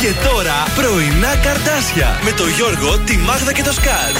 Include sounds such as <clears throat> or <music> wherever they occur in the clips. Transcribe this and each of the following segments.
Και τώρα πρωινά καρτάσια με το Γιώργο, τη Μάγδα και το Σκάτ.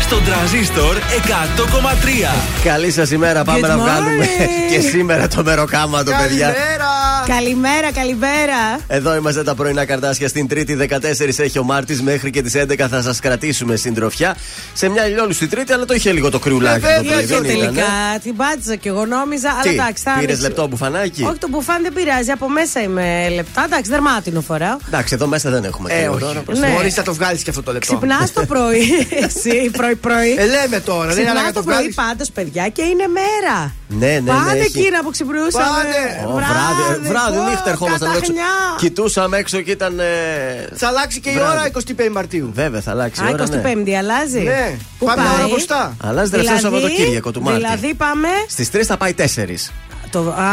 Στον τραζίστορ 100,3. Καλή σας ημέρα. Πάμε Good να βγάλουμε morning. <laughs> και σήμερα το μεροκάματο, παιδιά. Καλημέρα! Καλημέρα, καλημέρα. Εδώ είμαστε τα πρωινά καρτάσια. Στην Τρίτη 14 έχει ο Μάρτης. Μέχρι και τις 11 θα σας κρατήσουμε συντροφιά. Σε μια ηλιόλουστη Τρίτη, αλλά το είχε λίγο το κρυουλάκι Ε, το βέβαια, πρωί. και Δεν ήταν. Τελικά την πάτησα και εγώ νόμιζα. Αλλά Τι, εντάξει, θα πήρες είναι- λεπτό μπουφανάκι; Όχι, το μπουφάν δεν πειράζει. Από μέσα είμαι λεπτά. Εντάξει, δερμάτινο φοράω. Εντάξει, εδώ μέσα δεν έχουμε Ε, κρύο όχι. τώρα. Ναι. Μπορείς να το βγάλεις και αυτό το λεπτό. Ξυπνάς το πρωί. <laughs> Εσύ, πρωί-πρωί. Ε, λέμε τώρα, δεν είναι Ξυπνά ανάγκη να το το πρωί βγάλεις. πάντως, παιδιά, και είναι μέρα. Ναι, ναι, ναι. Πάνε έχει. εκείνα που ξυπνούσαμε. Πάνε. Ω, βράδυ, ε, βράδυ, πω, νύχτα ερχόμασταν έξω. καταχνιά. Κοιτούσαμε έξω και ήταν. ε, Θα αλλάξει και η Βράδυ. ώρα 25 Μαρτίου. Βέβαια, θα αλλάξει η Α, ώρα. ναι. 25η αλλάζει. Ναι, Πού πάμε πάει; ώρα μπροστά. Αλλάζει τελευταίο Σαββατοκύριακο του Μάρτη. Δηλαδή πάμε. Στις 3 θα πάει 4. Το, α,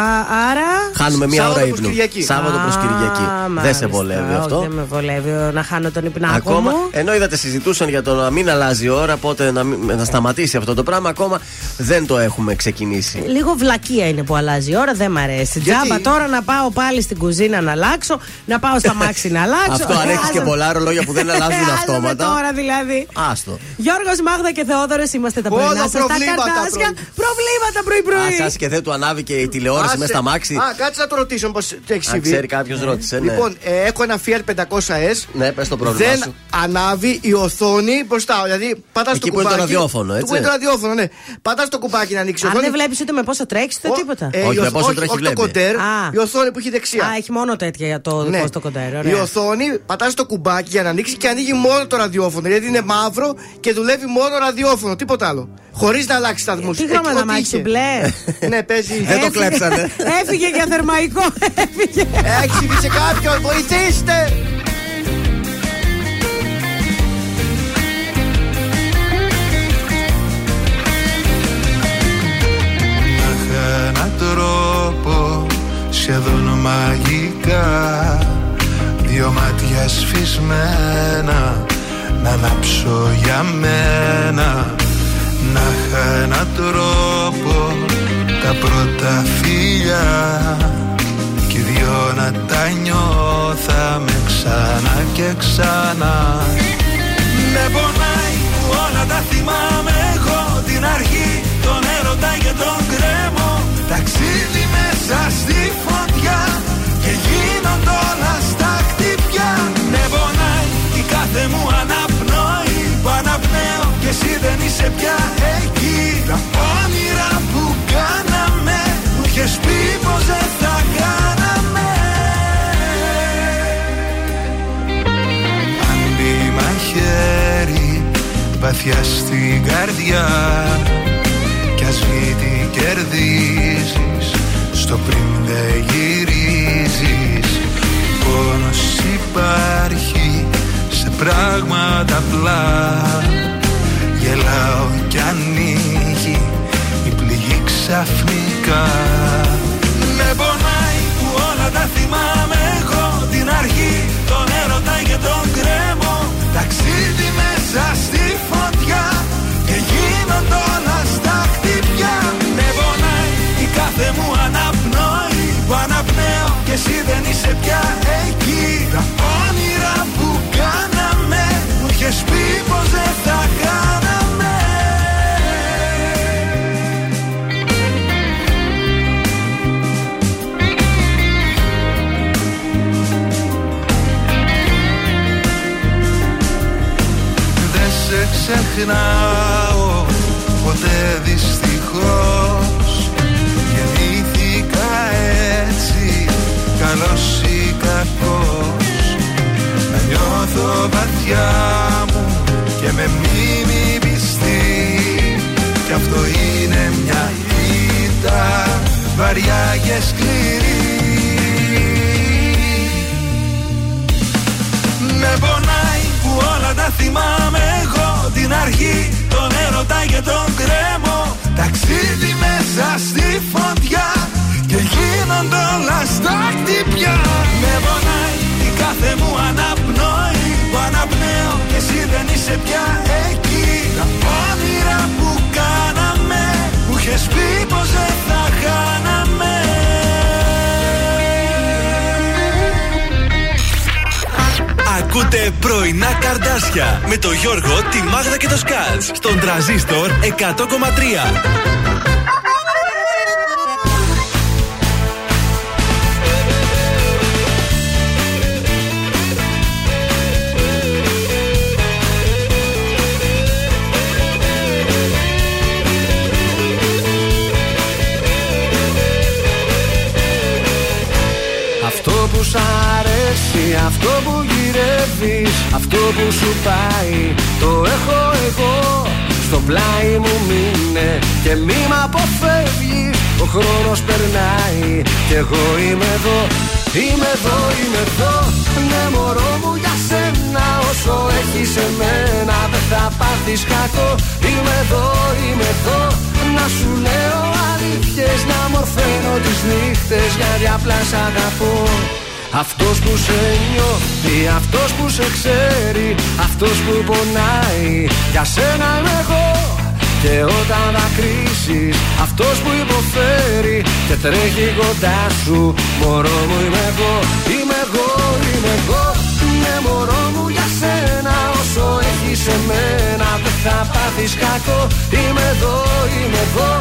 άρα. Χάνουμε μία Σάββατο ώρα προς ύπνου. Κυριακή. Σάββατο προς Κυριακή. Α, Δεν σε μάλιστα. βολεύει Όχι, αυτό. Δεν με βολεύει να χάνω τον υπνάκο Ακόμα, μου. ενώ είδατε συζητούσαν για το να μην αλλάζει η ώρα, πότε να, μην- να σταματήσει αυτό το πράγμα, ακόμα δεν το έχουμε ξεκινήσει. Λίγο βλακεία είναι που αλλάζει η ώρα, δεν μ' αρέσει. Γιατί; Τζάμπα τώρα να πάω πάλι στην κουζίνα να αλλάξω, να πάω στα μάξι να αλλάξω. Αυτό αν Ε, έχεις και άσε- πολλά ρολόγια που δεν <laughs> αλλάζουν Ε, άσε με αυτόματα. τώρα δηλαδή. Άστο. Γιώργος Μάγδα και Θεόδωρος είμαστε τα Όλα πρωινά σας, τα προβλήματα καρτάσια. πρωί. Προβλήματα πρωί-πρωί. Α, και δεν του ανάβει και η τηλεόραση Άσε. μέσα στα μάξι. Α, κάτσε να το ρωτήσω πώ τι έχει Αν συμβεί. ξέρει κάποιος, ρώτησε. Ναι. Λοιπόν, ε, έχω ένα Fiat 500S. ναι, πες το πρόβλημα Δεν σου. ανάβει η οθόνη μπροστά. Δηλαδή, πατάς το Εκεί που είναι κουμπάκι. το ραδιόφωνο, έτσι. Που είναι το ραδιόφωνο, ναι. Πατάς το κουμπάκι να ανοίξεις η Αν οθόνη. δεν βλέπεις ούτε με πόσο τρέχεις, ούτε Ο- τίποτα. ε, Όχι, η με οθ- πόσο όχι, τρέχει όχι το βλέπει. κοντέρ, Α. η οθόνη που έχει δεξιά. Α, έχει μόνο τέτοια για το Ναι. δικό στο κοντέρ. Η ωραία. οθόνη πατάς το κουμπάκι για να ανοίξεις και ανοίγει μόνο το ραδιόφωνο. Γιατί είναι μαύρο και δουλεύει μόνο ραδιόφωνο, τίποτα άλλο. Χωρίς να αλλάξεις σταθμούς. Τι χρώμα να μάξεις, μπλε. Ναι, παίζει. Δεν το Έφυγε- κλέψανε. <laughs> Έφυγε για θερμαϊκό. Έφυγε. Έχει συμβεί σε κάποιον, βοηθήστε! Είχα έναν τρόπο σχεδόν μαγικά Δυο μάτια σφισμένα να ανάψω για μένα Να είχα έναν τρόπο τα πρώτα φίλια Κι οι δυο να τα νιώθαμε ξανά και ξανά. Με πονάει που όλα τα θυμάμαι εγώ. Την αρχή, τον έρωτα και τον κρέμο. Ταξίδι μέσα στη φωτιά Και γίνονται όλα στα χτυπιά. Με πονάει η κάθε μου αναπνοή. Που αναπνέω και εσύ δεν είσαι πια εκεί είχες πει πως δεν θα κάναμε. Αν μπει μαχαίρι βαθιά στην καρδιά Κι ας βγει τι κερδίζεις Στο πριν δεν γυρίζεις. Πόνος υπάρχει σε πράγματα απλά. Γελάω κι ανοίγει η πληγή ξαφνικά. Με πονάει που όλα τα θυμάμαι εγώ Την αρχή, τον έρωτα και τον κρέμο Ταξίδι μέσα στη φωτιά Και γίνονται όλα στα χτυπιά. Με πονάει η κάθε μου αναπνοή. Που αναπνέω και εσύ δεν είσαι πια εκεί. Τα ξεχνάω ποτέ δυστυχώς. Γεννήθηκα έτσι καλός ή κακός. Να νιώθω βαθιά μου και με μνήμη πιστή. Κι αυτό είναι μια ήττα βαριά και σκληρή. Με πονάει που όλα τα θυμάμαι εγώ Την αρχή, τον έρωτα και τον κρέμο. Ταξίδι μέσα στη φωτιά Και γίνονται όλα στα χτυπιά. Με πονάει η κάθε μου αναπνοή. Που αναπνέω και εσύ δεν είσαι πια εκεί. Τα όνειρα που κάναμε Μου είχες πει πως δεν θα κάναμε Ακούτε πρωινά καρδάσια με το Γιώργο, τη Μάγδα και το Σκάτς στον τραζίστορ 100,3. σ' αρέσει Αυτό που γυρεύεις Αυτό που σου πάει Το έχω εγώ. Στο πλάι μου μείνε Και μη μ' αποφεύγεις. Ο χρόνος περνάει Κι εγώ είμαι εδώ. Είμαι εδώ, είμαι εδώ. Ναι μωρό μου για σένα Όσο έχεις εμένα Δεν θα πάθεις κακό. Είμαι εδώ, είμαι εδώ. Να σου λέω αλήθειες Να μορφαίνω τις νύχτες Γιατί απλά σ' αγαπώ αυτός που σε νιώθει, αυτός που σε ξέρει Αυτός που πονάει, για σένα είμαι εγώ Και όταν δακρύσεις, αυτός που υποφέρει Και τρέχει κοντά σου, μωρό μου είμαι εγώ Είμαι εγώ, είμαι εγώ, ναι μωρό μου για σένα Όσο έχεις εμένα δεν θα πάθεις κακό. Είμαι εδώ, είμαι εδώ.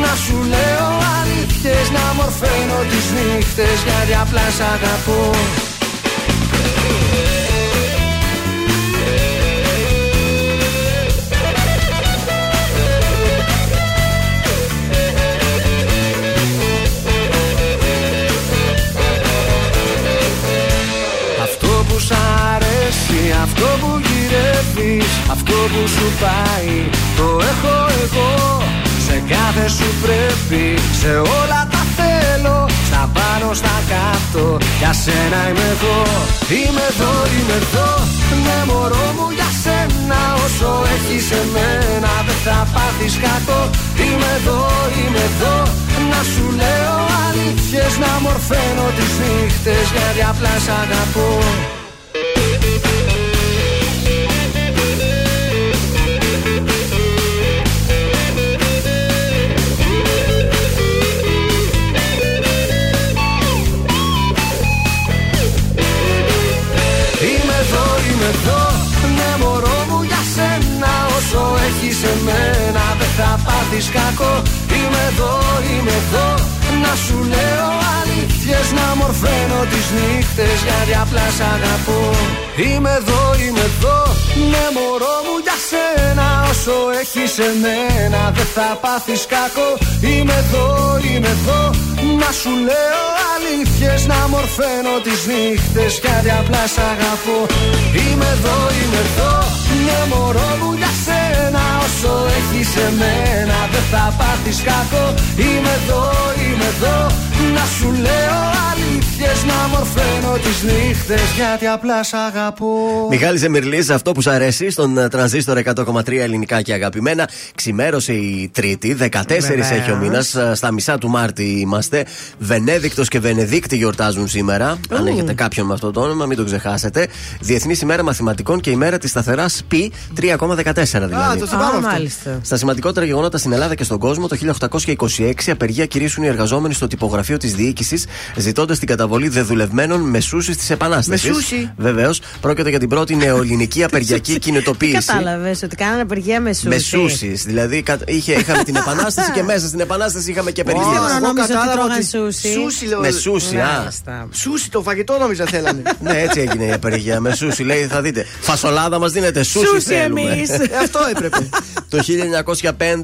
Να σου λέω αλήθειες Να μορφαίνω τις νύχτες. Γιατί απλά σ' αγαπώ Αυτό που σου πάει, το έχω εγώ σε κάθε σου πρέπει, σε όλα τα θέλω Στα πάνω, στα κάτω, για σένα είμαι εδώ Είμαι εδώ, είμαι εδώ, ναι μωρό μου για σένα Όσο έχεις εμένα δεν θα πάθεις κάτω. Είμαι εδώ, είμαι εδώ, να σου λέω αλήθειες Να μορφαίνω τις νύχτες γιατί απλά σ' αγαπώ θα πάθεις κακό Είμαι εδώ, είμαι εδώ. Να σου λέω αλήθειες Να μορφαίνω τις νύχτες Γιατί απλά σ' αγαπώ. Είμαι εδώ, είμαι εδώ Ναι μωρό μου για σένα. Όσο έχεις εμένα Δεν θα πάθεις κακό. Είμαι εδώ, είμαι εδώ Να σου λέω αλήθειες Να μορφαίνω τις νύχτες. Γιατί απλά σ' αγαπώ. Είμαι εδώ, είμαι εδώ. Ναι μωρό μου για σένα. Όσο έχεις εμένα Δεν θα πάθεις κακό. Είμαι εδώ, είμαι εδώ. Να σου λέω αλήθειες Να μορφαίνω τις νύχτες. Γιατί απλά σ' αγαπώ. Μιχάλης Εμυρλής, αυτό που σ' αρέσει Στον ε, τρανζίστορ 100,3 ελληνικά και αγαπημένα. Ξημέρωσε η Τρίτη 14 Βεβαίως. έχει ο μήνας. Στα μισά του Μάρτη είμαστε Βενέδικτος και Βενεδίκτη γιορτάζουν σήμερα Αν έχετε κάποιον με αυτό το όνομα μην το ξεχάσετε Διεθνή ημέρα μαθηματικών και ημέρα της σταθεράς π 3,14 δηλαδή Α, το θυμάμαι Α, αυτό. μάλιστα. Στα σημαντικότερα γεγονότα στην Ελλάδα και στον κόσμο, το 1826 απεργία κηρύσσουν οι εργαζόμενοι στο τυπογραφείο της διοίκησης, ζητώντας την καταβολή δεδουλευμένων μεσούση της Επανάστασης. Μεσούση. Βεβαίως, πρόκειται για την πρώτη νεοελληνική <laughs> απεργιακή κινητοποίηση. Κατάλαβες ότι κάνανε απεργία με σούση. Μεσούση. Δηλαδή, κα- είχε, είχαμε την <laughs> Επανάσταση και μέσα στην Επανάσταση είχαμε και απεργία. Πιστεύω να Εγώ νόμιζα ότι κατάλαβα Σούσι. Σούσι, λέω. Με σούσι, ναι, α. Σούσι, το φαγητό νόμιζα θέλανε. <laughs> ναι, έτσι έγινε η απεργία. Με σούσι, λέει, θα δείτε. Φασολάδα μας δίνεται. Σούσι θέλουμε. <laughs> Ε, αυτό έπρεπε. <laughs> το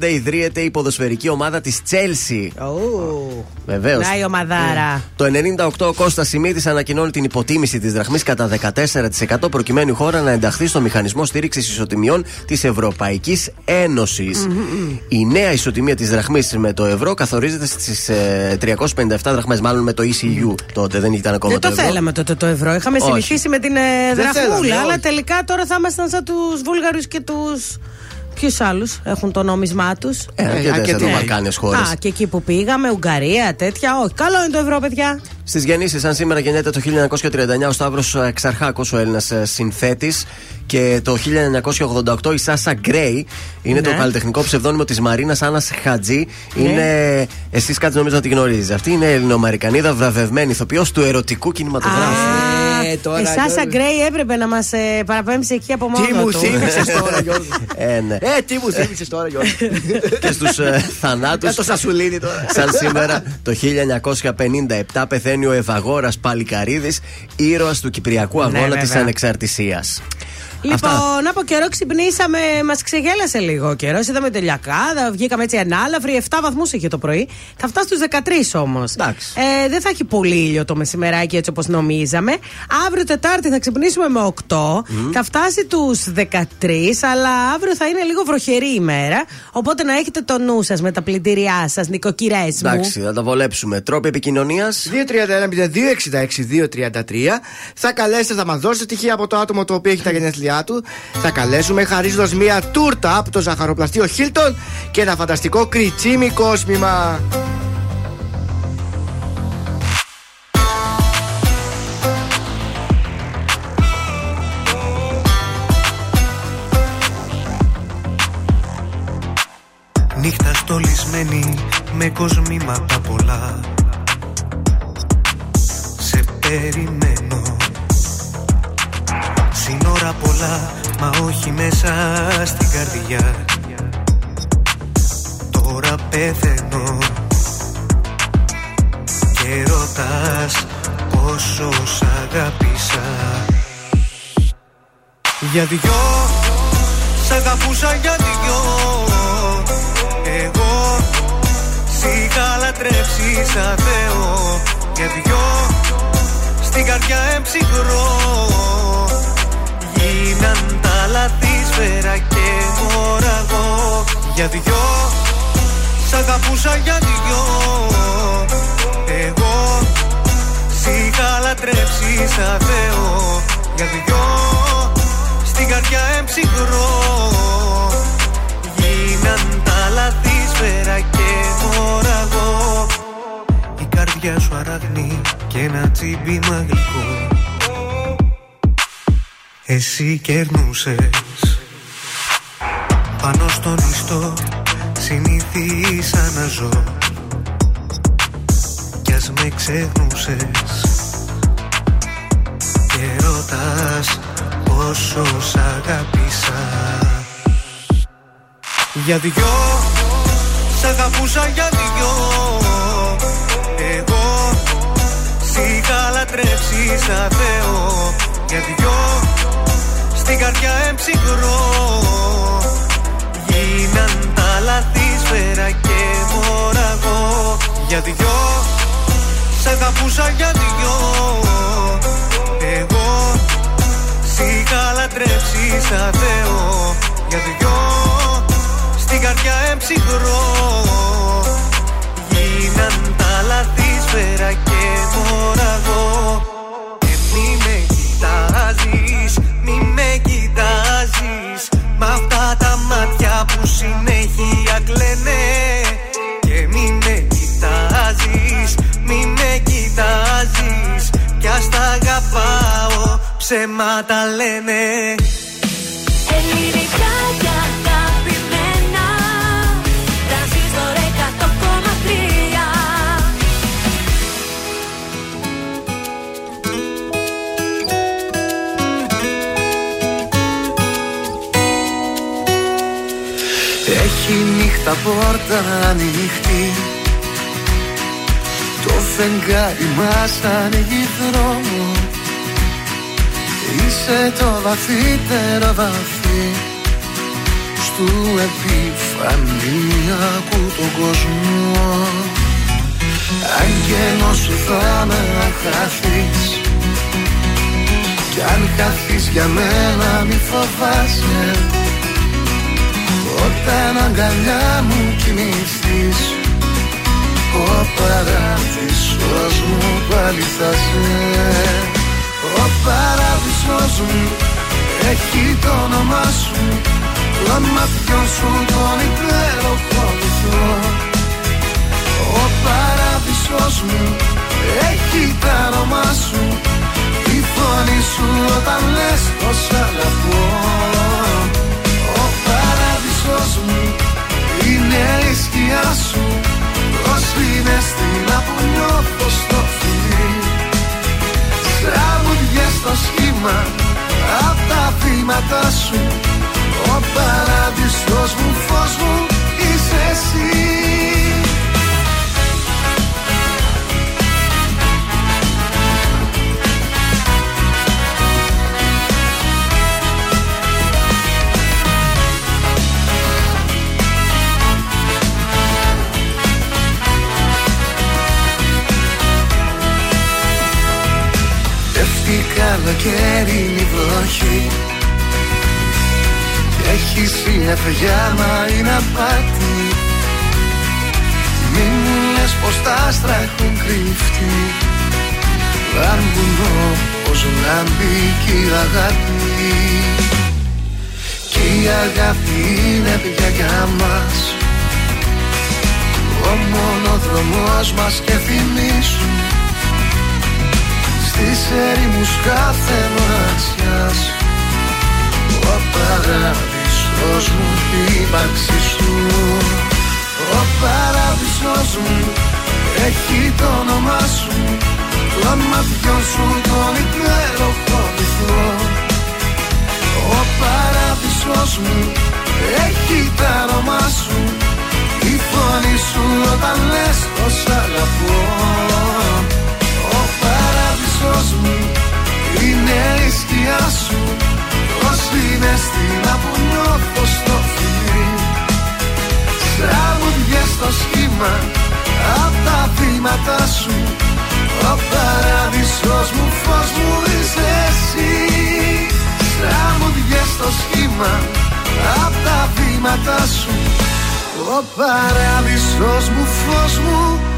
1905 ιδρύεται η ποδοσφαιρική ομάδα της Τσέλσι. Βεβαίως. Να η ομαδάρα. Ναι. Το 98 ο Κώστα Σιμίτη ανακοινώνει την υποτίμηση της δραχμής κατά 14% προκειμένου η χώρα να ενταχθεί στο μηχανισμό στήριξης ισοτιμιών της Ευρωπαϊκής Ένωσης. Η νέα ισοτιμία της δραχμής με το ευρώ καθορίζεται στις 300 257 δραχμέ, μάλλον με το ECU τότε. Δεν ήταν ακόμα δεν το, το θέλαμε τότε το ευρώ. Είχαμε συνηθίσει με την ε, δραχμούλα, αλλά τελικά τώρα θα ήμασταν σαν τους Βούλγαρους και τους. Ποιους άλλους έχουν το νόμισμά τους; Ε, αρκετές αρκετοί. εδώ Βαλκάνιες χώρες. Α, και εκεί που πήγαμε, Ουγγαρία, τέτοια. Όχι, καλό είναι το ευρώ, παιδιά. Στις γεννήσεις, σαν σήμερα γεννιέται το 1939 ο Σταύρος Εξαρχάκο, ο Έλληνας συνθέτης. Και το 1988 η Σάσα Γκρέι είναι Ναι. το καλλιτεχνικό ψευδόνυμο της Μαρίνας Άννας Χατζή. Είναι. Εσείς κάτι νομίζω να τη γνωρίζει. Αυτή είναι Ελληνομαρικανίδα βραβευμένη ηθοποιός του ερωτικού κινηματογράφου. Α, Ε, τώρα. Εσάς, σαν Γκρέι, έπρεπε να μας ε, παραπέμψει εκεί από μόνο Τι μου του. θύμισες τώρα, Γιώργο. <laughs> Ε, ναι. Ε, τι μου θύμισες τώρα, Γιώργο. <laughs> Και στους ε, θανάτους. Για το Σασουλίνι τώρα. Σαν σήμερα το 1957 πεθαίνει ο Ευαγόρας Παλικαρίδης, ήρωας του Κυπριακού Ναι, Αγώνα της βέβαια. Ανεξαρτησίας. Λοιπόν, από καιρό ξυπνήσαμε, μας ξεγέλασε λίγο ο καιρός. Είδαμε τελειακάδα, βγήκαμε έτσι ανάλαφροι. 7 βαθμούς είχε το πρωί. Θα φτάσει στους 13 όμως. Εντάξει. Ε, δεν θα έχει πολύ ήλιο το μεσημεράκι έτσι όπως νομίζαμε. Αύριο Τετάρτη θα ξυπνήσουμε με 8. Θα φτάσει τους 13, αλλά αύριο θα είναι λίγο βροχερή ημέρα. Οπότε να έχετε το νου σας με τα πλυντήριά σας, νοικοκυρές μου. Εντάξει, θα τα βολέψουμε. Τρόποι επικοινωνίας. 231-0266-233 Θα καλέσετε, θα μας δώσετε στοιχεία από το άτομο το οποίο έχει τα γενέθλιά του. Θα καλέσουμε χαρίζοντας μία τούρτα από το ζαχαροπλαστείο Χίλτον και ένα φανταστικό κριτσίμι κόσμημα. Νύχτα στολισμένη με κοσμήματα πολλά Σε περιμένω Σύνορα πολλά μα όχι μέσα στην καρδιά. Τώρα πεθαίνω Και ρωτάς πόσο σ' αγάπησα Για δυο Σ' αγαπούσα για δυο. Εγώ Σ' είχα λατρέψει σαν Θεό. Για δυο Στην καρδιά εμψυχρό Γίναν τα λαθή σφαίρα και μοραγό Για δυο Σ' αγαπούσα για δυο. Εγώ Σ' είχα λατρέψει σαν Θεό Για δυο Στην καρδιά εμψυχρό Γίναν τα λαθή σφαίρα και μοραγό Η καρδιά σου αραγνή και ένα τσίμπημα γλυκό Εσύ κερνούσες. Πάνω στον ιστό συνήθισα να ζω. Κι ας με ξεχνούσες. Και ρωτάς πόσο σ' αγάπησα Για δυο Σ' αγαπούσα για δυο. Εγώ Σ' είχα λατρέψει σαν Θεό. Για δυο Στην καρδιά εμψυχρό. Γίναν τα λαθή σφαίρα και μοραγό. Για δυο Σ' αγαπούσα για δυο. Εγώ Σ' είχα λατρέψει σαν Θεό. Για δυο Στην καρδιά εμψυχρό. Γίναν τα λαθή σφαίρα και μοραγό. Και μη με κοιτάζεις, μη με κοιτάζεις. Μ' αυτά τα μάτια που συνέχεια κλαίνε. Και μη με κοιτάζεις, μη με κοιτάζεις. Κι ας τα αγαπάω, ψέματα λένε. Ελληνικά Έχει νύχτα πόρτα ανοιχτή. Το φεγγάρι μας ανοίγει δρόμο. Είσαι το βαθύτερο βαθύ Στου επιφανειακού τον κόσμο. Άγγελος σου θα με χαθείς Κι αν χαθείς για μένα μη φοβάσαι όταν αγκαλιά μου κοιμηθείς Ο παράδεισος μου πάλι θα σε. Ο παράδεισος μου έχει το όνομά σου Των ματιών σου τον υπέροχο βυθό Ο παράδεισος μου έχει το όνομά σου Η φωνή σου όταν λες πως αγαπώ. Ο παράδεισος μου είναι η σκιά σου. Ως είναι στην που νιώθω στο φιλί Τραγουδιές στο Απ' τα βήματα σου. Ο παράδεισος μου φως μου είσαι εσύ καλοκαίρινη βροχή. Κι έχει συννεφιά μα είναι απάτη. Μην μου λες πως τα άστρα έχουν κρυφτεί. Αν βουνό πως λάμπει κι η αγάπη. Κι η αγάπη είναι πια για μας. Ο μονοδρομός μας και θυμίσου στις ερήμους κάθε μοναξιάς Ο παράδεισος μου η ύπαρξη σου. Ο παράδεισος μου έχει το όνομά σου. Των ματιών σου τον υπέροχο βυθό. Ο παράδεισος μου έχει το όνομά σου. Η φωνή σου όταν λες πως αγαπώ. ο παράδεισος μου. Είναι η σκιά σου. Το συναισθήμα που νιώθω στο φιλί Τραγουδιές στο σχήμα Απ' τα βήματα σου. Ο παράδεισος μου φως μου είσαι εσύ. Τραγουδιές στο σχήμα Απ' τα βήματα σου. Ο παράδεισος μου φως μου είσαι εσύ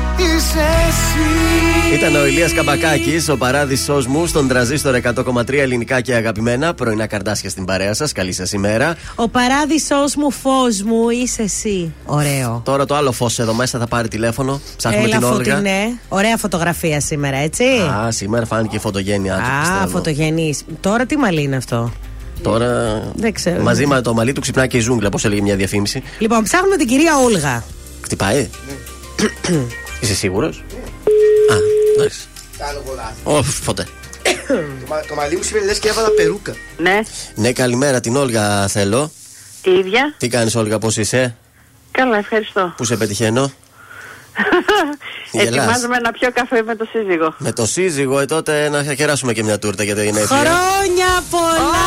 Ήταν ο Ηλίας Καμπακάκης, ο παράδεισός μου στον τραζίστορ 100,3 ελληνικά και αγαπημένα. Πρωινά καρτάσια στην παρέα σας. Καλή σας ημέρα. Ο παράδεισός μου, φως μου, είσαι εσύ. Ωραίο. Τώρα το άλλο φως εδώ μέσα θα πάρει τηλέφωνο. Ψάχνουμε Έλα, την Όλγα. φωτεινέ. Ωραία φωτογραφία σήμερα, έτσι. Α, σήμερα φάνηκε η φωτογένειά του. Α, πιστεύω. φωτογενής. Τώρα τι μαλλί είναι αυτό; Τώρα Δεν ξέρω. μαζί με το μαλλί του ξυπνάει και η ζούγκλα, όπω έλεγε μια διαφήμιση. Λοιπόν, ψάχνουμε την κυρία Όλγα. Χτυπάει. Είσαι σίγουρος; Α, εντάξει. Κάνω πολλά. Ωφ, ποτέ. Το μα- Το μαλλί μου σήμερα λες και έβαλα περούκα. Ναι, Ναι, καλημέρα, την Όλγα θέλω. η ίδια. Τι κάνεις, Όλγα, πώς είσαι, Καλά, ευχαριστώ. Πού σε πετυχαίνω; <laughs> Γελάς. Ετοιμάζομαι να πιω καφέ με το σύζυγο. Με το σύζυγο, ε, τότε να κεράσουμε και μια τούρτα για το γενέθλια. Χρόνια πολλά!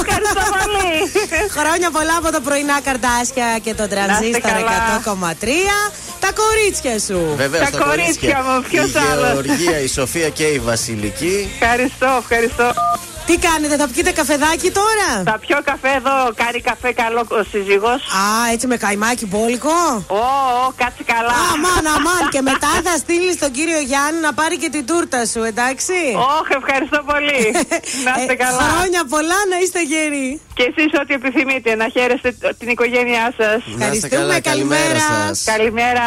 Ευχαριστώ πολύ. Χρόνια πολλά από τα πρωινά καρτάσια και τον τρανζίστορ καλά. 100,3. Τα κορίτσια σου. Βεβαίως, Τα κορίτσια μου, ποιος η άλλος; Γεωργία, η Σοφία και η Βασιλική. Ευχαριστώ, ευχαριστώ. Τι κάνετε, θα πιείτε καφεδάκι τώρα; Θα πιω καφέ εδώ, κάνει καφέ καλό ο σύζυγος. Α, έτσι με καϊμάκι μπόλικο. Ω, ω, κάτσε καλά. Αμάν, αμάν. και μετά θα στείλεις τον κύριο Γιάννη να πάρει και την τούρτα σου, εντάξει; Όχ, ευχαριστώ πολύ. Να είστε Ε, καλά. Χρόνια πολλά να είστε γεροί. Και εσείς ό,τι επιθυμείτε, να χαίρεστε την οικογένειά σας. Να είστε Ευχαριστούμε, καλά, καλημέρα καλημέρα. σας. Καλημέρα.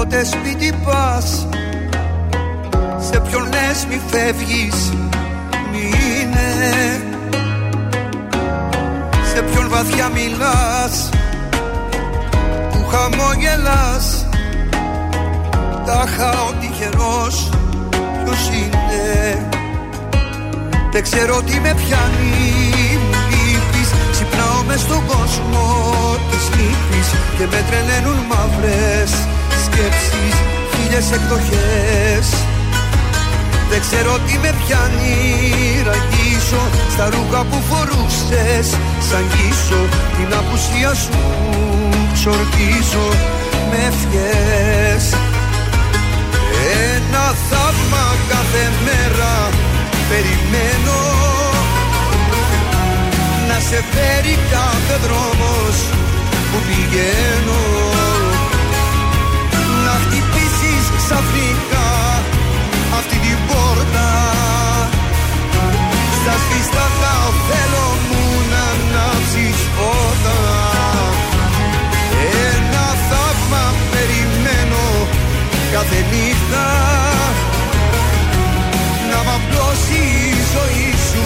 Πότε σπίτι πας Σε ποιον λες μη φεύγεις Μείνε Σε ποιον βαθιά μιλάς Που χαμόγελας Τάχα ο τυχερός Ποιος είναι. Δεν ξέρω τι με πιάνει Μου λείπεις Ξυπνάω μες στον κόσμο της λύπης Και με τρελαίνουν μαύρες σκέψεις Χίλιες εκδοχές. Δεν ξέρω τι με πιάνει Ραγίσω στα ρούχα που φορούσες. Σαν γύσω την απουσία σου Ξορκίζω με ευχές. Ένα θαύμα κάθε μέρα Περιμένω. Να σε φέρει κάθε δρόμος που πηγαίνω ξαφνικά αυτή την πόρτα. Στα σβηστά θα θέλω μου να ανάψεις φώτα. Ένα θαύμα περιμένω κάθε νύχτα. Να μ' απλώσει η ζωή σου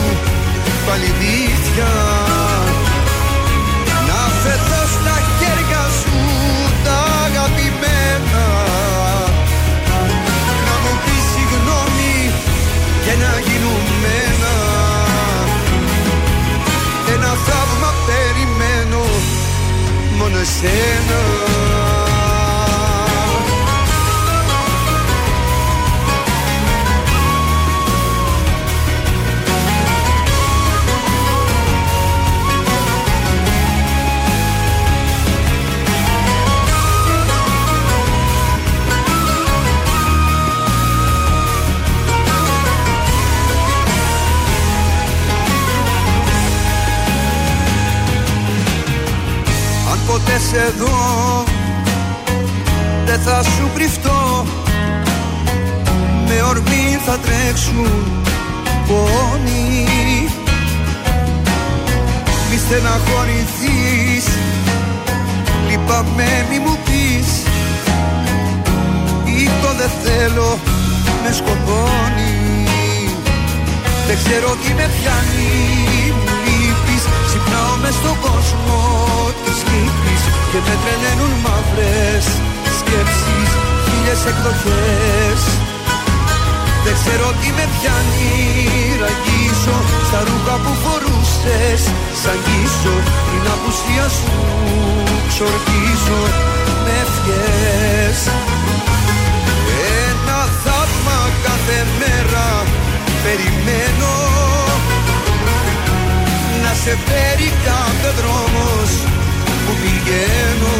πάλι δίθια και να γίνουμε ένα Ένα θαύμα περιμένω. Μόνο εσένα Αν ποτέ σε δω Δεν θα σου κρυφτώ. Με ορμή θα τρέξουν πόνοι. Μη στεναχωρηθείς Λυπάμαι μη μου πεις. Ή το δεν θέλω με σκοτώνει. Δεν ξέρω τι με πιάνει Μου λείπεις Ξυπνάω μες στον κόσμο της λύπης Και με τρελαίνουν μαύρες σκέψεις Χίλιες εκδοχές. Δεν ξέρω τι με πιάνει Ραγίζω στα ρούχα που φορούσες. Σαν γύσω την απουσία σου εξορκίζω με ευχές. Ένα θαύμα κάθε μέρα περιμένω. Να σε φέρει κάθε δρόμος που πηγαίνω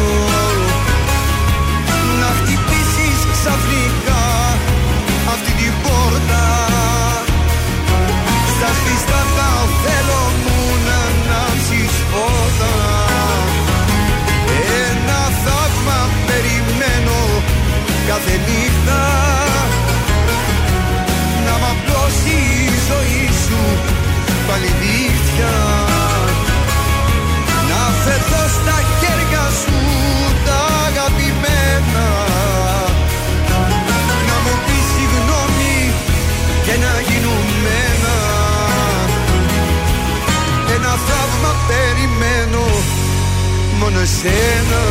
Να χτυπήσεις ξαφνικά αυτή την πόρτα. Στα σβηστά τα θέλω μου να ανάψεις φώτα. Ένα θαύμα περιμένω κάθε νύχτα μόνο εσένα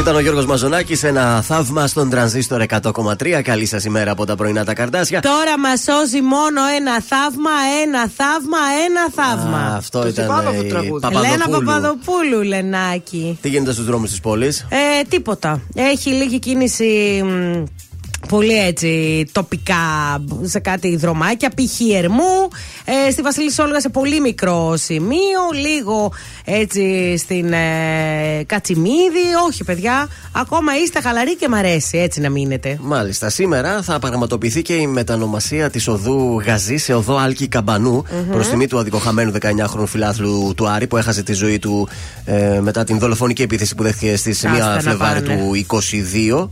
Ήταν ο Γιώργος Μαζονάκης, ένα θαύμα στον τρανζίστορ 100,3. Καλή σας ημέρα από τα πρωινά τα καρτάσια. Τώρα μας σώζει μόνο ένα θαύμα, ένα θαύμα, ένα θαύμα. Α, αυτό ήταν θυμάμαι αυτό το η τραγούδι. Ελένα Παπαδοπούλου. Παπαδοπούλου, Λενάκη. Τι γίνεται στους δρόμους της πόλης; Ε, τίποτα. Έχει λίγη κίνηση μ, πολύ έτσι τοπικά σε κάτι δρομάκια. Π.χ. Ερμού, ε, στη Βασίλη Σόλγα σε πολύ μικρό σημείο, λίγο έτσι στην ε, Κατσιμίδη. Όχι, παιδιά, ακόμα είστε χαλαροί και μ' αρέσει έτσι να μείνετε. Μάλιστα. Σήμερα θα πραγματοποιηθεί και η μετανομασία της οδού Γαζή σε οδό Άλκη Καμπανού προς τιμή του αδικοχαμένου 19χρονου φιλάθλου του Άρη που έχασε τη ζωή του ε, μετά την δολοφονική επίθεση που δέχτηκε στις 1 να Φλεβάρι πάνε. του 22.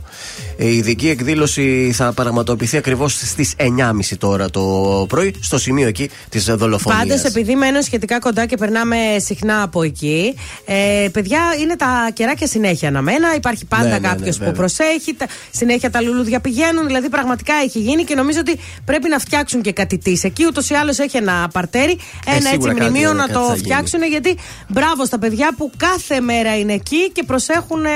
Ε, η ειδική εκδήλωση θα πραγματοποιηθεί ακριβώς στις 9.30 τώρα το πρωί στο σημείο εκεί της δολοφονίας. Πάντως, επειδή μένω σχετικά κοντά και περνάμε συχνά από εκεί, ε, παιδιά είναι τα κεράκια συνέχεια αναμένα. Υπάρχει πάντα Ναι, ναι, ναι, κάποιος που βέβαια. προσέχει. τα- συνέχεια τα λουλούδια πηγαίνουν. Δηλαδή, πραγματικά έχει γίνει και νομίζω ότι πρέπει να φτιάξουν και κάτι της. Εκεί ούτως ή άλλως έχει ένα παρτέρι, ένα έτσι Ε, σίγουρα κάτι- μνημείο να κάτι το θα γίνει. φτιάξουν. Γιατί μπράβο στα παιδιά που κάθε μέρα είναι εκεί και προσέχουν ε,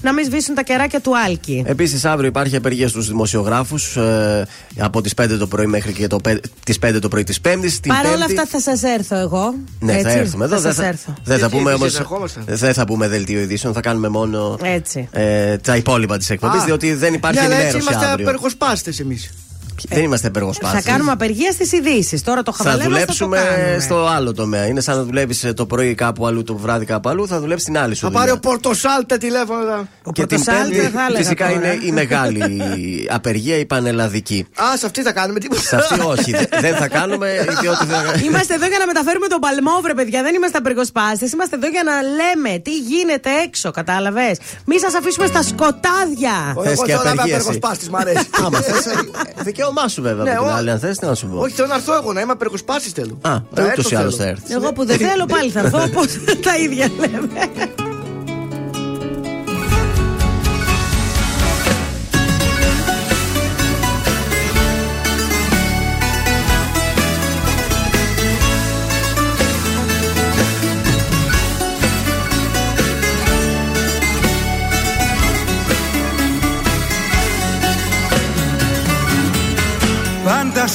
να μην σβήσουν τα κεράκια του Άλκη. Επίσης, αύριο υπάρχει απεργία στους δημοσιογράφους ε, από τις 5 το πρωί μέχρι και το, τις 5 το πρωί της Πέμπτης. Παρ' όλα αυτά θα σας έρθω εγώ. Ναι, θα έτσι; έρθουμε εδώ. Θα δεν σας θα, έρθω. δεν θα Γιατί πούμε εμείς όμως, ερχόμαστε. Δεν θα πούμε δελτίο ειδήσεων, θα κάνουμε μόνο Έτσι. ε, τα υπόλοιπα της εκπομπής, Α. διότι δεν υπάρχει Ναι, αλλά έτσι ενημέρωση είμαστε αύριο. απεργοσπάστες εμείς. Δεν είμαστε απεργοσπάστε. Θα κάνουμε απεργία στις ειδήσεις. Τώρα το Θα χαβαλέ μας δουλέψουμε θα το κάνουμε. στο άλλο τομέα. Είναι σαν να δουλεύεις το πρωί κάπου αλλού, το βράδυ κάπου αλλού, θα δουλέψεις την άλλη σου Θα πάρει δουλειά. ο Πορτοσάλτε τηλέφωνο. εδώ. Ο Και την Πρωτοσάλτη πέμπτη δεν θα έλεγα φυσικά τώρα. είναι η μεγάλη απεργία, η πανελλαδική. Α, σε αυτή θα κάνουμε τίποτα. Σε αυτή όχι, δε- δεν θα κάνουμε διότι θα... Είμαστε εδώ για να μεταφέρουμε τον παλμό, βρε παιδιά. Δεν είμαστε απεργοσπάστες. Είμαστε εδώ για να λέμε τι γίνεται έξω, κατάλαβες; Μη σας αφήσουμε στα σκοτάδια. Θες Εγώ και θέλω να είμαι απεργία εσύ. απεργοσπάστης, μ' αρέσει. Άμα θες, ε, δικαίωμά σου βέβαια Ναι, από την ο- άλλη, αν θες τι να σου πω. Όχι, θέλω να έρθω εγώ να είμαι απεργοσπάστη θέλω. Α, Να ούτως έρθω ή άλλως θέλω. θα έρθεις. Εγώ που δεν θέλω πάλι θα έρθω. <laughs> Πώ τα ίδια λέμε.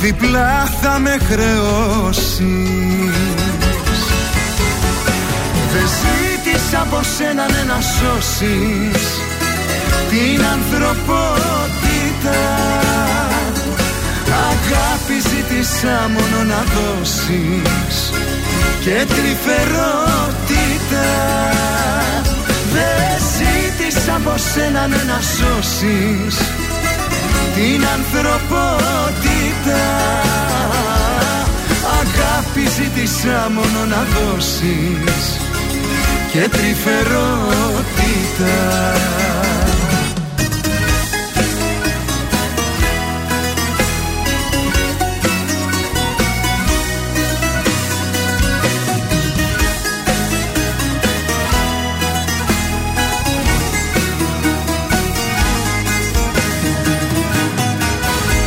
διπλά θα με χρεώσεις. Δεν ζήτησα από σένα ναι, να σώσεις. Την ανθρωπότητα. Αγάπη ζήτησα μόνο να δώσεις. Και τρυφερότητα. Δεν ζήτησα από σένα ναι, να σώσεις. Την ανθρωπότητα μετά Αγάπη ζήτησα μόνο να δώσεις και τρυφερότητα.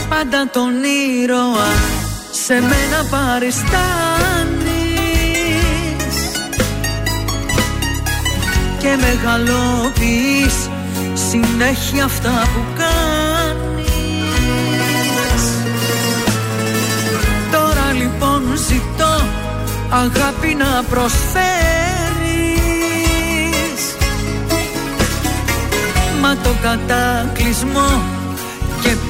Πάντα τον σε μένα παριστάνεις. Και μεγαλώνεις συνέχεια αυτά που κάνεις. Τώρα λοιπόν ζητώ αγάπη να προσφέρεις. Μα το κατάκλυσμό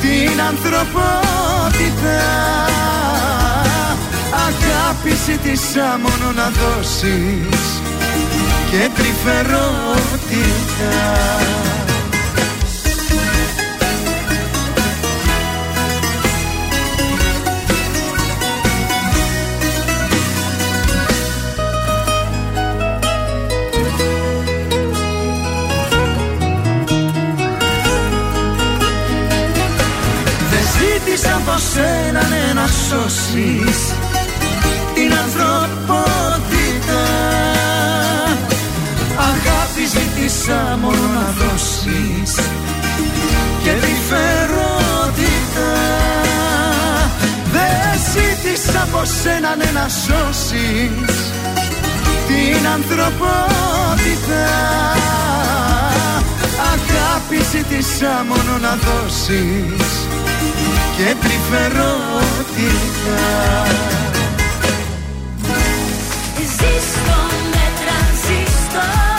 την ανθρωπότητα. Αγάπηση της μόνο να δώσεις και τρυφερότητα. Πως έναν ένα σώσεις Την ανθρωπότητα. Αγάπη ζήτησα μόνο να δώσεις Και τη φερότητα. Δεν ζήτησα από σέναν ένα σώσεις Την ανθρωπότητα. Αγάπη ζήτησα μόνο να δώσεις και τρυφερότητα Ζεις με τρανζίστορ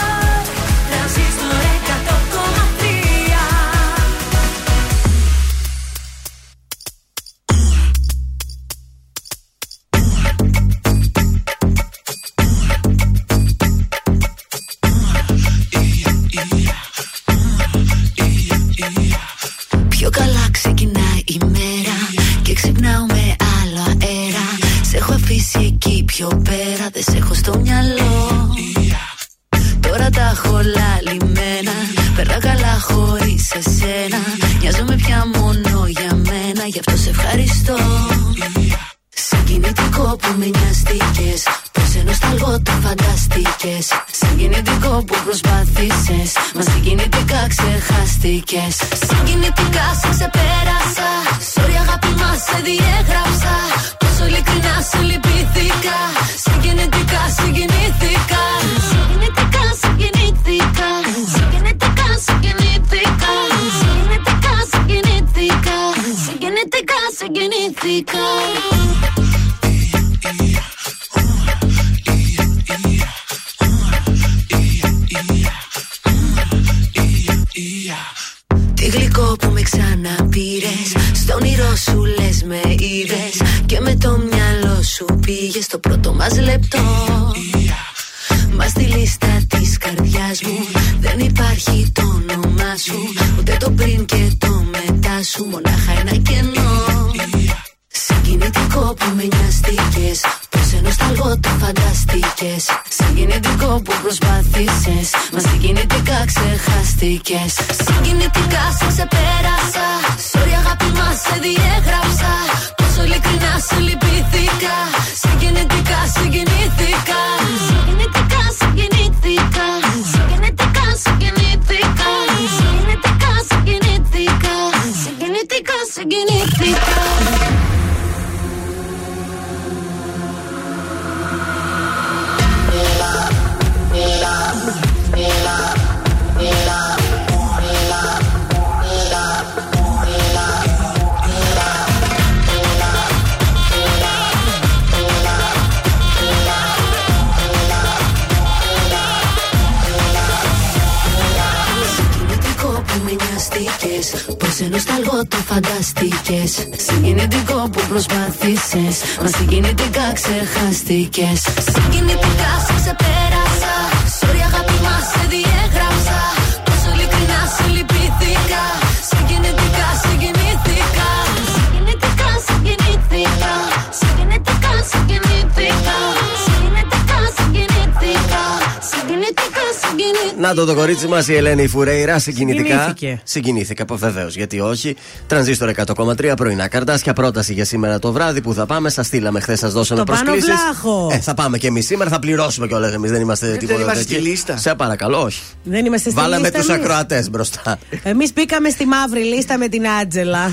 Να το το κορίτσι μας η Ελένη Φουρέιρα συγκινητικά. Συγκινήθηκε. Συγκινήθηκα, βεβαίως. Γιατί όχι. Τρανζίστορ 100,3 πρωινά καρτάσια. Πρόταση για σήμερα το βράδυ που θα πάμε. Σας στείλαμε χθες, σας δώσαμε Το Πάνο προσκλήσεις. Βλάχο. Ε, θα πάμε και εμείς σήμερα. Θα πληρώσουμε κιόλας. Εμείς δεν είμαστε τίποτα είμαστε τέτοιο. στη λίστα. Σε παρακαλώ, όχι. Δεν είμαστε στη Βάλαμε λίστα τους εμείς. ακροατές μπροστά. Εμείς μπήκαμε στη μαύρη λίστα με την Άτζελα.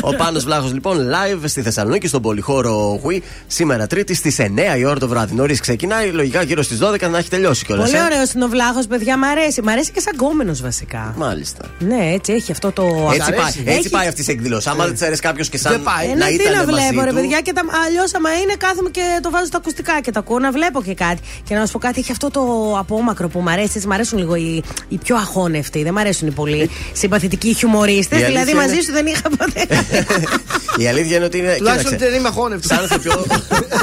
Ο Πάνος Βλάχος λοιπόν live στη Θεσσαλονίκη στον πολυχώρο Γουί σήμερα Τρίτη στις 9 η ώρα το βράδυ. Νωρίς ξεκινάει, λογικά γύρω στις 12 να έχει τελειώσει κιόλας. Πολύ ωραίος είναι ο βλάχος, παιδιά, μ' αρέσει. Μ' αρέσει και σαν κόμενος βασικά. Μάλιστα. Ναι, έτσι έχει αυτό το. Έτσι πάει, Έχει- έτσι πάει αυτή η εκδήλωση. Άμα δεν ξέρει κάποιος και σαν Δεν πάει. Ε, να ναι, τι ήταν να μαζί βλέπω, ρε του, παιδιά, και τα... αλλιώς άμα είναι κάθομαι και το βάζω στα ακουστικά και τα ακούω να βλέπω και κάτι. Και να σου πω κάτι, έχει αυτό το απόμακρο που μου αρέσει. Έτσι, μ' αρέσουν λίγο οι, οι πιο αχώνευτοι. Δεν μ' αρέσουν οι πολύ συμπαθητικοί χιουμορίστε. Η αλήθεια Δηλαδή μαζί είναι- σου δεν είχα ποτέ. Η αλήθεια είναι ότι είναι. Τουλάχιστον κοίταξε, δεν είμαι αχώνευτος. Σαν ηθοποιό,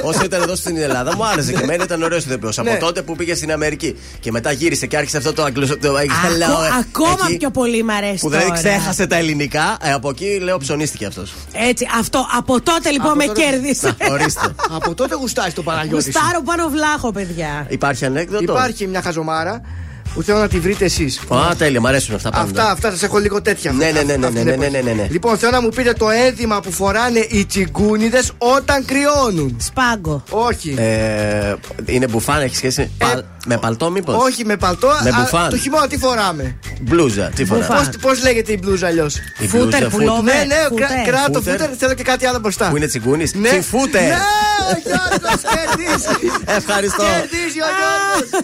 όσο ήταν εδώ στην Ελλάδα, μου άρεσε και εμένα ήταν ωραίο ηθοποιό. Από Ναι. τότε που πήγε στην Αμερική και μετά γύρισε και άρχισε αυτό το αγγλοσο. το- hello, Ακό- ε, Ακόμα εκεί, πιο πολύ μ' αρέσει. Που δηλαδή τώρα. ξέχασε τα ελληνικά, ε, από εκεί λέω ψωνίστηκε αυτός. Έτσι, αυτό. Από τότε λοιπόν Από με τότε- κέρδισε. Ορίστε. <laughs> Από τότε γουστάει το Παναγιώτη. σου. Γουστάρω πάνω βλάχο, παιδιά. Υπάρχει ανέκδοτο; Υπάρχει μια χαζομάρα που θέλω να τη βρείτε εσείς. Α, τέλεια, μου αρέσουν αυτά πάντα. Αυτά, αυτά σας έχω λίγο τέτοια. Ναι, ναι, ναι, ναι, Αυτή ναι, την ναι, ναι, ναι, ναι. Λοιπόν, θέλω να μου πείτε το ένδυμα που φοράνε οι τσιγκούνιδες όταν κρυώνουν. Σπάγκο. Όχι. Ε, είναι μπουφάν, έχει σχέση παλ- με παλτό, μήπως; Όχι με παλτό, Με α, μπουφάν. το χειμώνα τι φοράμε; Μπλούζα, τι φορά. Μπουφάν. Πώς λέγεται η μπλούζα αλλιώς; Η Φούτερ, μπλούζα, πουλόβερ. φούτ- Ναι, ναι, Φούτερ. κρά- κράτο Φούτερ. φούτερ, θέλω και κάτι άλλο μπροστά. Που είναι τσιγκούνης. Ναι. Τσιφούτερ. Ναι, ο Γιώργος κερδίζει. Ευχαριστώ. Κερδίζει ο Γιώργος.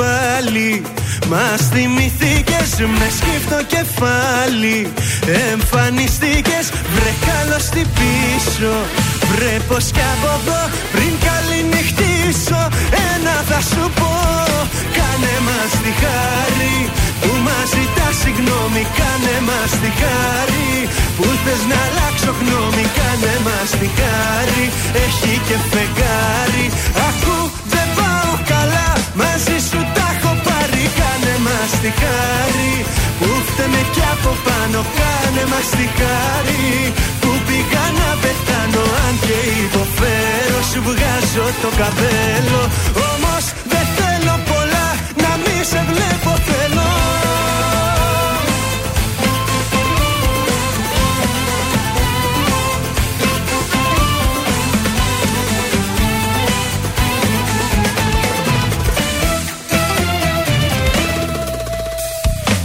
πάλι. Μας θυμηθήκες με σκύφτο κεφάλι. Εμφανιστήκες βρε καλώς τι πίσω. Βρε πως κι από εδώ πριν καληνυχτήσω. Ένα θα σου πω Κάνε μας τη χάρη. Που μας ζητάς συγγνώμη Κάνε μας τη χάρη. Που θες να αλλάξω γνώμη Κάνε μας τη χάρη. Έχει και φεγγάρι. Ακού δεν πάω καλά μαζί σου τα έχω πάρει. Κάνε μας τη χάρη. Που φταίμε κι από πάνω Κάνε μας τη χάρη. Που πήγα να πεθάνω Αν και υποφέρω σου βγάζω το καπέλο. Όμως δεν θέλω πολλά να μη σε βλέπω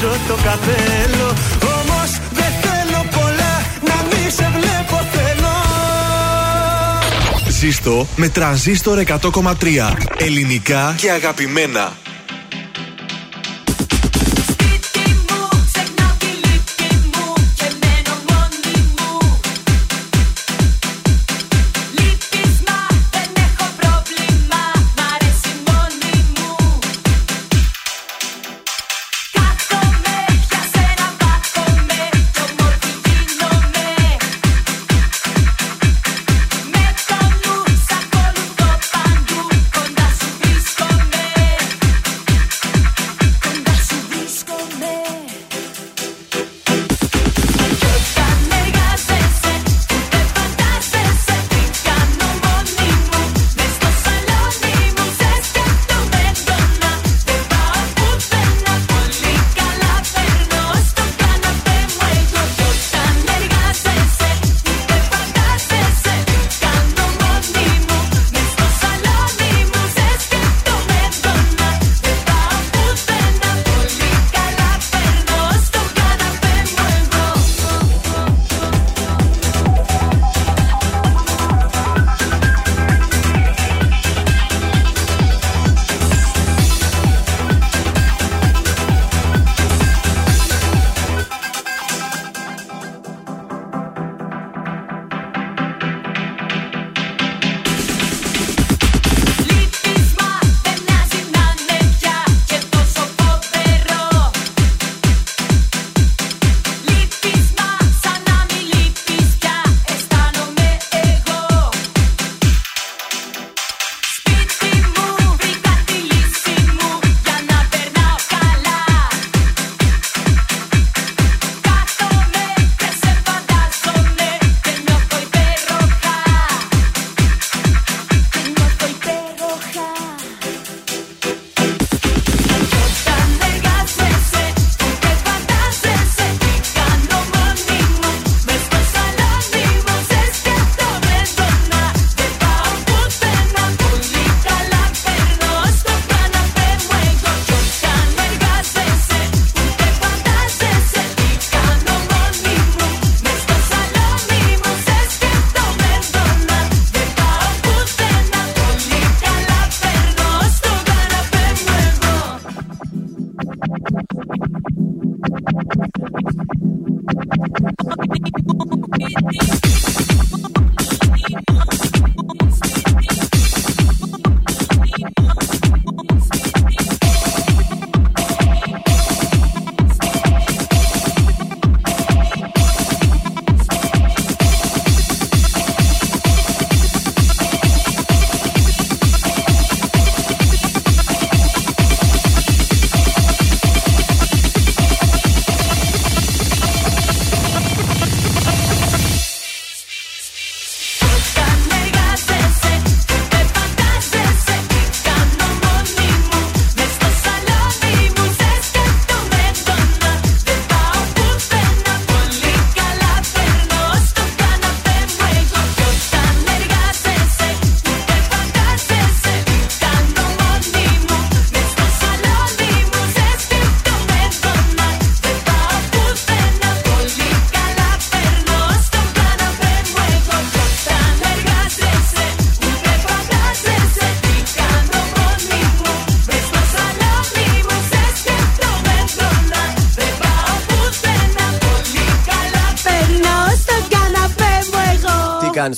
βγάζω το καπέλο Όμως δεν θέλω πολλά να μη σε βλέπω θέλω Ζήστο με τρανζίστορ 100,3. Ελληνικά και αγαπημένα.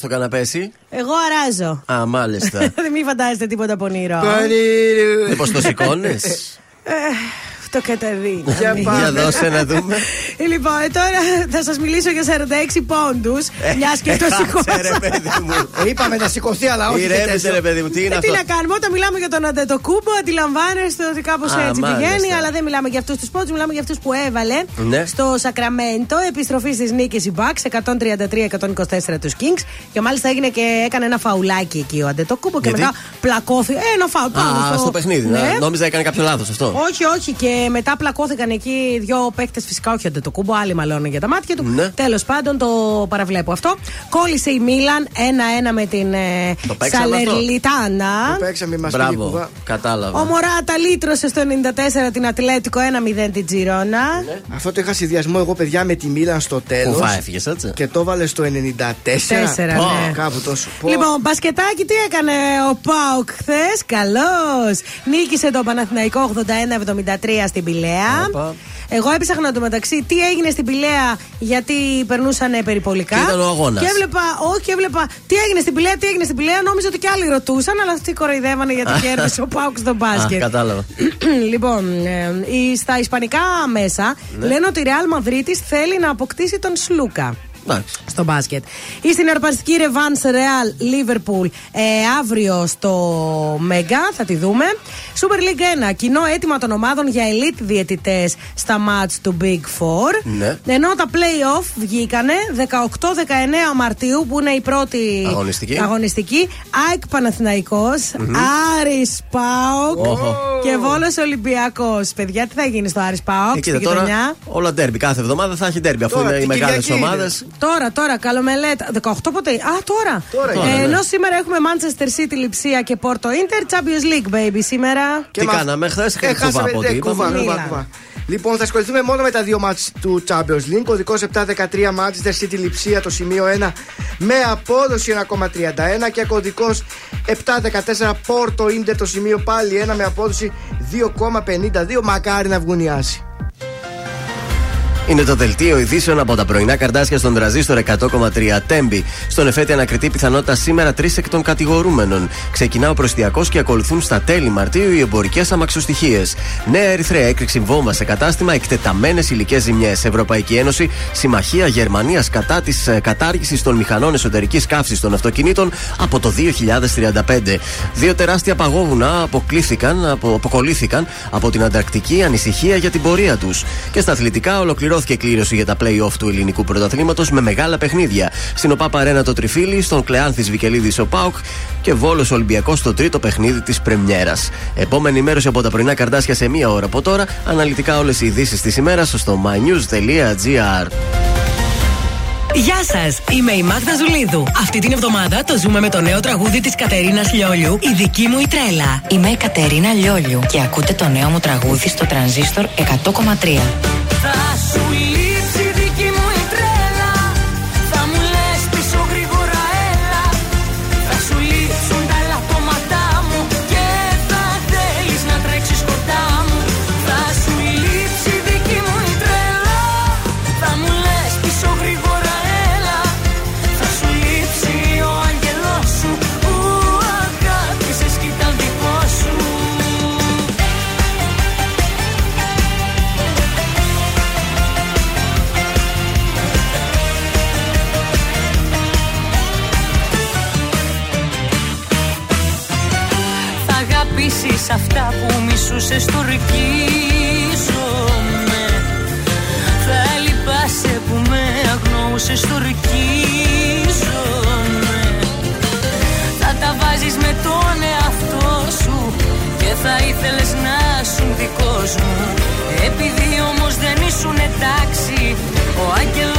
Στο καναπέ, εσύ; Εγώ αράζω. Α, μάλιστα. <laughs> Δεν μην φαντάζεστε τίποτα πονηρό. Μήπω το σηκώνεις; Ε, Το καταδίνει. Για δώσε να δούμε. <laughs> Λοιπόν, ε, τώρα θα σας μιλήσω για 46 πόντους. Μιας και το Ε, Κάτσε, σηκώσα. ρε παιδί μου. Είπαμε να σηκωθεί, αλλά όχι. και Ηρέμησε, τέτοιο. ρε παιδί μου, τι είναι Ε, τι αυτό; να κάνουμε, όταν μιλάμε για τον Αντετοκούμπο, αντιλαμβάνεστε ότι κάπως Α, έτσι μάλιστα. πηγαίνει, αλλά δεν μιλάμε για αυτούς τους πόντους, μιλάμε για αυτούς που έβαλε Ναι. στο Σακραμέντο. Επιστροφή στις νίκες η Bucks 133-124 τους Kings. Και μάλιστα έγινε και έκανε ένα φαουλάκι εκεί ο Αντετοκούμπο και Γιατί; μετά πλακώθηκε. Ε, ένα φαουλ πάνω Α, στο παιχνίδι. Ναι. να- Νόμιζα έκανε κάποιο λάθος αυτό. Όχι, όχι. Και μετά πλακώθηκαν εκεί δύο παίκτες, φυσικά όχι το κούμπο, άλλοι μαλώνουν για τα μάτια του. Ναι. Τέλος πάντων το παραβλέπω αυτό. Κόλλησε η Μίλαν 1-1 με την ε, Το παίξαμε αυτό. Σαλερλιτάνα. Το παίξαμε μας Μπράβο, κατάλαβα. Ο Μωράτα λύτρωσε στο 94 την Ατλέτικο 1-0 την Τζιρόνα. Αυτό το είχα συνδυασμό εγώ, παιδιά, με τη Μίλαν στο τέλος. Κουβά έφυγες έτσι. Και το έβαλε στο 94. Τέσσερα, Πω, ναι. Κάπου τόσο. Πω. Λοιπόν, μπασκετάκι τι έκανε ο Πάουκ χθες; Καλώς. Νίκησε το Παναθηναϊκό 81-73 στην Πηλαία. Όπα. Εγώ έψαχνα το μεταξύ τι έγινε στην Πηλαία γιατί περνούσαν περιπολικά. Και ήταν ο αγώνας. Και έβλεπα, όχι, έβλεπα τι έγινε στην Πηλαία, τι έγινε στην Πηλαία. Νόμιζα ότι και άλλοι ρωτούσαν, αλλά αυτοί κοροϊδεύανε γιατί <laughs> κέρδισε ο Πάουκ στο Α, μπάσκετ. κατάλαβα. <clears throat> λοιπόν, ε, η- στα ισπανικά μέσα Ναι. λένε ότι η Real Madrid θέλει να αποκτήσει τον Σλούκα Εντάξει. Στο μπάσκετ. Ή στην αρπαστική Revans Real Liverpool ε, αύριο στο Μέγκα, θα τη δούμε. Super League 1, κοινό αίτημα των ομάδων για elite διαιτητές στα μάτς του Big Four. Ναι. Ενώ τα play-off βγήκανε 18-19 Μαρτίου, που είναι η πρώτη Αγωνιστική. αγωνιστική. ΑΕΚ Παναθηναϊκός, Άρης Πάοκ Οχο. και Βόλος Ολυμπιακός. Παιδιά, τι θα γίνει στο Άρης Πάοκ Ε, στην κοίτα, γειτονιά; τώρα όλα ντέρμπι. Κάθε εβδομάδα θα έχει ντέρμπι αφού Τώρα, είναι οι την μεγάλες Κυριακή ομάδες. Είναι. Τώρα, τώρα, καλομελέτα. 18 ποτέ. Α, τώρα. Τώρα είναι. Ε, Ναι. ενώ σήμερα έχουμε Manchester City, Λιψία και Porto Inter, Champions League, baby, σήμερα. Τι μα- κάναμε χθες, είχαμε Ε, κουβά χάσαμε, από ναι, ό,τι κουβά, είπαμε. κουβά, Μίλαν. κουβά. Λοιπόν, θα ασχοληθούμε μόνο με τα δύο μάτς του Champions League. Κωδικός 713 Manchester City Λιψία το σημείο 1 με απόδοση 1,31 και κωδικός 714 Porto Inter το σημείο πάλι 1 με απόδοση 2,52. Μακάρι να βγουν οι άσοι. Είναι το δελτίο ειδήσεων από τα πρωινά καρτάσια στον τραζίστορ 100,3 τέμπη. Στον εφέτη ανακριτή πιθανότητα σήμερα τρεις εκ των κατηγορούμενων. Ξεκινά ο προστιακός και ακολουθούν στα τέλη Μαρτίου οι εμπορικές αμαξοστοιχίες. Νέα Ερυθρέα έκρηξη βόμβα σε κατάστημα εκτεταμένες υλικές ζημιές. Ευρωπαϊκή Ένωση, Συμμαχία Γερμανίας κατά της κατάργησης των μηχανών εσωτερικής καύσης των αυτοκινήτων από το 2035. Δύο τεράστια παγόβουνα αποκλήθηκαν, απο, αποκολλήθηκαν από την Ανταρκτική ανησυχία για την πορεία τους. Και στα αθλητικά ολοκληρώθηκε κλήρωση για τα play-off του ελληνικού πρωταθλήματος με μεγάλα παιχνίδια. Στην ΟΠΑ Αρένα το Τριφύλι, στον Κλεάνθης Βικελίδης ο Πάουκ και Βόλος Ολυμπιακός στο τρίτο παιχνίδι της Πρεμιέρας. Επόμενη ενημέρωση από τα πρωινά καρτάσια σε μία ώρα από τώρα. Αναλυτικά όλες οι ειδήσεις της ημέρας στο mynews.gr. Γεια σας, είμαι η Μάγδα Ζουλίδου. Αυτή την εβδομάδα το ζούμε με το νέο τραγούδι της Κατερίνας Λιόλιου, Η δική μου η τρέλα. Είμαι η Κατερίνα Λιόλιου και ακούτε το νέο μου τραγούδι στο τρανζίστορ 100,3. Θα σου λείψει μισούσες το ρικίζομαι Θα λυπάσαι που με αγνοούσες το ρικίζομαι Θα τα βάζεις με τον εαυτό σου Και θα ήθελες να σου δικός μου Επειδή όμως δεν ήσουν εντάξει Ο άγγελος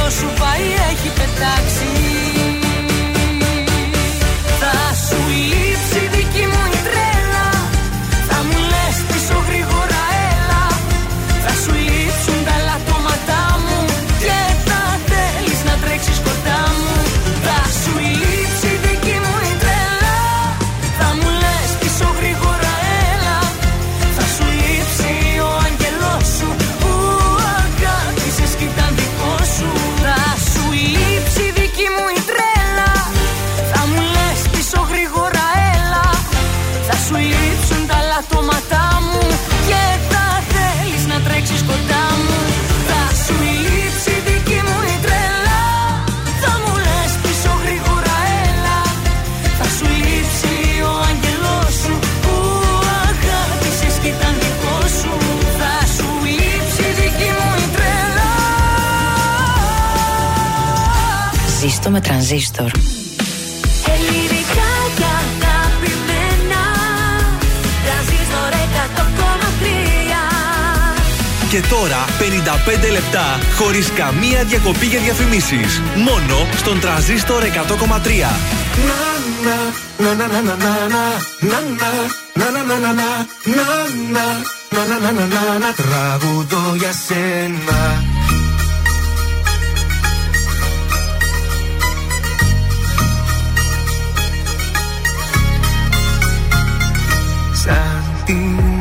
Ζήστο με τρανζίστορ. Ελληνικά και αγαπημένα Τρανζίστορ 100,3 Και τώρα 55 λεπτά χωρίς καμία διακοπή για διαφημίσεις. Μόνο στον τραζίστορ 100,3. Τραγουδό για σένα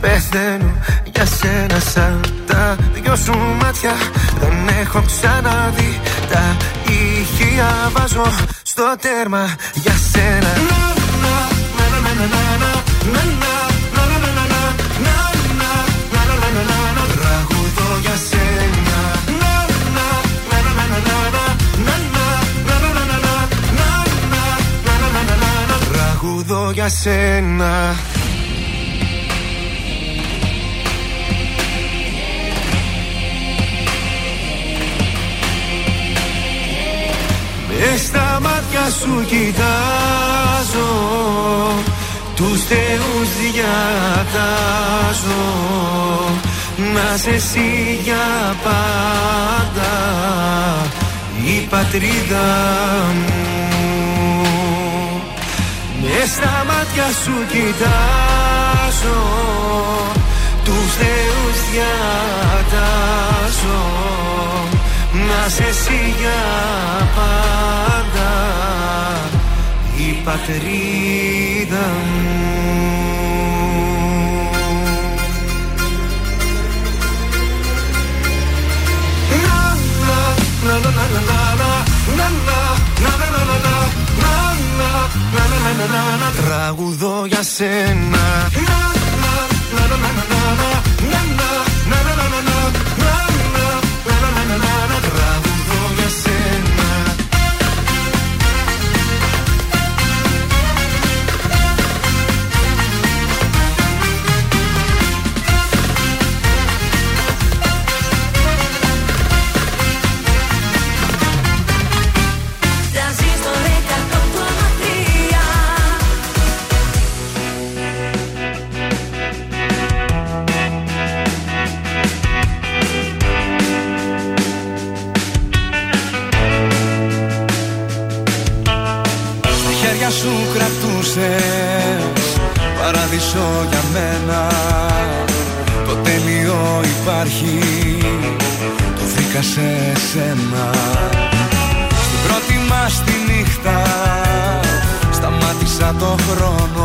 πεθαίνω για σένα Σαν τα δυο σου μάτια. Δεν έχω ξαναδεί Τα ηχεία. Βάζω στο τέρμα για σένα. Τραγουδώ για σένα. Τραγουδώ για σένα Μες στα μάτια σου κοιτάζω Τους θεούς διατάζω. Να σε εσύ για πάντα Η πατρίδα μου. Μες στα μάτια σου κοιτάζω Τους θεούς διατάζω Να σε εσύ για πάντα Η πατρίδα μου Να, να, να, να, να, να, να, να, να, να, να, να, να, να, να, να, να, να, να, να, Τραγουδώ για σένα Να, να, να, να, να, να, να, να, να, να, να, να, βρήκα σε σένα. Στην πρώτη μας τη νύχτα Σταμάτησα το χρόνο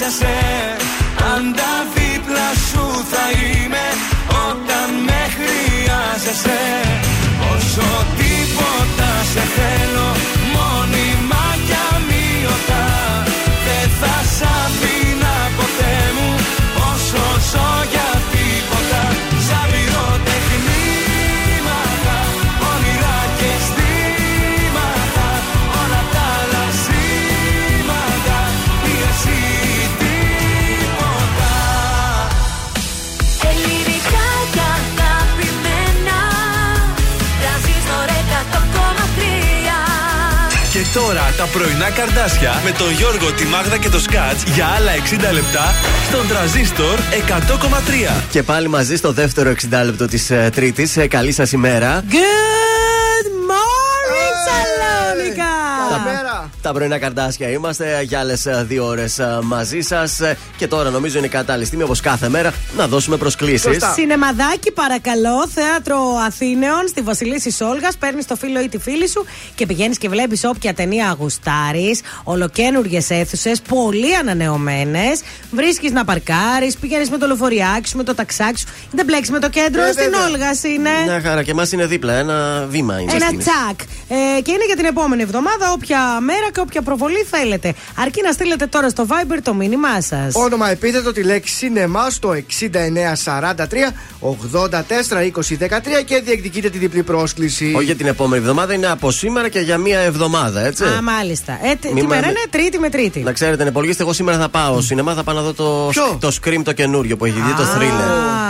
φαντάζεσαι Πάντα δίπλα σου θα είμαι Όταν με χρειάζεσαι Όσο τίποτα σε θέλω τα πρωινά καρδάσια με τον Γιώργο, τη Μάγδα και το Σκάτς για άλλα 60 λεπτά στον τραζίστορ 100,3. Και πάλι μαζί στο δεύτερο 60 λεπτό της Τρίτης. Καλή σας ημέρα. Good morning, Σαλόνικα! Καλημέρα. Τα πρωινά καρδάσια είμαστε για άλλες δύο ώρες μαζί σας. Και τώρα νομίζω είναι κατάλληλη στιγμή, όπως κάθε μέρα, να δώσουμε προσκλήσεις. Σωστά. Σινεμαδάκι, παρακαλώ, θέατρο Αθήνεων στη Βασιλίση Σόλγας. Παίρνεις το φίλο ή τη φίλη σου και πηγαίνεις και βλέπεις όποια ταινία γουστάρεις. Ολοκένουργιε αίθουσες, πολύ ανανεωμένες. Βρίσκεις να παρκάρεις, πηγαίνεις με το λεωφοριάκι σου, με το ταξάκι σου. Δεν μπλέξεις με το κέντρο, Ε, στην βέβαια. Όλγα είναι. Μια χαρά και εμάς είναι δίπλα, ένα βήμα είναι. Ένα στην- τσακ. Ε, και είναι για την επόμενη εβδομάδα, όποια μέρα και όποια προβολή θέλετε. Αρκεί να στείλετε τώρα στο Viber το μήνυμά σας. Όνομα επίθετο τη λέξη σινεμά στο 6943 84 20 13 και διεκδικείτε τη διπλή πρόσκληση. Όχι για την επόμενη εβδομάδα, είναι από σήμερα και για μία εβδομάδα, έτσι. Α, μάλιστα. Ε, τι Μη μέρα με- είναι Τρίτη με Τρίτη. Να ξέρετε, είναι υπολογίστε, εγώ σήμερα θα πάω σινεμά, θα πάω να δω το, Ποιο; το Scream το καινούριο που έχει δει, το thriller.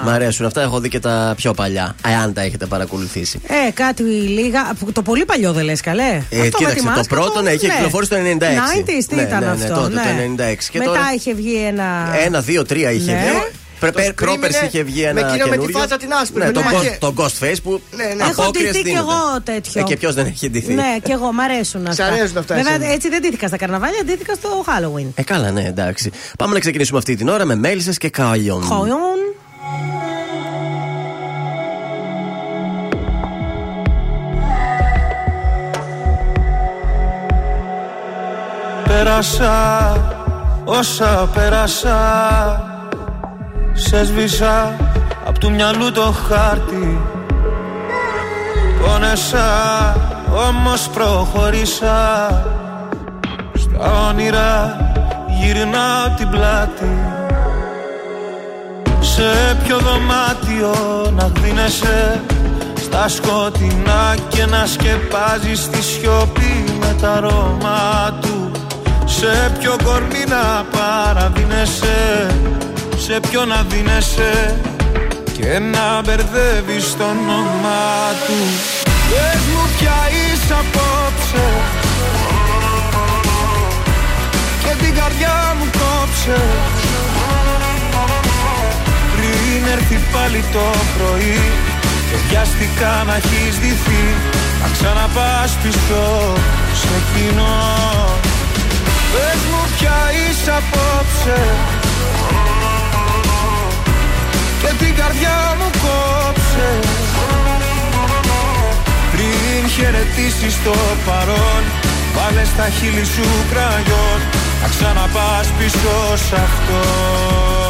Α. Μ' αρέσουν αυτά, έχω δει και τα πιο παλιά. Εάν τα έχετε παρακολουθήσει. Ε, κάτι λίγα. Το πολύ παλιό δεν λες, καλέ. Ε, Αυτό με τη κοίταξε, το μάσκα, πρώτο, ναι, είχε κυκλοφορήσει το 96. 90's, τι Ναι, ήταν ναι, ναι, αυτό. τότε, το ναι. 96. Και Μετά τώρα- είχε βγει ένα. Ένα, δύο, τρία είχε Ναι. βγει. Πρε- Το πρε- Scream Πρόπερση είναι είχε βγει με ένα εκείνο με τη καινούριο. φάτσα την άσπρη, Ναι, με το, μια ghost, μαχαίρι. το Ghost Face που Ναι, ναι. Έχω απόκριες ντυθεί κι δίνονται. εγώ τέτοιο. Ε, και ποιος δεν έχει ντυθεί. Ναι, και εγώ, μ' αρέσουν αυτά. αρέσουν αυτά, Βέβαια, εσένα. έτσι δεν ντύθηκα στα καρναβάλια, ντύθηκα στο Halloween. Ε, καλά, ναι, εντάξει. Πάμε να ξεκινήσουμε αυτή την ώρα με μέλισσες και καλλιόν. Χόιον. Πέρασα όσα πέρασα Σε σβήσα απ' του μυαλού το χάρτη. Πόνεσα όμως προχωρήσα. Στα όνειρα γυρνάω την πλάτη Σε ποιο δωμάτιο να γδίνεσαι Στα σκοτεινά και να σκεπάζεις τη σιωπή με τα αρώμα του. Σε ποιο κορμί να παραδίνεσαι; Σε ποιο να δίνεσαι; Και να μπερδεύεις το όνομά του. Πες μου ποια είσαι απόψε. Και την καρδιά μου κόψε Πριν έρθει πάλι το πρωί Και βιαστικά να έχεις ντυθεί Να ξαναπάς πίσω σε κοινό Πες μου ποια είσαι απόψε. Και την καρδιά μου κόψε. Πριν χαιρετήσεις το παρόν Βάλε στα χείλη σου κραγιόν. Να ξαναπάς πίσω σ' αυτό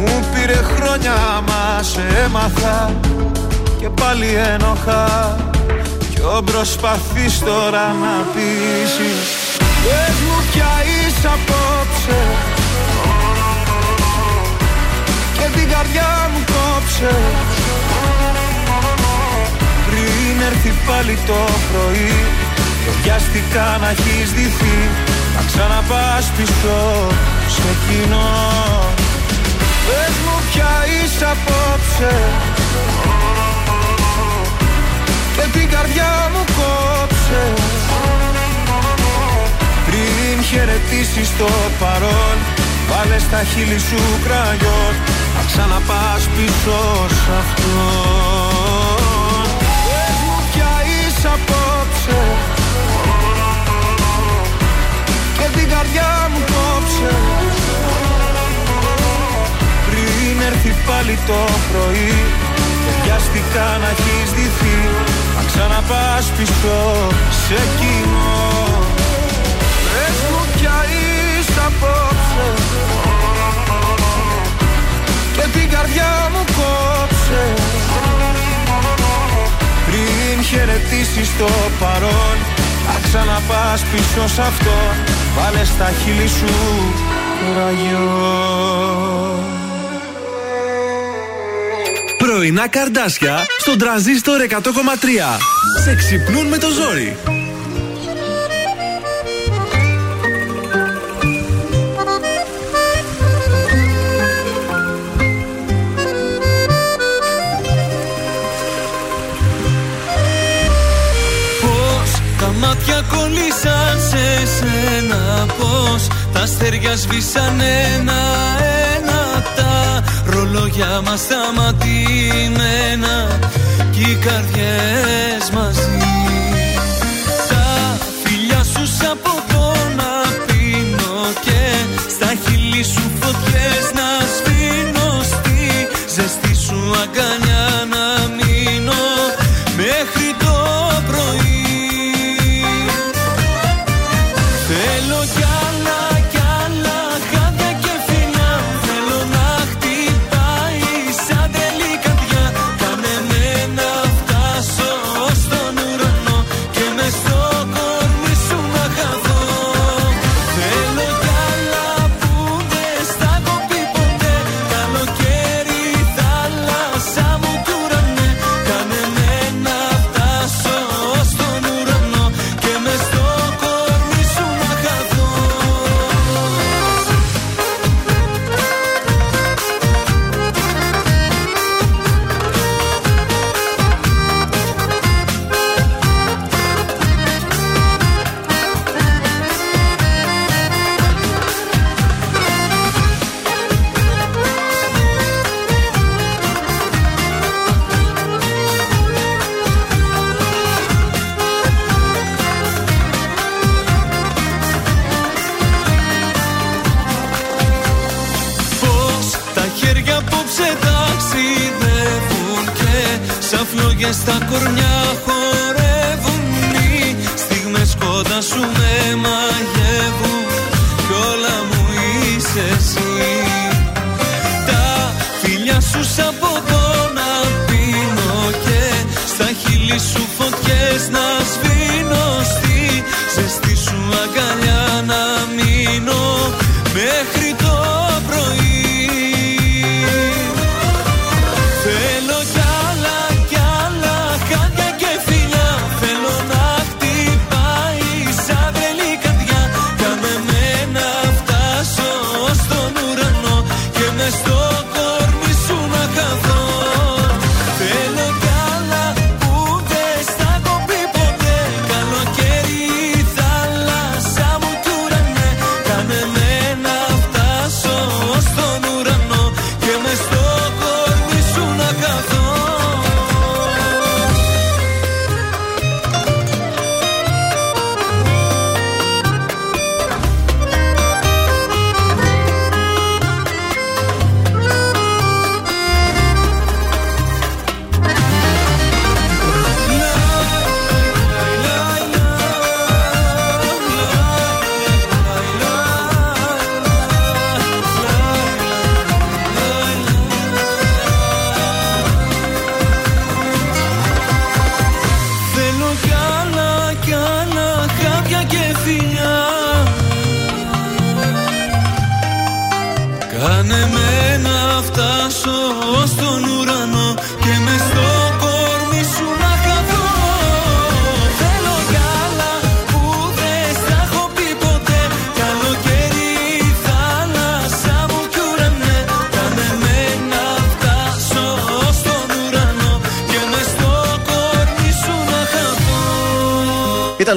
Μου πήρε χρόνια μα σε έμαθα. Και πάλι ένοχα. Ποιο προσπαθείς τώρα να πείσεις. Πες μου πια είσαι απόψε. Και την καρδιά μου κόψε. Πριν έρθει πάλι το πρωί Και βιαστικά να έχεις δυθεί Να ξαναπάς πίσω σε κοινό. Πες μου πια είσαι απόψε. Και την καρδιά μου κόψε. Πριν χαιρετήσεις το παρόν Βάλε στα χείλη σου κραγιόν. Να ξαναπάς πίσω σ' αυτό Πες μου πια είσαι απόψε. Και την καρδιά μου κόψε Πριν έρθει πάλι το πρωί. Και βιαστικά να έχεις δυθεί Να ξαναπάς πίσω σε κοινό. Πες μου πια είσαι απόψε. Και την καρδιά μου κόψε. Πριν χαιρετήσεις το παρόν Να ξαναπάς πίσω σ' αυτό. Βάλε στα χείλη σου κουραγιό Πρωινά καρδάσια στον τραζίστορ 100,3. Σε ξυπνούν με το ζόρι. Πώς τα μάτια κολλήσαν σε σένα Πώς τα αστέρια σβήσαν ένα-ένα Τα ρολόγια μας σταματημένα Κι οι καρδιές μαζί. Τα φιλιά σου σαν ποτό να πίνω Και στα χείλη σου φωτιές να σβήνω Στη ζεστή σου αγκαλιά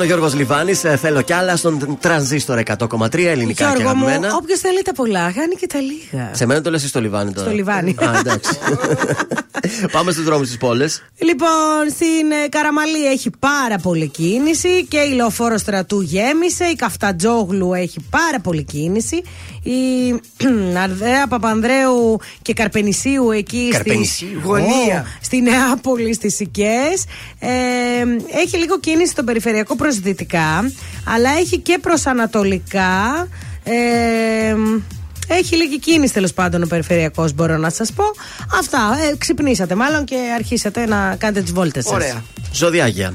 Γιώργος Λιβάνης. Θέλω κι άλλα στον τρανζίστορ 100,3 ελληνικά και Γιώργο μου, αγαπημένα. όποιος θέλει τα πολλά, χάνει και τα λίγα. Σε μένα το λες εσύ στο Λιβάνι τώρα; Στο Λιβάνι. Α, εντάξει. <laughs> <laughs> Πάμε στους δρόμους της πόλης. Λοιπόν, στην ε, Καραμαλή έχει πάρα πολύ κίνηση και η λεωφόρο στρατού γέμισε. Η Καφτατζόγλου έχει πάρα πολύ κίνηση. Η <clears throat> Αρδέα Παπανδρέου και Καρπενησίου εκεί Καρπενησίου. στη Γωνία. στη Νεάπολη, στις Οικές. Ε, έχει λίγο κίνηση στο περιφερειακό προς δυτικά, αλλά έχει και προς ανατολικά. Ε, έχει λίγη κίνηση τέλος πάντων ο περιφερειακός, μπορώ να σας πω. Αυτά. Ε, ξυπνήσατε μάλλον και αρχίσατε να κάνετε τις βόλτες σας. Ωραία. Ζωδιάκια.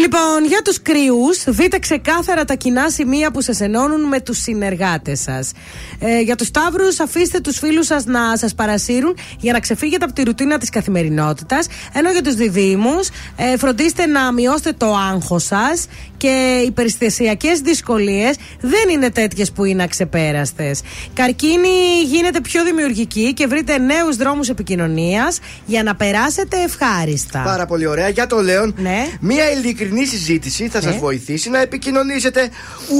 Λοιπόν, για τους κρυού, δείτε ξεκάθαρα τα κοινά σημεία που σας ενώνουν με τους συνεργάτες σας. Ε, για τους Σταύρου, αφήστε τους φίλους σας να σας παρασύρουν για να ξεφύγετε από τη ρουτίνα της καθημερινότητας. Ενώ για τους διδήμου, ε, φροντίστε να μειώσετε το άγχος σας και οι περιστασιακές δυσκολίες δεν είναι τέτοιες που είναι αξεπέραστες. Καρκίνη, γίνετε πιο δημιουργικοί και βρείτε νέους δρόμους επικοινωνίας για να περάσετε ευχάριστα. Πάρα πολύ ωραία. Για το Λέον, Ναι. μία ειλικρινή συζήτηση θα Ναι. σας βοηθήσει να επικοινωνήσετε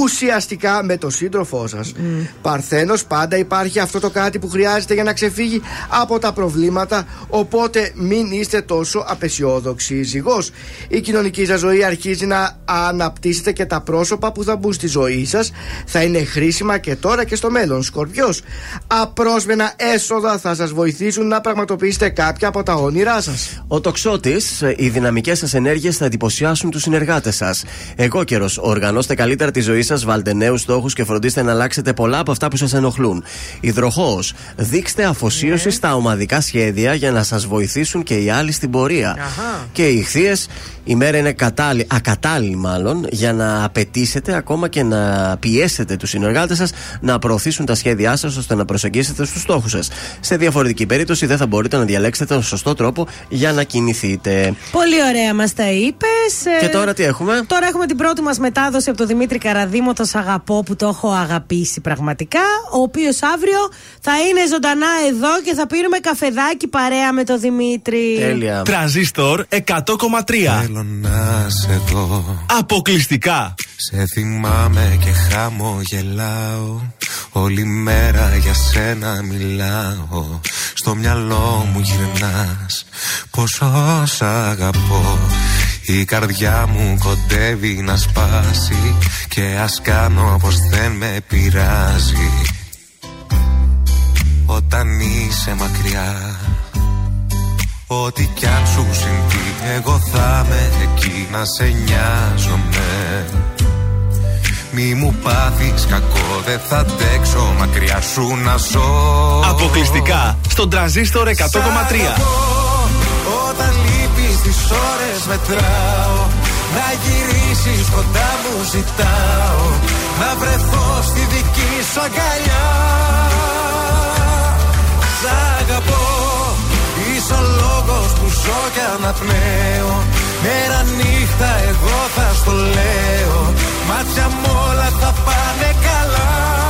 ουσιαστικά με τον σύντροφό σας. Παρθένος, πάντα υπάρχει αυτό το κάτι που χρειάζεται για να ξεφύγει από τα προβλήματα, οπότε μην είστε τόσο απεσιόδοξοι. Ζυγός, η κοινωνική σας ζωή αρχίζει να αναπτύσσετε και τα πρόσωπα που θα μπουν στη ζωή σας θα είναι χρήσιμα και τώρα και στο μέλλον. Σκορπιός, απρόσμενα έσοδα θα σας βοηθήσουν να πραγματοποιήσετε κάποια από τα όνειρά σας. Ο τοξότης, οι δυναμικές σας ενέργειες θα εντυπωσιάσουν του συνεργάτες σας. Εγώ καιρο, οργανώστε καλύτερα τη ζωή σας, βάλτε νέους στόχους και φροντίστε να αλλάξετε πολλά από αυτά που σας ενοχλούν. Υδροχός, δείξτε αφοσίωση στα ομαδικά σχέδια για να σας βοηθήσουν και οι άλλοι στην πορεία. Και οι ηχθείες, η μέρα είναι κατάλληλη, ακατάλληλη μάλλον, για να απαιτήσετε ακόμα και να πιέσετε τους συνεργάτες σας να προωθήσουν τα σχέδιά σας ώστε να προσεγγίσετε στους στόχους σας. Σε διαφορετική περίπτωση δεν θα μπορείτε να διαλέξετε τον σωστό τρόπο για να κινηθείτε. Πολύ ωραία μας τα είπες. Και τώρα τι έχουμε; Τώρα έχουμε την πρώτη μας μετάδοση από τον Δημήτρη Καραδίμο, το σ' αγαπώ που το έχω αγαπήσει πραγματικά. Ο οποίος αύριο θα είναι ζωντανά εδώ και θα πίνουμε καφεδάκι παρέα με τον Δημήτρη. Τέλεια. Τρανζίστορ 100,3. Θέλω να σε δω Αποκλειστικά. Σε θυμάμαι και χαμογελάω Όλη μέρα για σένα μιλάω Στο μυαλό μου γυρνάς Πόσο σ' αγαπώ Η καρδιά μου κοντεύει να σπάσει Και ας κάνω πως δεν με πειράζει. Όταν είσαι μακριά Ό,τι κι αν σου συμβεί Εγώ θα είμαι εκεί να σε νοιάζομαι. Μη μου πάθεις κακό Δεν θα αντέξω μακριά σου να ζω. Αποκλειστικά στον τρανζίστορ 100,3. Σ' αγαπώ, Όταν λείπεις τις ώρες μετράω. Να γυρίσεις κοντά μου ζητάω. Να βρεθώ στη δική σου αγκαλιά. Σ' αγαπώ Είσαι ο λόγος που ζω και αναπνέω. Μέρα νύχτα εγώ θα στο λέω. Μάτια μου όλα θα πάνε καλά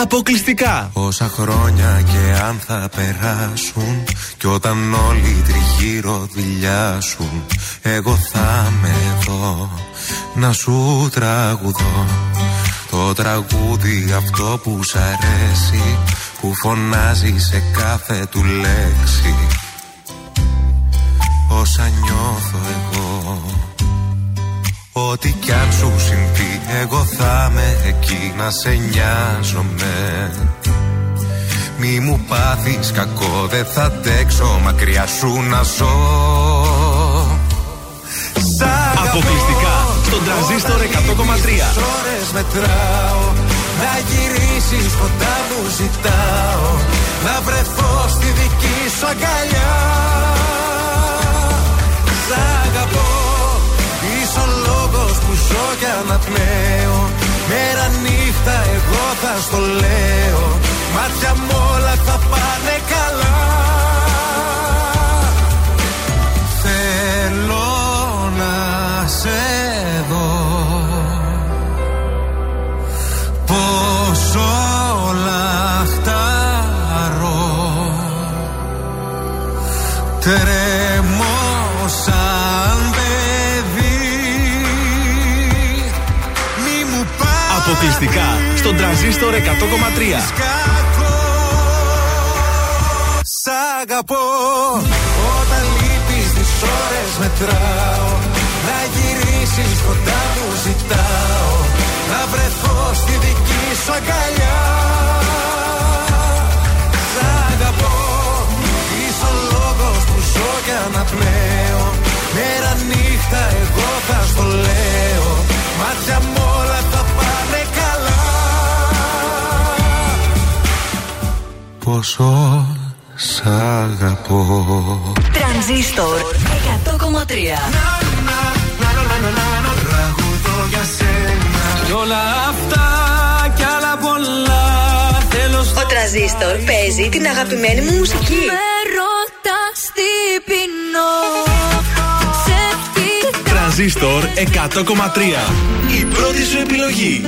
Αποκλειστικά. Όσα χρόνια και αν θα περάσουν Κι όταν όλοι τριγύρω δηλιάσουν Εγώ θα με εδώ να σου τραγουδώ. Το τραγούδι αυτό που σ' αρέσει Που φωνάζει σε κάθε του λέξη. Όσα νιώθω εγώ Ό,τι κι αν σου συμβεί Εγώ θα είμαι εκεί να σε νοιάζομαι. Μη μου πάθεις κακό Δεν θα αντέξω μακριά σου να ζω. Σ' αγαπώ. Αποκλειστικά στον τρανζίστορ 100,3. Ώρες μετράω Να γυρίσεις κοντά μου ζητάω. Να βρεθώ στη δική σου αγκαλιά. Σ' αγαπώ ζω και αναπνέω. Μέρα νύχτα εγώ θα στο λέω. Μάτια μου όλα θα πάνε καλά. Θέλω να σε δω. Πόσο λαχταρώ Τρέμω Αποκλειστικά στον τραζίστορ 100,3. κακό Σ' αγαπώ. Όταν λείπεις τις ώρες μετράω. Να γυρίσεις κοντά μου ζητάω. Να βρεθώ στη δική σου αγκαλιά. Σ' αγαπώ. Είσαι ο λόγος που ζω και αναπνέω. Μέρα νύχτα εγώ θα στο λέω. Μάτια μου Πόσο σ' αγαπώ Τρανζίστορ 100,3. Τραγουδώ για σένα Κι όλα αυτά κι άλλα πολλά θέλω στο Ο Τρανζίστορ παίζει την αγαπημένη μου μουσική. Με ρωτάς τι πεινώ Σε τι Τρανζίστορ 100,3. Η πρώτη σου επιλογή.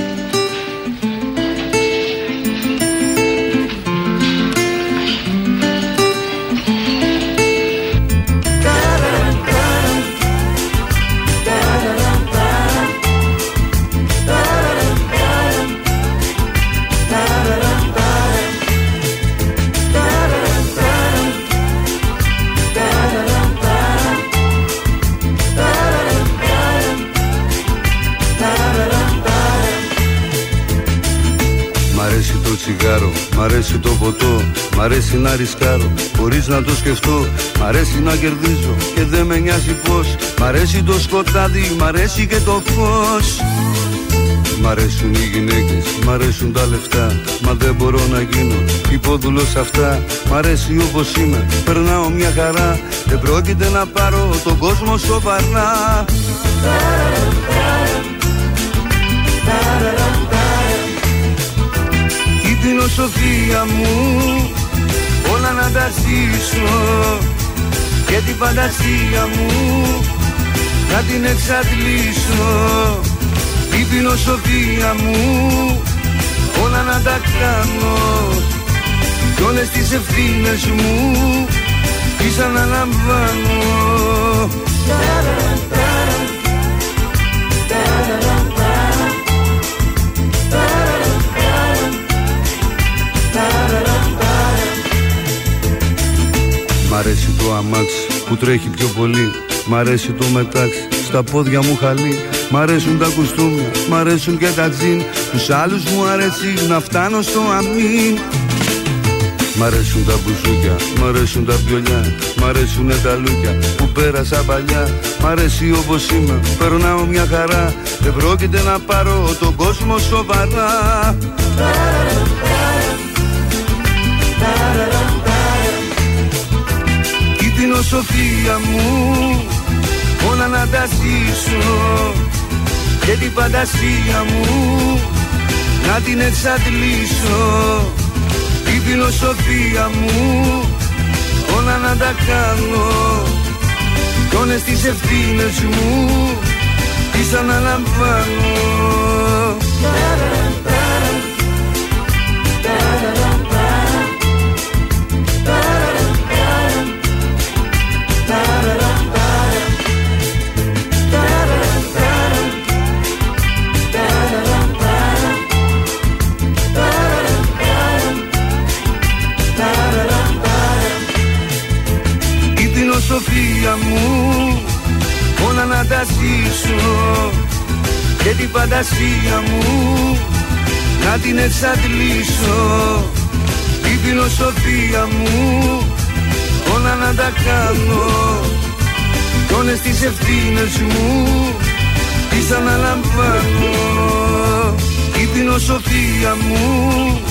Τσιγάρο, μ' αρέσει το ποτό Μ' αρέσει να ρισκάρω, χωρίς να το σκεφτώ Μ' αρέσει να κερδίζω. Και δεν με νοιάζει πως Μ' αρέσει το σκοτάδι, μ' αρέσει και το φως. Μ' αρέσουν οι γυναίκες, μ' αρέσουν τα λεφτά. Μα δεν μπορώ να γίνω υπόδουλος αυτά. Μ' αρέσει όπως είμαι, περνάω μια χαρά. Δεν πρόκειται να πάρω τον κόσμο σοβαρά. Η φιλοσοφία μου. Όλα να τα ζήσω Και την φαντασία μου. Να την εξαντλήσω. Η φιλοσοφία μου. Όλα να τα κάνω. Κι όλες τις ευθύνες μου τις αναλαμβάνω αρέσει το αμάξι που τρέχει πιο πολύ. Μ' αρέσει το μετάξι στα πόδια μου χαλί Μ' αρέσουν τα κουστούμια, μ' αρέσουν και τα τζιν. Τους άλλους μου αρέσει να φτάνω στο αμήν. Μ' αρέσουν τα μπουζούκια, μ' αρέσουν τα πιολιά Μ' αρέσουν τα λούκια που πέρασα παλιά. Μ' αρέσει όπως είμαι, περνάω μια χαρά. Δεν πρόκειται να πάρω τον κόσμο σοβαρά Η φιλοσοφία μου. Όλα να τα ζήσω. Και την φαντασία μου να την εξαντλήσω. Η φιλοσοφία μου όλα να τα κάνω. Κι όλες τις ευθύνες μου τις αναλαμβάνω φαντασία μου να την εξαντλήσω. Η φιλοσοφία μου όλα να τα κάνω. Κι όλες τις ευθύνες μου τις αναλαμβάνω. Η φιλοσοφία φιλοσοφία μου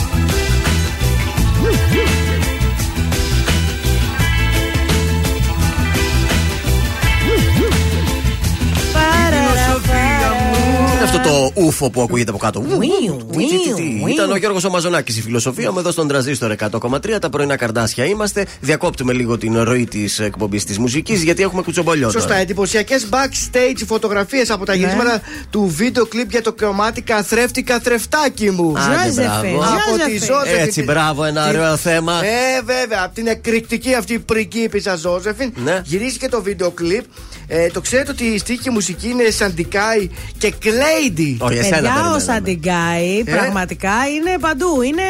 το ούφο που ακούγεται από κάτω. Ουίου, Τι, τι, τι, τι. ουίου. Ήταν ο Γιώργος Ομαζονάκης. Η φιλοσοφία μου εδώ στον τραζίστορ 100,3. Τα πρωινά καρδάσια είμαστε. Διακόπτουμε λίγο την ροή της εκπομπής της μουσικής γιατί έχουμε κουτσομπολιό. Σωστά, τώρα. εντυπωσιακές backstage φωτογραφίες από τα γυρίσματα του βίντεο κλιπ για το κομμάτι Καθρέφτη Καθρεφτάκι μου. Άντε, μπράβο. Από τη Ζώζεφιν. Έτσι, μπράβο, ένα ωραίο θέμα. Ε, βέβαια, από την εκρηκτική αυτή πριγκίπισσα Ζώζεφιν. Ναι. Γυρίστηκε το βίντεο κλιπ. Ε, το ξέρετε ότι η στίχη και η μουσική είναι Σαντικάη και Κλέιντι. Όχι, εσένα Παιδιά, ο περιμέναμε. Σαντιγκάη Ε; πραγματικά είναι παντού. Είναι...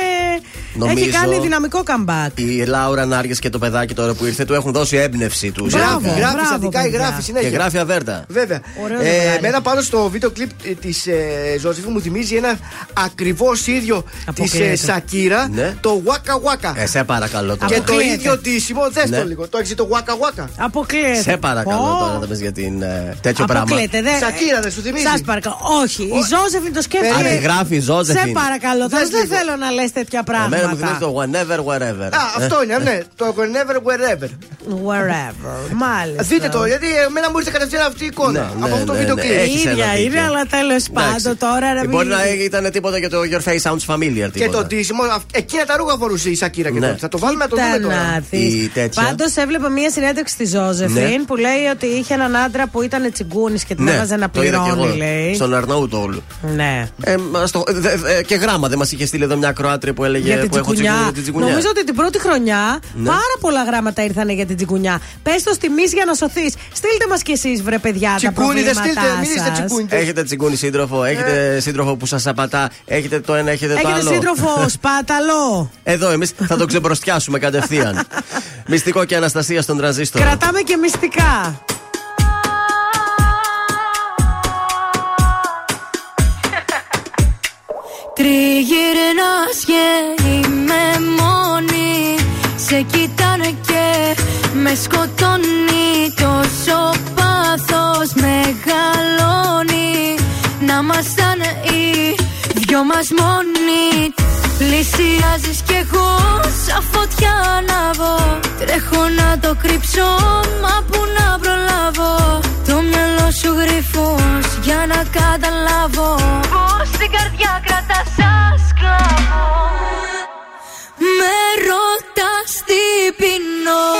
Νομίζω- Έχει κάνει δυναμικό comeback. Η Λάουρα Νάργες και το παιδάκι τώρα που ήρθε του έχουν δώσει έμπνευση του. Μπράβο, Γράφει, γράφει μπράβο, Σαντικάη, παιδιά. γράφει συνέχεια. Και γράφει αβέρτα. Βέβαια. Ωραίο Ε, ζευγάρι. εμένα πάνω στο βίντεο κλιπ της ε, Ζώζεφη μου θυμίζει ένα ακριβώς ίδιο της Αποκλείεται. ε, Σακύρα, Ναι. το Waka Waka. Ε, σε παρακαλώ τώρα. Και το Αποκλείεται. ίδιο τίσιμο, δες Ναι. το λίγο. Το έχεις το Waka Waka. Αποκλείεται. Σε παρακαλώ Πω. τώρα να πες για την, ε, τέτοιο πράγμα. Αποκλείεται. Δεν... Σακύρα, δεν σου θυμίζει; Σας παρακαλώ. Όχι. Η Ζώζεφιν το Α, σκέφτεται. τη γράφει η Ζώζεφιν. Σε παρακαλώ. Τώρα Δες δεν λίγο. θέλω να λες τέτοια Εμένα μου θυμίζει πράγματα. το whenever, wherever. Α, αυτό είναι, ναι. Το whenever, wherever. Wherever. Μάλιστα. Δείτε το, γιατί εμένα μου ήρθε κατευθείαν αυτή η εικόνα. Ναι, από ναι, αυτό το ναι, βίντεο ναι. κλιπ. Έχεις ένα ίδια δίκιο. είναι, αλλά τέλος πάντων Εντάξει. τώρα να Ε, μην. Μπορεί να ήταν τίποτα για το Your Face Sounds Familiar. Και τίποτα. το ντύσιμο, αυ- εκείνα τα ρούχα φορούσε η Σακύρα και Ναι. τότε. Θα το βάλουμε να το δούμε τώρα. Η τέτοια. Πάντως έβλεπα μία συνέντευξη στη Ζώζεφιν Ναι. που λέει ότι είχε έναν άντρα που ήταν τσιγκούνης και την Ναι, έβαζε να το είδα κι πληρώνει, εγώ. λέει. Στον Αρναούτολ. Ναι. Ε, μας το- δε- δε- και γράμμα δεν μας είχε στείλει εδώ μια Κροάτρια που έλεγε Για την που έχω τσιγκουνιά. τσιγκούνια, την τσιγκουνιά. Νομίζω ότι την πρώτη χρονιά Ναι. πάρα πολλά γράμματα ήρθαν για την τσιγκουνιά. Πες το τιμή για να σωθείς. Στείλτε μας κι εσείς, βρε παιδιά, Τσιγκούνι, τα δεν στείλτε, μην είστε προβλήματά σας. τσιγκούνι. Έχετε τσιγκούνι σύντροφο, έχετε σύντροφο που σας απατά, έχετε το ένα, έχετε, το Έχετε άλλο. σύντροφο <laughs> σπάταλο. Εδώ εμείς θα το ξεμπροστιάσουμε κατευθείαν. <laughs> Μυστικό και Αναστασία στον τραζίστρο. Κρατάμε και μυστικά. Τριγυρνάς και είμαι μόνη. Σε κοιτάνε και με σκοτώνει. Τόσο πάθος μεγαλώνει. Να ήμασταν οι δυο μας μόνοι. Πλησιάζεις κι εγώ σαν φωτιά ανάβω Τρέχω να το κρύψω μα που να προλάβω. Το μυαλό σου γρυφός για να καταλάβω. Πως την καρδιά κρατάς σαν σκλάβο Με ρωτάς τι πεινώ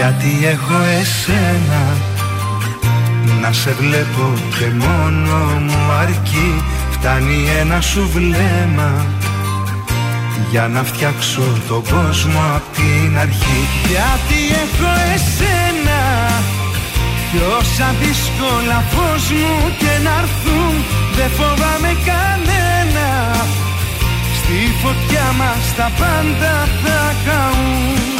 Γιατί έχω εσένα να σε βλέπω και μόνο μου αρκεί. Φτάνει ένα σου βλέμμα για να φτιάξω τον κόσμο απ' την αρχή. Γιατί έχω εσένα κι όσα δύσκολα φως μου και να έρθουν Δεν φοβάμαι κανένα. Στη φωτιά μας τα πάντα θα καούν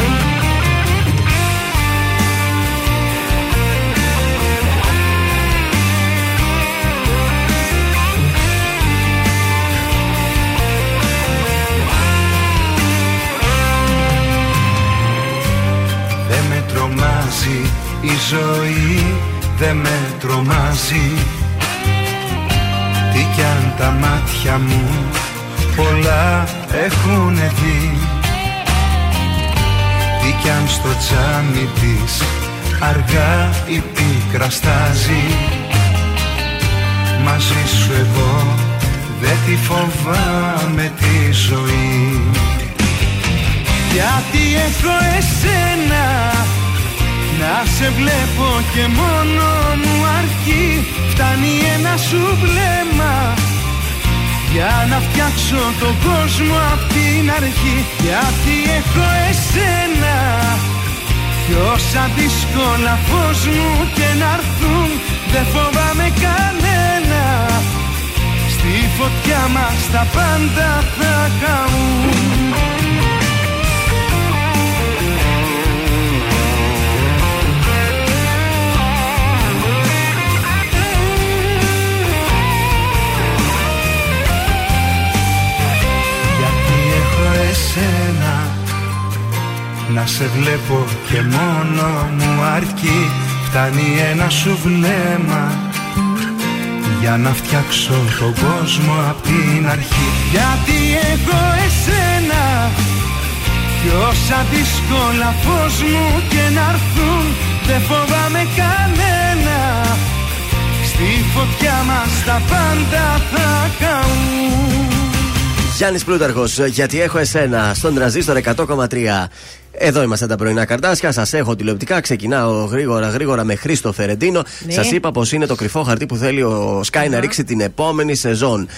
τρομάζει η ζωή δεν με τρομάζει. Τι κι αν τα μάτια μου πολλά έχουν δει. Τι κι αν στο τζάμι της αργά η πίκρα στάζει. Μαζί σου εγώ δεν τη φοβάμαι τη ζωή. Γιατί έχω εσένα να σε βλέπω και μόνο μου αρκεί. Φτάνει ένα σου βλέμμα Για να φτιάξω τον κόσμο απ' την αρχή. Γιατί έχω εσένα. Κι όσα δύσκολα φως μου και να έρθουν Δεν φοβάμαι κανένα. Στη φωτιά μας τα πάντα θα καούν εσένα. Να σε βλέπω και μόνο μου αρκεί. Φτάνει ένα σου βλέμμα. Για να φτιάξω τον κόσμο απ' την αρχή. Γιατί έχω εσένα Κι όσα δύσκολα φως μου και να έρθουν Δεν φοβάμαι κανένα. Στη φωτιά μας τα πάντα θα καούν Γιάννης Πλούταρχος, γιατί έχω εσένα στον τραζίστορ 100,3. Εδώ είμαστε τα πρωινά καρτάσια. Σας έχω τηλεοπτικά. Ξεκινάω γρήγορα γρήγορα με Χρήστο Φερεντίνο. Ναι. Σας είπα πως είναι το κρυφό χαρτί που θέλει ο Σκάι να ρίξει την επόμενη σεζόν.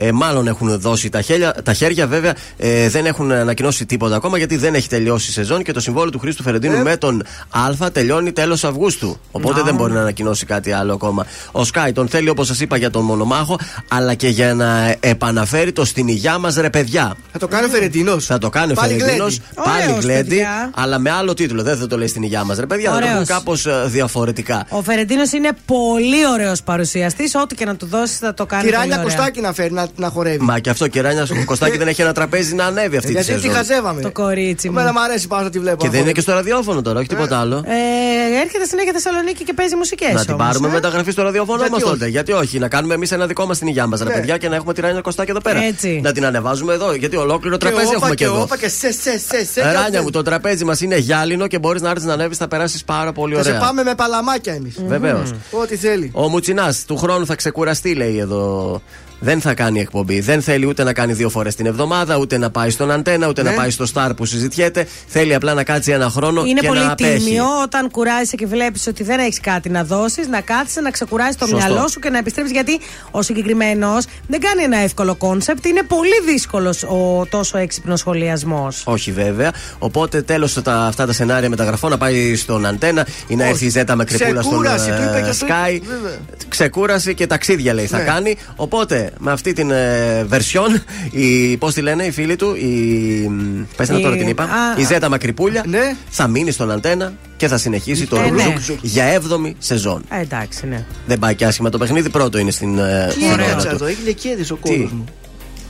Ε, μάλλον έχουν δώσει τα, χέρια, τα χέρια, βέβαια ε, δεν έχουν ανακοινώσει τίποτα ακόμα γιατί δεν έχει τελειώσει η σεζόν και το συμβόλαιο του Χρήστου Φερεντίνου με τον Α τελειώνει τέλος Αυγούστου. Οπότε Να. δεν μπορεί να ανακοινώσει κάτι άλλο ακόμα. Ο Σκάι τον θέλει, όπως σας είπα, για τον μονομάχο, αλλά και για να επαναφέρει το στην υγειά μας ρε παιδιά. Θα το κάνει ο Φερετινό. Θα το κάνει ο Πάλι Φερεντίνος. γλέντι. Πάλι Ωραίος, γλέντι, παιδιά. αλλά με άλλο τίτλο. Δεν θα το λέει στην υγειά μας, ρε παιδιά. Θα το Ωραίος. έχουν κάπως διαφορετικά. Ο Φερεντίνος είναι πολύ ωραίος παρουσιαστής. Ό,τι και να του δώσεις θα το κάνει. Τη πολύ Ράνια ωραία. Κωστάκη να φέρει να, να χορεύει. Μα και αυτό και Ράνια Κωστάκη δεν έχει ένα τραπέζι να ανέβει αυτή τη Γιατί τη σεζόν. χαζεύαμε. Το κορίτσι μου. Εμένα μου αρέσει πάρα να τη βλέπω. Και να δεν είναι χορεύει. και στο ραδιόφωνο τώρα, όχι τίποτα άλλο. Ε, έρχεται συνέχεια Θεσσαλονίκη και παίζει μουσικές. Να την πάρουμε μεταγραφή στο ραδιόφωνο Γιατί όμω όχι; τότε. Γιατί όχι, να κάνουμε εμείς ένα δικό μας την υγειά μας, ρε Ναι. παιδιά, και να έχουμε τη Ράνια Κωστάκη εδώ πέρα. Έτσι. Να την ανεβάζουμε εδώ, γιατί ολόκληρο Και τραπέζι όπα έχουμε και και εδώ. όπα και σε σε σε σε. Ε, Ράνια μου, το τραπέζι μας είναι γυάλινο και μπορείς να έρθεις να ανέβεις, θα περάσεις πάρα πολύ Θα σε ωραία. πάμε με παλαμάκια εμείς. Βεβαίως. Ό,τι θέλει. Ο Μουτσινάς του χρόνου θα ξεκουραστεί, λέει εδώ. Δεν θα κάνει εκπομπή. Δεν θέλει ούτε να κάνει δύο φορές την εβδομάδα, ούτε να πάει στον αντένα, ούτε Ναι. να πάει στο Star που συζητιέται. Θέλει απλά να κάτσει ένα χρόνο Είναι και πολύ να απέχει. τίμιο όταν κουράζεσαι και βλέπεις ότι δεν έχεις κάτι να δώσεις, να κάτσει, να ξεκουράσει το Σωστό. μυαλό σου και να επιστρέψεις. Γιατί ο συγκεκριμένος δεν κάνει ένα εύκολο concept. Είναι πολύ δύσκολος ο τόσο έξυπνος σχολιασμός. Όχι βέβαια. Οπότε τέλος αυτά τα σενάρια μεταγραφών να πάει στον αντένα ή να Όχι. έρθει η Ζέτα Μακρυπούλια στον Ξεκούραση, του είπε ε, και αυτό. ΣΚΑΪ. Βέβαια. Ξεκούραση και ταξίδια λέει θα Ναι. κάνει. Οπότε με αυτή την ε, version, η, πώς τη λένε οι φίλοι του, η. Πες να Η- τώρα την είπα. α, η Ζέτα Μακρυπούλια Ναι. θα μείνει στον αντένα και θα συνεχίσει το Ε, ναι. ρουζούκ για 7η σεζόν. Ε, εντάξει, ναι. Δεν πάει και άσχημα το παιχνίδι, πρώτο είναι στην. ε, Τι στην ώρα έκατσα του. εδώ, έχει λεκέδε ο κόλο μου.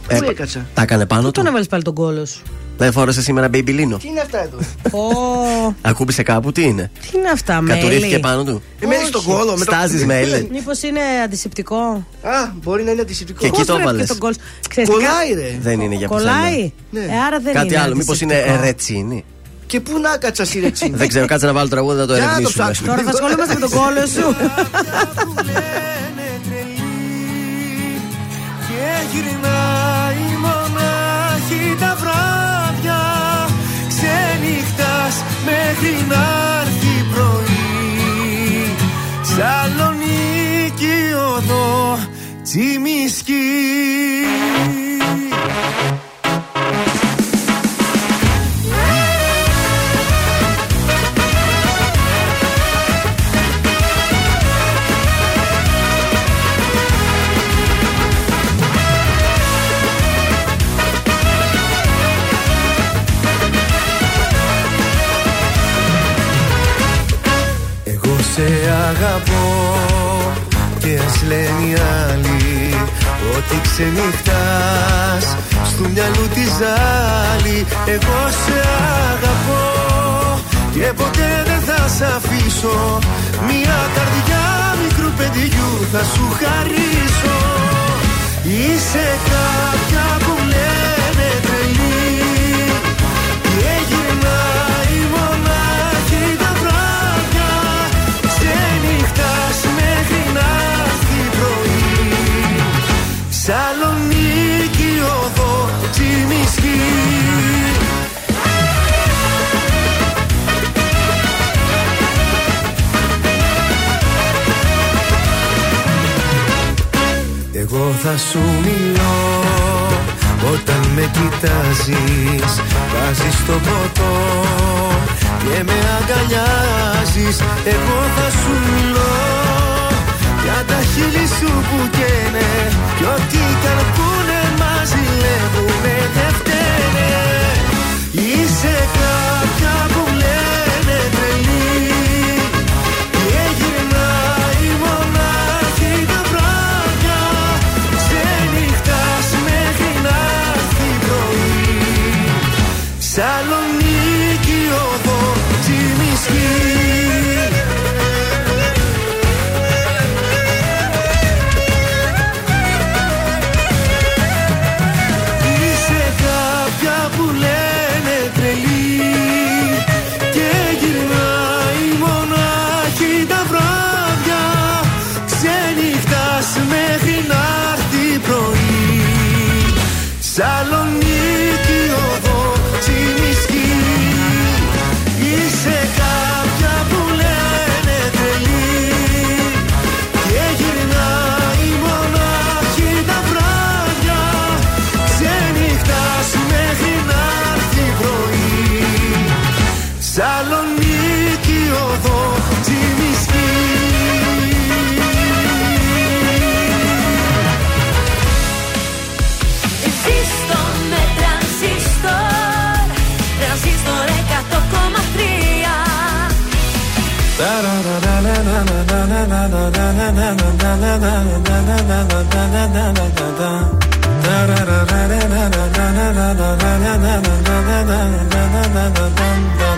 Ε, Πού έκατσα; Τα έκανε πάνω Πού του; τον έβαλες πάλι τον κόλος; σου. Δεν φόρεσε σήμερα μπέιμπι Τι είναι αυτά εδώ; Ω, Ακούμπησε κάπου, τι είναι; τι είναι αυτά, Κατουρίθηκε μέλι. πάνω του. Ε, μένει στον κόλο. με το- Στάζεις μέλι. Μήπως είναι αντισηπτικό; Α, μπορεί να είναι αντισηπτικό. Και εκεί Πώς το βρέθηκε βάλες. τον κόλ. Ξέρεις τι Κολλάει, κα- ρε. Δεν είναι για Κολλάει. Ναι. Ε, άρα δεν Κάτι είναι. άλλο, μήπως είναι αντισηπτικό. ρετσίνη. Και πού να κάτσα σιρετσίνη. Δεν ξέρω, κάτσε να βάλω τραγούδι να το Για να το ερευνήσουμε. ψάξουμε. Τώρα θα ασχολούμαστε με τον κόλλο σου. <laughs> Και γυρνάει μέχρι να έρθει πρωί. Σαλονίκη οδό Τσιμισκή και ας λένε οι άλλοι ότι ξενυχτάς στο μυαλού τη ζάλη Εγώ σε αγαπώ και ποτέ δεν θα σ' αφήσω. Μια καρδιά μικρού παιδιού θα σου χαρίσω. Είσαι κάποια που λένε Σαλονίκη οδό Τσιμισκή. Εγώ θα σου μιλώ όταν με κοιτάζεις. Βάζεις το ποτό και με αγκαλιάζεις. Εγώ θα σου μιλώ για τα χείλη σου που καίνε Κι ό,τι καρπούνε μας ζηλεύουνε δεν φταίνε. Είσαι κάποια που λένε τρελή και γυρνάει μονάχη τα βράδια Ξενυχτάς μέχρι να έρθει πρωί Σαλονίκη οδό Τσιμισκή Είσαι κάποια που λένε τρελή και γυρνάει μονάχη τα βράδια ξενυχτάς μέχρι να έρθει πρωί Σαλονίκη οδό Τσιμισκή Είσαι κάποια που λένε τρελή και γυρνάει μονάχη τα βράδια Ξενυχτάς μέχρι να έρθει πρωί Σαλονίκη οδό Τσιμισκή Ζήστο με τρανζίστορ Τρανζίστορ 100,3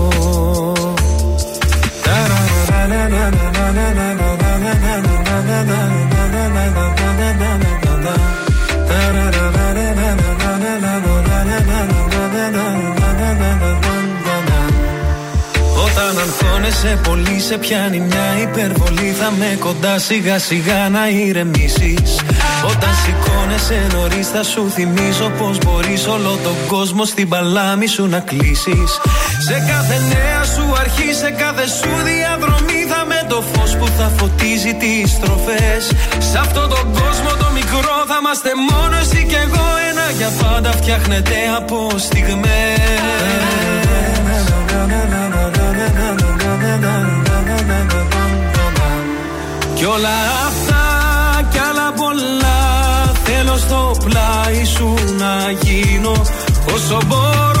Όταν αγχώνεσαι πολύ σε πιάνει μια υπερβολή Θα με κοντά σιγά σιγά να ηρεμήσεις. Όταν σηκώνεσαι νωρίς θα σου θυμίζω Πως μπορείς όλο τον κόσμο στην παλάμη σου να κλείσεις Σε κάθε νέα σου αρχή, σε κάθε σου διαδρομή το φως που θα φωτίζει τις στροφές. Σε αυτόν τον κόσμο το μικρό θα είμαστε μόνο εσύ και εγώ. Ένα για πάντα φτιάχνεται από στιγμές Κι όλα αυτά κι άλλα πολλά Θέλω στο πλάι σου να γίνω Όσο μπορώ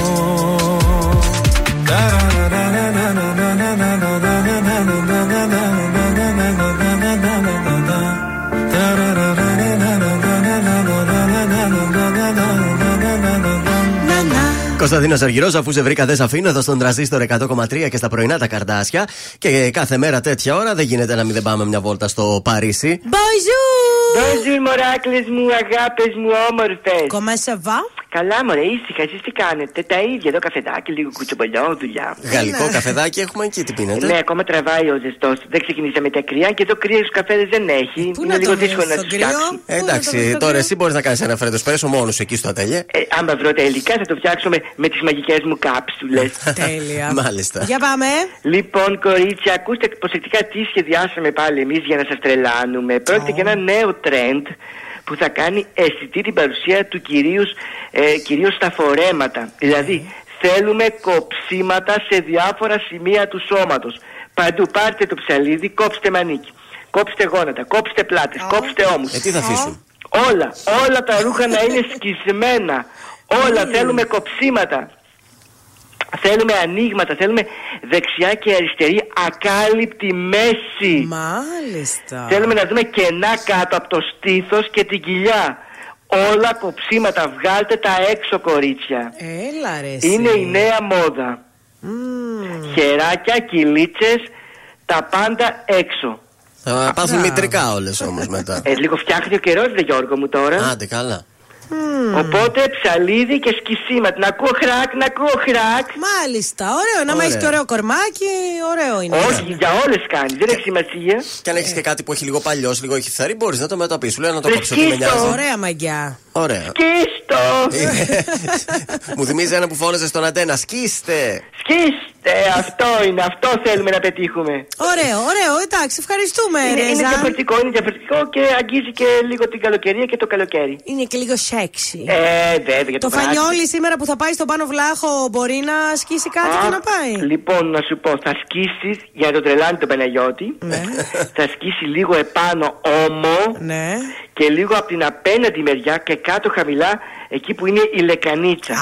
Κωνσταντίνος Αργυρός, αφού σε βρήκα, δεν σε αφήνω εδώ στον τραζίστορ 100,3 και στα πρωινά τα καρδάσια. Και κάθε μέρα τέτοια ώρα δεν γίνεται να μην δεν πάμε μια βόλτα στο Παρίσι. Bonjour! Bonjour, μωράκλες μου, αγάπες μου, όμορφες. Comment ça va? Καλά, μωρέ, ήσυχα, εσείς τι κάνετε; Τα ίδια εδώ καφεδάκι, λίγο κουτσομπολιό, δουλειά. Γαλλικό καφεδάκι έχουμε εκεί, τι πίνετε; Ναι, ακόμα τραβάει ο ζεστός. Δεν ξεκινήσαμε τα κρύα και εδώ κρύα στους καφέδες δεν έχει. Είναι λίγο δύσκολο να του φτιάξουν. Ε, εντάξει, τώρα εσύ μπορείς να κάνεις ένα φρέντος σπρέσο μόνος εκεί στο ατελιέ. Ε, άμα βρω τα υλικά θα το φτιάξω με, με τις μαγικές μου κάψουλες. <laughs> Τέλεια. Μάλιστα. Για πάμε. Λοιπόν, κορίτσια, ακούστε προσεκτικά τι σχεδιάσαμε πάλι εμείς για να σας τρελάνουμε. Πρόκειται για ένα νέο trend που θα κάνει αισθητή την παρουσία του κυρίως, ε, κυρίως στα φορέματα. Δηλαδή, θέλουμε κοψίματα σε διάφορα σημεία του σώματος. Παντού πάρτε το ψαλίδι, κόψτε μανίκι. Κόψτε γόνατα, κόψτε πλάτες, κόψτε ώμους. Ε, τι θα αφήσουν. Όλα, όλα τα ρούχα να είναι σκισμένα. Όλα θέλουμε κοψίματα. Θέλουμε ανοίγματα, θέλουμε δεξιά και αριστερή ακάλυπτη μέση. Μάλιστα. Θέλουμε να δούμε κενά κάτω από το στήθος και την κοιλιά. Όλα κοψίματα, βγάλτε τα έξω κορίτσια. Έλα ρε εσύ. Είναι η νέα μόδα. Χεράκια, κυλίτσες, τα πάντα έξω. Θα πάθουν μητρικά όλες όμως μετά. Ε, λίγο φτιάχνει ο καιρός, δε Γιώργο μου τώρα. Άντε, καλά. Οπότε ψαλίδι και σκισίματα. Να ακούω χρακ, να ακούω χρακ. Μάλιστα, ωραίο. Να Ωραία. έχει και ωραίο κορμάκι, ωραίο είναι. Όχι, για όλες κάνει, δεν έχει σημασία. Και αν έχεις και κάτι που έχει λίγο παλιός, λίγο έχει θαρή, μπορείς να το μεταπίσει. Σου λέει να το Ρε, κόψω τι με σκίστο. νοιάζει. Ωραία μαγιά. Ωραία. Σκίστο! <laughs> Μου θυμίζει ένα που φώναζε στον αντένα. Σκίστε! Σκίστε, αυτό είναι, αυτό θέλουμε να πετύχουμε. Ωραίο, ωραίο. Εντάξει, ευχαριστούμε, Είναι, είναι Ρέζα. διαφορετικό, είναι διαφορετικό και αγγίζει και λίγο την καλοκαιρία και το καλοκαίρι. Είναι και λίγο σεξι. Ε, βέβαια, για Το βράδυ. φανιόλι σήμερα που θα πάει στον πάνω βλάχο μπορεί να σκίσει κάτι Α, και να πάει; Λοιπόν, να σου πω, θα σκίσεις για να τον τρελάνει τον Παναγιώτη. Ναι. θα σκίσει λίγο επάνω όμο. Ναι. Και λίγο από την απέναντι μεριά και κάτω χαμηλά, εκεί που είναι η λεκανίτσα.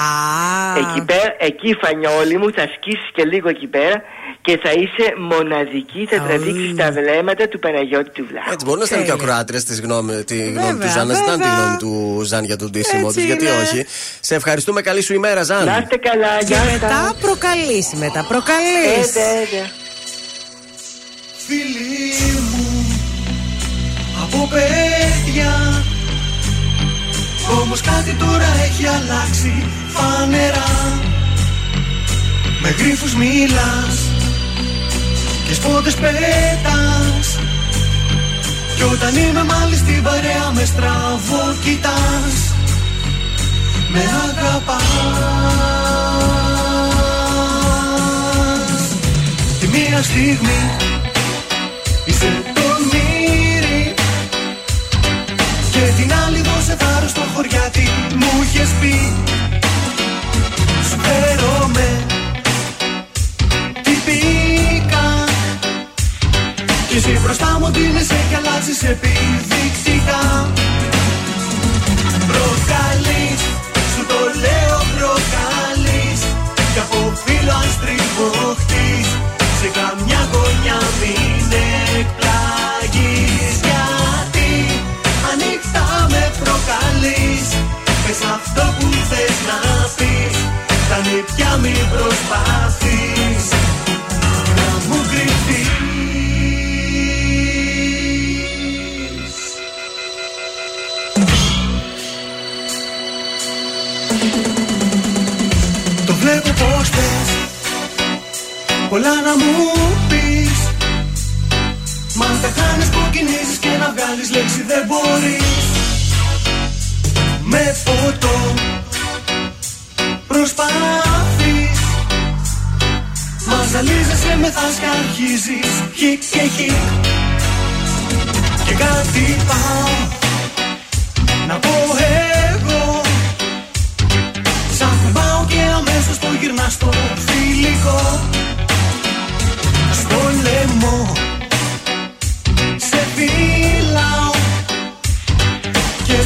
Εκεί, πέρα, εκεί φανιόλι μου, θα σκίσεις και λίγο εκεί πέρα και θα είσαι μοναδική, θα τραβήξεις τα βλέμματα του Παναγιώτη του Βλάχου. Έτσι, μπορεί να στέλνουν και ακροάτρε τη γνώμη, τη γνώμη του Ζαν, να ζητάνε τη βέβαια. γνώμη του Ζαν για τον ντύσιμο Έτσι του. Γιατί είναι. όχι. Σε ευχαριστούμε. Καλή σου ημέρα, Ζαν. Να είστε καλά, Και γεια μετά προκαλείς, μετά προκαλείς. Ε, βέβαια. Φίλοι μου από παιδιά Όμως κάτι τώρα έχει αλλάξει. Φανερά. Με γρίφους μιλάς και σπότες πέτας Κι όταν είμαι μάλλη στην παρέα με στραβό κοιτάς. Με αγαπάς. Τη μία στιγμή είσαι στο χωριάτι μου είχες πει. Σου φέρομαι τυπικά Κι εσύ μπροστά μου δίνεσαι και αλλάζεις επιδεικτικά Προκαλείς, σου το λέω προκαλείς. Κι από φίλο αν στριβωχτείς Σε καμιά γωνιά μην εκπλαγείς. Γιατί ανοιχτά με προκαλείς. Πες αυτό που θες να πεις Φτάνει πια μην προσπαθείς. Να μου κρυφτείς. Το βλέπω πως θες Πολλά να μου πεις. Μα αν τα χάνεις που κινήσεις και να βγάλεις λέξη δεν μπορείς Με φωτό. Προσπαθείς Μα ζαλίζεσαι με θας και αρχίζεις χικ και χικ. Και κάτι πάω να πω εγώ. Σαν κουμπάω και αμέσως το γυρνά στο φιλικό. Στο λαιμό Σε φυλάω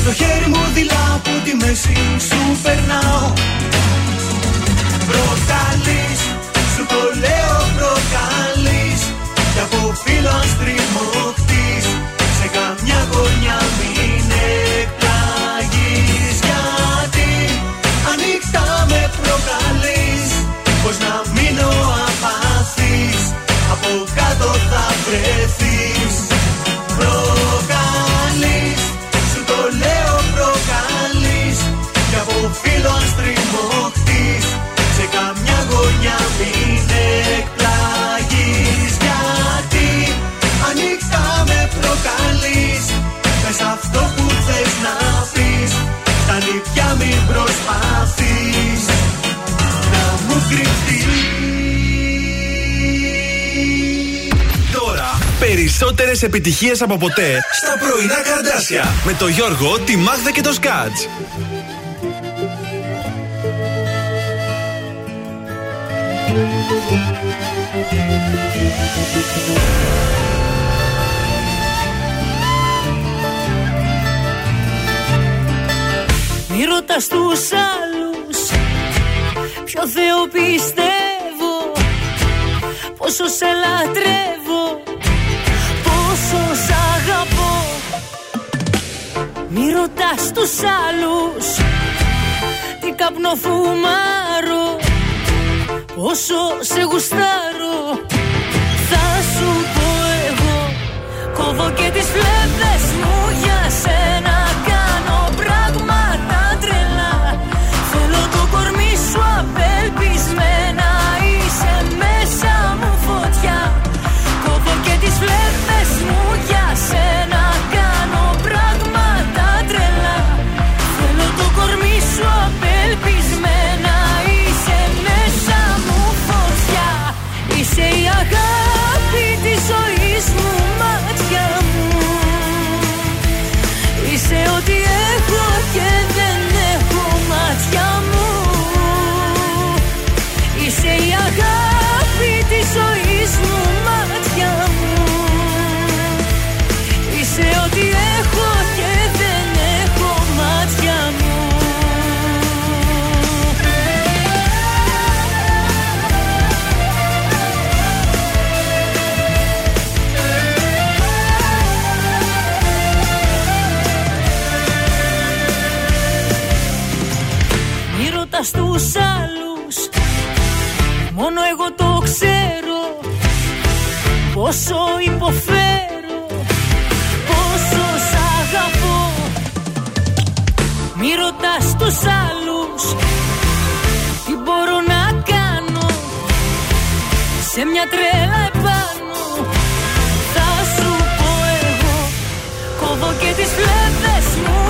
Και το χέρι μου δειλά από τη μέση σου περνάω. Προκαλείς, σου το λέω προκαλείς. Κι από φίλο αν στριμωχτείς Σε καμιά γωνιά μην εκπλαγείς. Γιατί ανοιχτά με προκαλείς Πως να μείνω απαθής. Από κάτω θα βρεθείς περισσότερες επιτυχίες από ποτέ στα πρωινά καρδάσια με το Γιώργο, τη Μάγδα και το Σκάτς. Μη ρωτάς τους άλλους Ποιο Θεό πιστεύω Πόσο σε λατρεύω Μη ρωτάς τους άλλους Τι καπνό φουμάρω Πόσο σε γουστάρω. Θα σου πω εγώ Κόβω και τις φλέβες μου για σένα Πόσο υποφέρω Πόσο σ' αγαπώ. Μη ρωτάς τους άλλους Τι μπορώ να κάνω. Σε μια τρέλα επάνω Θα σου πω εγώ. Κόβω και τις φλέβες μου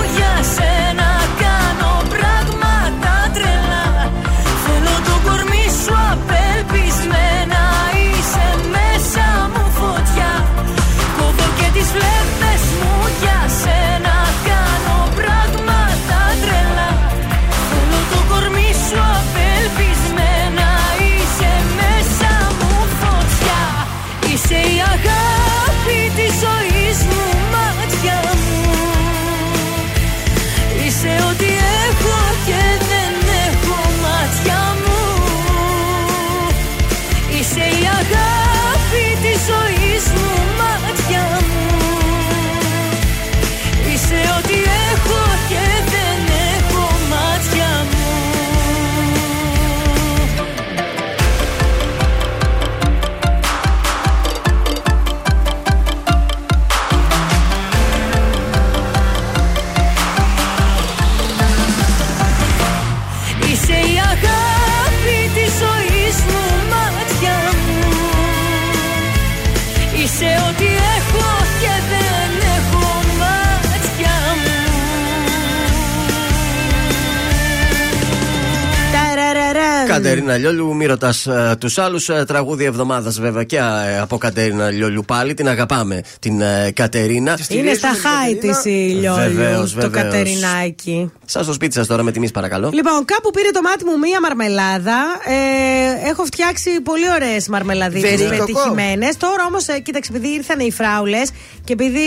Κατερίνα Λιόλιου, μη ρωτάς τους άλλους. Τραγούδι εβδομάδας βέβαια και ε, από Κατερίνα Λιόλιου πάλι. Την αγαπάμε την ε, Κατερίνα. Είναι στα χάη της η Λιόλιου. Βεβαίως, Το βεβαίως. Κατερινάκι. Σα στο σπίτι σας τώρα με τιμή, παρακαλώ. Λοιπόν, κάπου πήρε το μάτι μου μία μαρμελάδα. Ε, έχω φτιάξει πολύ ωραίες μαρμελαδίδε Βερίκοκο. πετυχημένες. Τώρα όμως, ε, κοίταξε, επειδή ήρθαν οι φράουλες και επειδή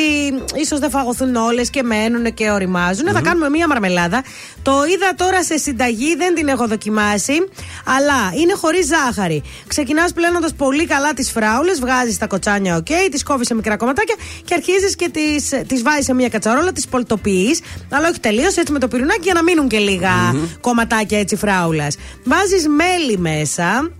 ίσως δεν φαγωθούν όλες και μένουν και οριμαζουν θα κάνουμε μία μαρμελάδα. Το είδα τώρα σε συνταγή, δεν την έχω δοκιμάσει. Αλλά είναι χωρίς ζάχαρη. Ξεκινάς πλένοντας πολύ καλά τις φράουλες, βγάζεις τα κοτσάνια, οκ, τις κόβεις σε μικρά κομματάκια και αρχίζεις και τις βάζεις σε μία κατσαρόλα, τις πολτοποιείς. Αλλά όχι τελείως, έτσι με το πιρουνάκι για να μείνουν και λίγα κομματάκια έτσι φράουλας. Βάζεις μέλι μέσα.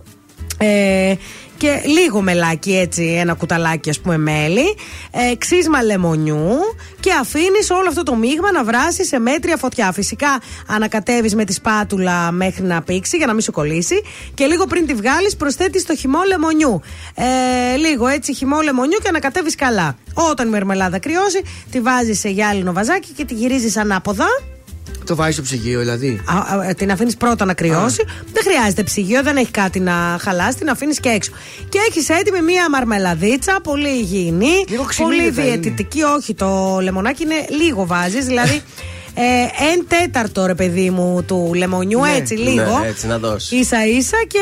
Ε, και λίγο μελάκι έτσι, ένα κουταλάκι ας πούμε μέλι, ε, ξύσμα λεμονιού και αφήνεις όλο αυτό το μείγμα να βράσει σε μέτρια φωτιά. Φυσικά ανακατεύεις με τη σπάτουλα μέχρι να πήξει για να μην σου κολλήσει και λίγο πριν τη βγάλεις προσθέτεις το χυμό λεμονιού. Ε, λίγο έτσι χυμό λεμονιού και ανακατεύεις καλά. Όταν η μερμελάδα κρυώσει, τη βάζεις σε γυάλινο βαζάκι και τη γυρίζεις ανάποδα. Το βάζει στο ψυγείο, δηλαδή. Α, α, την αφήνεις πρώτα να κρυώσει. Δεν χρειάζεται ψυγείο, δεν έχει κάτι να χαλάσει, την αφήνεις και έξω. Και έχεις έτοιμη μία μαρμελαδίτσα, πολύ υγιεινή, ξυμίνη πολύ θα είναι. διαιτητική. Όχι, το λεμονάκι είναι λίγο βάζεις, δηλαδή. <laughs> Ε, εν τέταρτο ρε παιδί μου του λεμονιού, Ναι. έτσι λίγο. Ναι, έτσι να δώσεις. σα ίσα και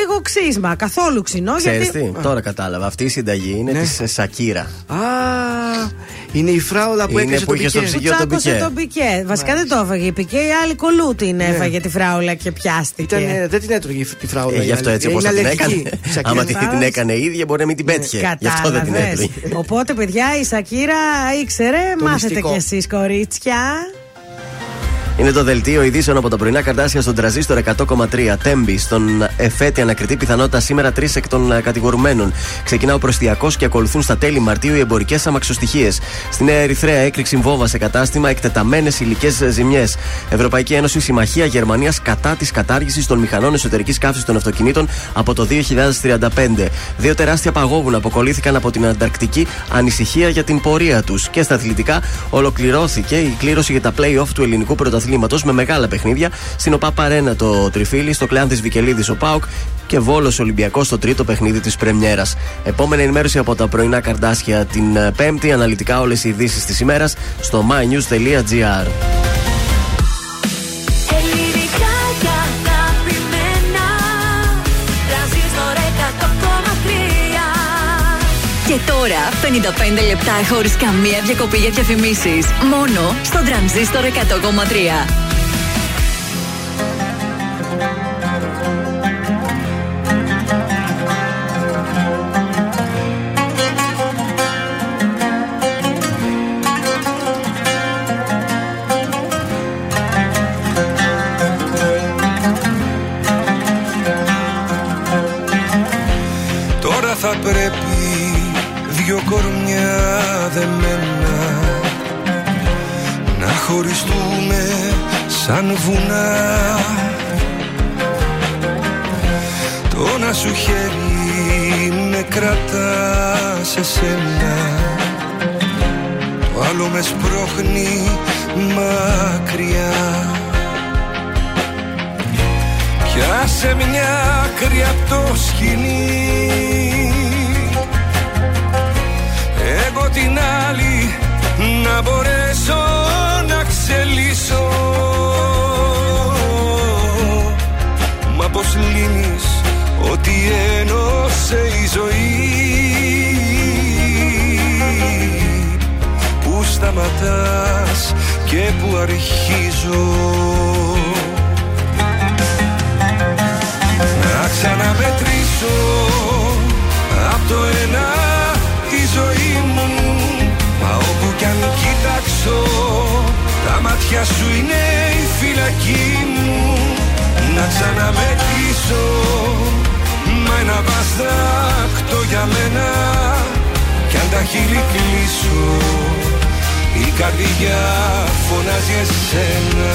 λίγο ξύσμα. Καθόλου ξινό. Ξέρεις γιατί... τι, τώρα κατάλαβα. Αυτή η συνταγή είναι Ναι. της Σακύρα. Α, είναι η φράουλα που Είναι έκανα που είχε στο Του ψυγείο τον τσάκωσε πικέ. τον πικέ. Βασικά δεν το έφαγε η πικέ, η άλλη κολού την έφαγε τη φράουλα και πιάστηκε. Ήταν, ε, δεν την έτρωγε τη φράουλα. Ε, γι' αυτό έτσι όπως Είναι την αλλεργική. έκανε. Σακύρα. Άμα τη την έκανε η ίδια, μπορεί να μην την πέτυχε. Γι' αυτό δεν την Κατάλαβες. έτρωγε. Οπότε, παιδιά, η Σακύρα ήξερε. Το μάθετε μυστικό. κι εσείς, κορίτσια. Είναι το δελτίο ειδήσεων από τα πρωινά καρτάσια στον τραζίστορ 100,3. Τέμπη, στον Εφέτη, ανακριτή πιθανότητα σήμερα τρεις εκ των ε, κατηγορουμένων. Ξεκινά ο προστιακός και ακολουθούν στα τέλη Μαρτίου οι εμπορικές αμαξοστοιχίες. Στη Νέα Ερυθρέα, έκρηξη βόμβα σε κατάστημα, εκτεταμένες υλικές ζημιές. Ευρωπαϊκή Ένωση Συμμαχία Γερμανίας κατά της κατάργησης των μηχανών εσωτερικής καύσης των αυτοκινήτων από το 2035. Δύο τεράστια παγόβουνα αποκολλήθηκαν από την Ανταρκτική ανησυχία για την πορεία τους. Και στα αθλητικά, ολοκληρώθηκε η κλήρωση για τα play-off του ελληνικού πρωταθλήματο με μεγάλα παιχνίδια. Στην ΟΠΑ Παρένα το Τριφύλι, στο κλάν της Βικελίδης ο Πάουκ και Βόλος Ολυμπιακός στο τρίτο παιχνίδι της Πρεμιέρας. Επόμενη ενημέρωση από τα πρωινά καρτάσια την ε, Πέμπτη. Αναλυτικά όλες οι ειδήσεις της ημέρας στο mynews.gr. λεπτά χωρίς καμία διακοπή για διαφημίσεις. Μόνο στο τρανζίστορ 100,3. Τώρα θα πρέπει δυο κορμιά δεμένα Να χωριστούμε σαν βουνά. Το ένα σου χέρι με κρατά σε σένα. Το άλλο με σπρώχνει μακριά. Πιάσε μια άκρη απ' το σκηνή την άλλη να μπορέσω να ξελίσω. Μα πως λύνεις ότι ένωσε η ζωή; Πού σταματάς και που αρχίζω; Να ξαναμετρήσω Απ' το ένα τη ζωή μου μάτια σου είναι η φυλακή μου. Να ξαναμετρήσω Μα ένα βαστάκτο για μένα. Κι αν τα χείλη κλείσω Η καρδιά φωνάζει εσένα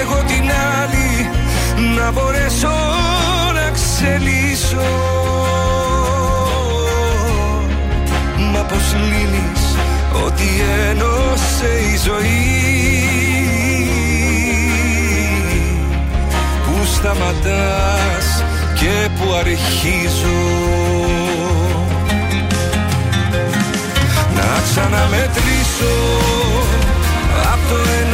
Εγώ την άλλη να μπορέσω να ξελίσω. Μα πως λύνεις ότι ένωσε η ζωή Πού σταματάς και που αρχίζω. Να ξαναμετρήσω Απ' το ένα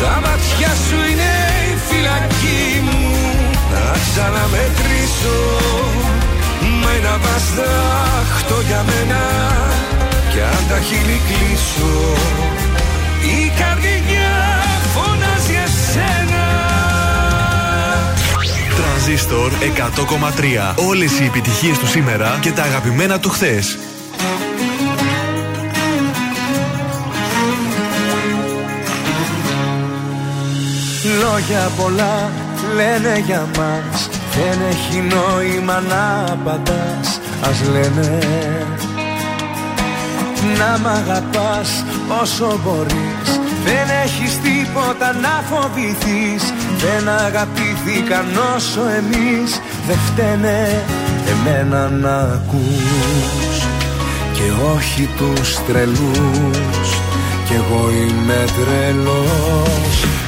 Τα μάτια σου είναι η φυλακή μου Να ξαναμετρήσω Μα ένα βαστάχτο για μένα Κι αν τα χείλη κλείσω Η καρδιά φωνάζει εσένα Τρανζίστορ 100,3. Όλες οι επιτυχίες του σήμερα και τα αγαπημένα του χθες. Λόγια πολλά λένε για μας. Δεν έχει νόημα να απαντάς. Ας λένε Να μ' αγαπάς όσο μπορείς. Δεν έχεις τίποτα να φοβηθείς. Δεν αγαπήθηκαν όσο εμείς. Δεν φταίνε εμένα να ακούς. Και όχι τους τρελούς. Κι εγώ είμαι τρελός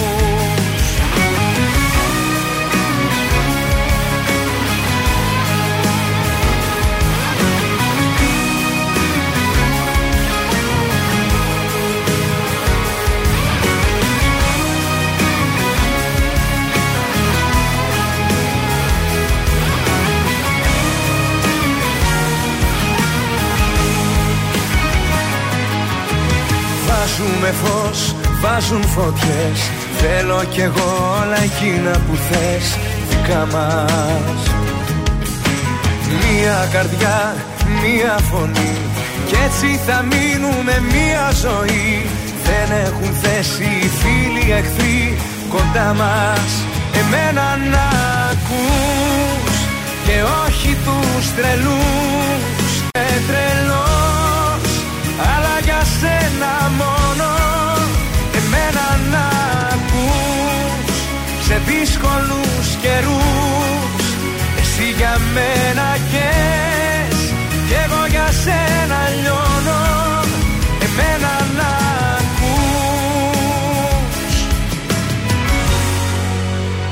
φως, βάζουν φωτιές. Θέλω κι εγώ όλα εκείνα που θες Δικά μας. Μία καρδιά, μία φωνή Κι έτσι θα μείνουμε μία ζωή. Δεν έχουν θέση οι φίλοι εχθροί Κοντά μας. Εμένα να ακούς Και όχι τους τρελούς. Ε, τρελός Αλλά για σένα μόνο Σε δύσκολους καιρούς. Εσύ για μένα καις Κι εγώ για σένα λιώνω. Εμένα να ακούς.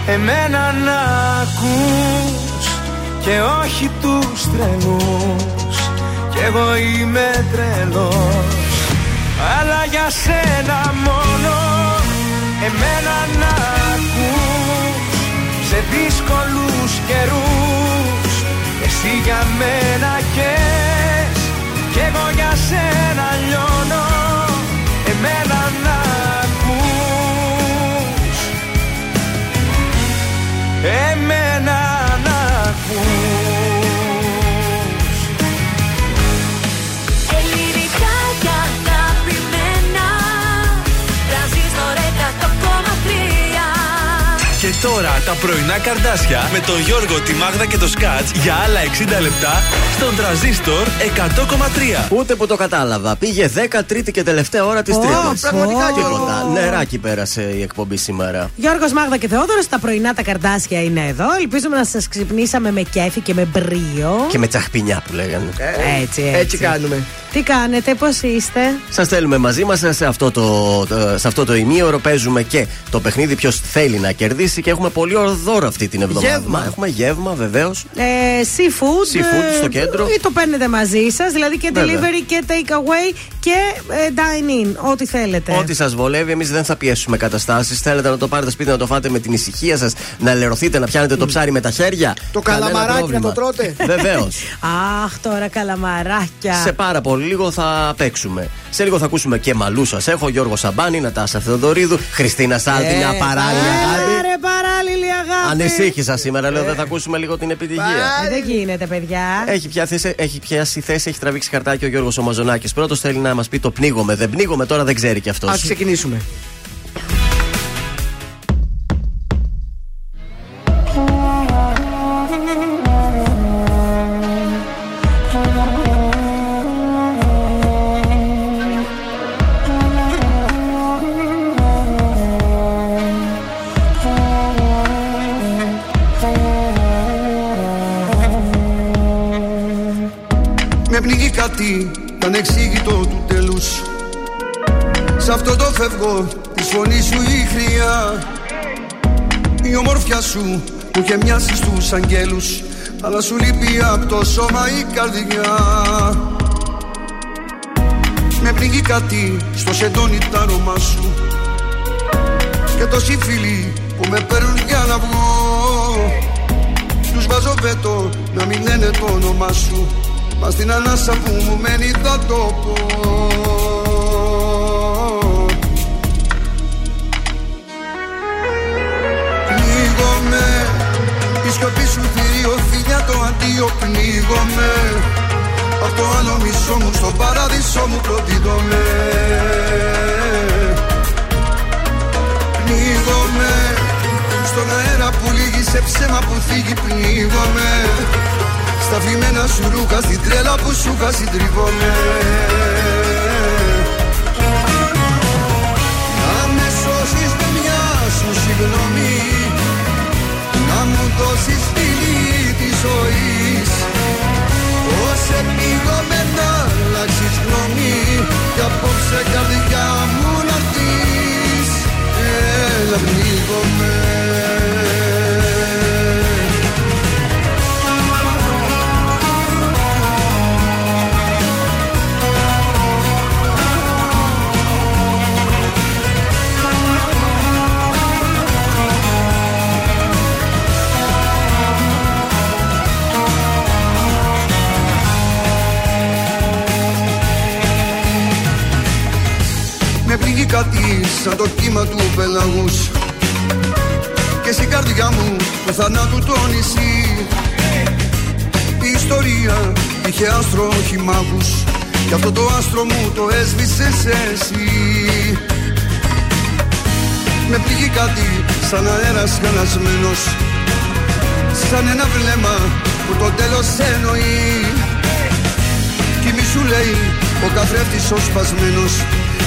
Εμένα να ακούς Και όχι τους τρελούς. Κι εγώ είμαι τρελός αλλά για σένα μόνο εμένα να ακούς Σε δύσκολους καιρούς. Εσύ για μένα καις Κι εγώ για σένα λιώνω. Εμένα να ακούς τώρα τα πρωινά καρδάσια με τον Γιώργο, τη Μάγδα και το Σκάτς για άλλα 60 λεπτά στον τραζίστορ 100,3. Ούτε που το κατάλαβα. Πήγε 13η και τελευταία ώρα της Ω, Τρίτης. πραγματικά, Τίποτα. Γιώργο. Νεράκι πέρασε η εκπομπή σήμερα. Γιώργος Μάγδα και Θεόδωρος, τα πρωινά τα καρδάσια είναι εδώ. Ελπίζουμε να σας ξυπνήσαμε με κέφι και με μπρίο. Και με τσαχπινιά που λέγανε. Έτσι, έτσι. Έτσι κάνουμε. Τι κάνετε, πώς είστε; Σας θέλουμε μαζί μας σε, αυτό το, το- σε αυτό το ημίωρο. Παίζουμε και το παιχνίδι ποιος θέλει να κερδίσει και έχουμε πολύ ωραίο δώρο αυτή την εβδομάδα. Γεύμα. Έχουμε γεύμα βεβαίως. Ε, seafood. Seafood ε, στο κέντρο. Ή το παίρνετε μαζί σας, δηλαδή και Βέβαια. delivery και take away και ε, dine in. Ό,τι θέλετε. Ό,τι σας βολεύει, εμείς δεν θα πιέσουμε καταστάσεις. Θέλετε να το πάρετε σπίτι, να το φάτε με την ησυχία σας, να λερωθείτε, να πιάνετε το ψάρι με τα χέρια. Το καλαμαράκι να το τρώτε. Βεβαίως. <laughs> Αχ, τώρα καλαμαράκια. Σε πάρα πολύ λίγο θα παίξουμε. Σε λίγο θα ακούσουμε και μαλλού σας έχω. Γιώργο Σαμπάνη, Νατάσα Θεοδωρίδου, Χριστίνα Σάλτη, μια παράλληλη αγάπη. Άρα, παράλληλη αγάπη. Ανησύχησα σήμερα, λέω δεν θα ακούσουμε λίγο την επιτυχία. Ε, δεν γίνεται, παιδιά. Έχει, πια θέση, έχει πιάσει θέση, έχει τραβήξει χαρτάκι ο Γιώργος Ομαζονάκης. Πρώτος θέλει να μας πει το πνίγομαι. Δεν πνίγομαι, τώρα δεν ξέρει κι αυτός. Α ξεκινήσουμε. Σου που είχε μοιάσει στους αγγέλους Αλλά σου λείπει από το σώμα η καρδιά. Με πνίγει κάτι στο σεντόνι τ' άρωμά σου Και τόσοι φίλοι που με παίρνουν για να βγω. Τους βάζω βέτο να μην λένε το όνομά σου Μα στην ανάσα που μου μένει θα το πω σιωπή σου θηρίο φιλιά το αντίο πνίγομαι. Απ' το άλλο μισό μου στο παράδεισο μου προδίδομαι Πνίγομαι Στον αέρα που λύγει σε ψέμα που φύγει πνίγομαι. Στα φημένα σου ρούχα στην τρέλα που σου είχα συντριβόμαι ζωής. Πώς επίγομαι να αλλάξεις γνώμη Κι απόψε καρδιά μου να δεις Έλα πνίγομαι κύμα του πελαγούς. Και στην καρδιά μου του θανάτου το νησί. Η ιστορία είχε άστρο όχι μάγους Κι αυτό το άστρο μου το έσβησες εσύ. Με πνίγει κάτι σαν αέρας χαλασμένος Σαν ένα βλέμμα που το τέλος εννοεί. Κι μη σου λέει ο καθρέφτης ο σπασμένος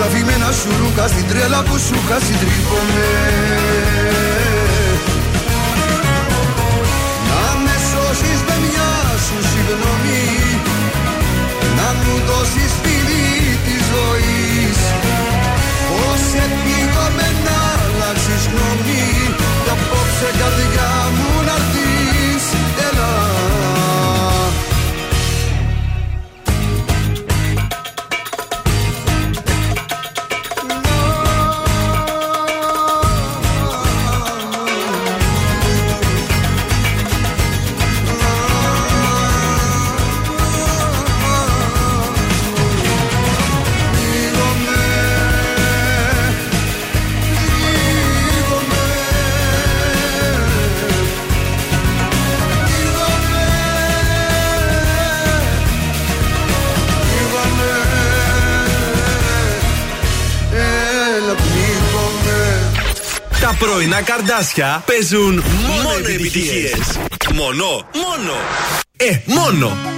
Στα φημένα σου ρούχα στην τρέλα που σου είχα συντριβόμαι Να με σώσεις με μια σου συγγνώμη Να μου δώσεις φιλί της ζωής. Πώς επίγομαι να αλλάξεις γνώμη Κι απόψε καρδιά μου πρωινά καρδάσια παίζουν μόνο επιτυχίες. Μόνο, μόνο. Ε, μόνο.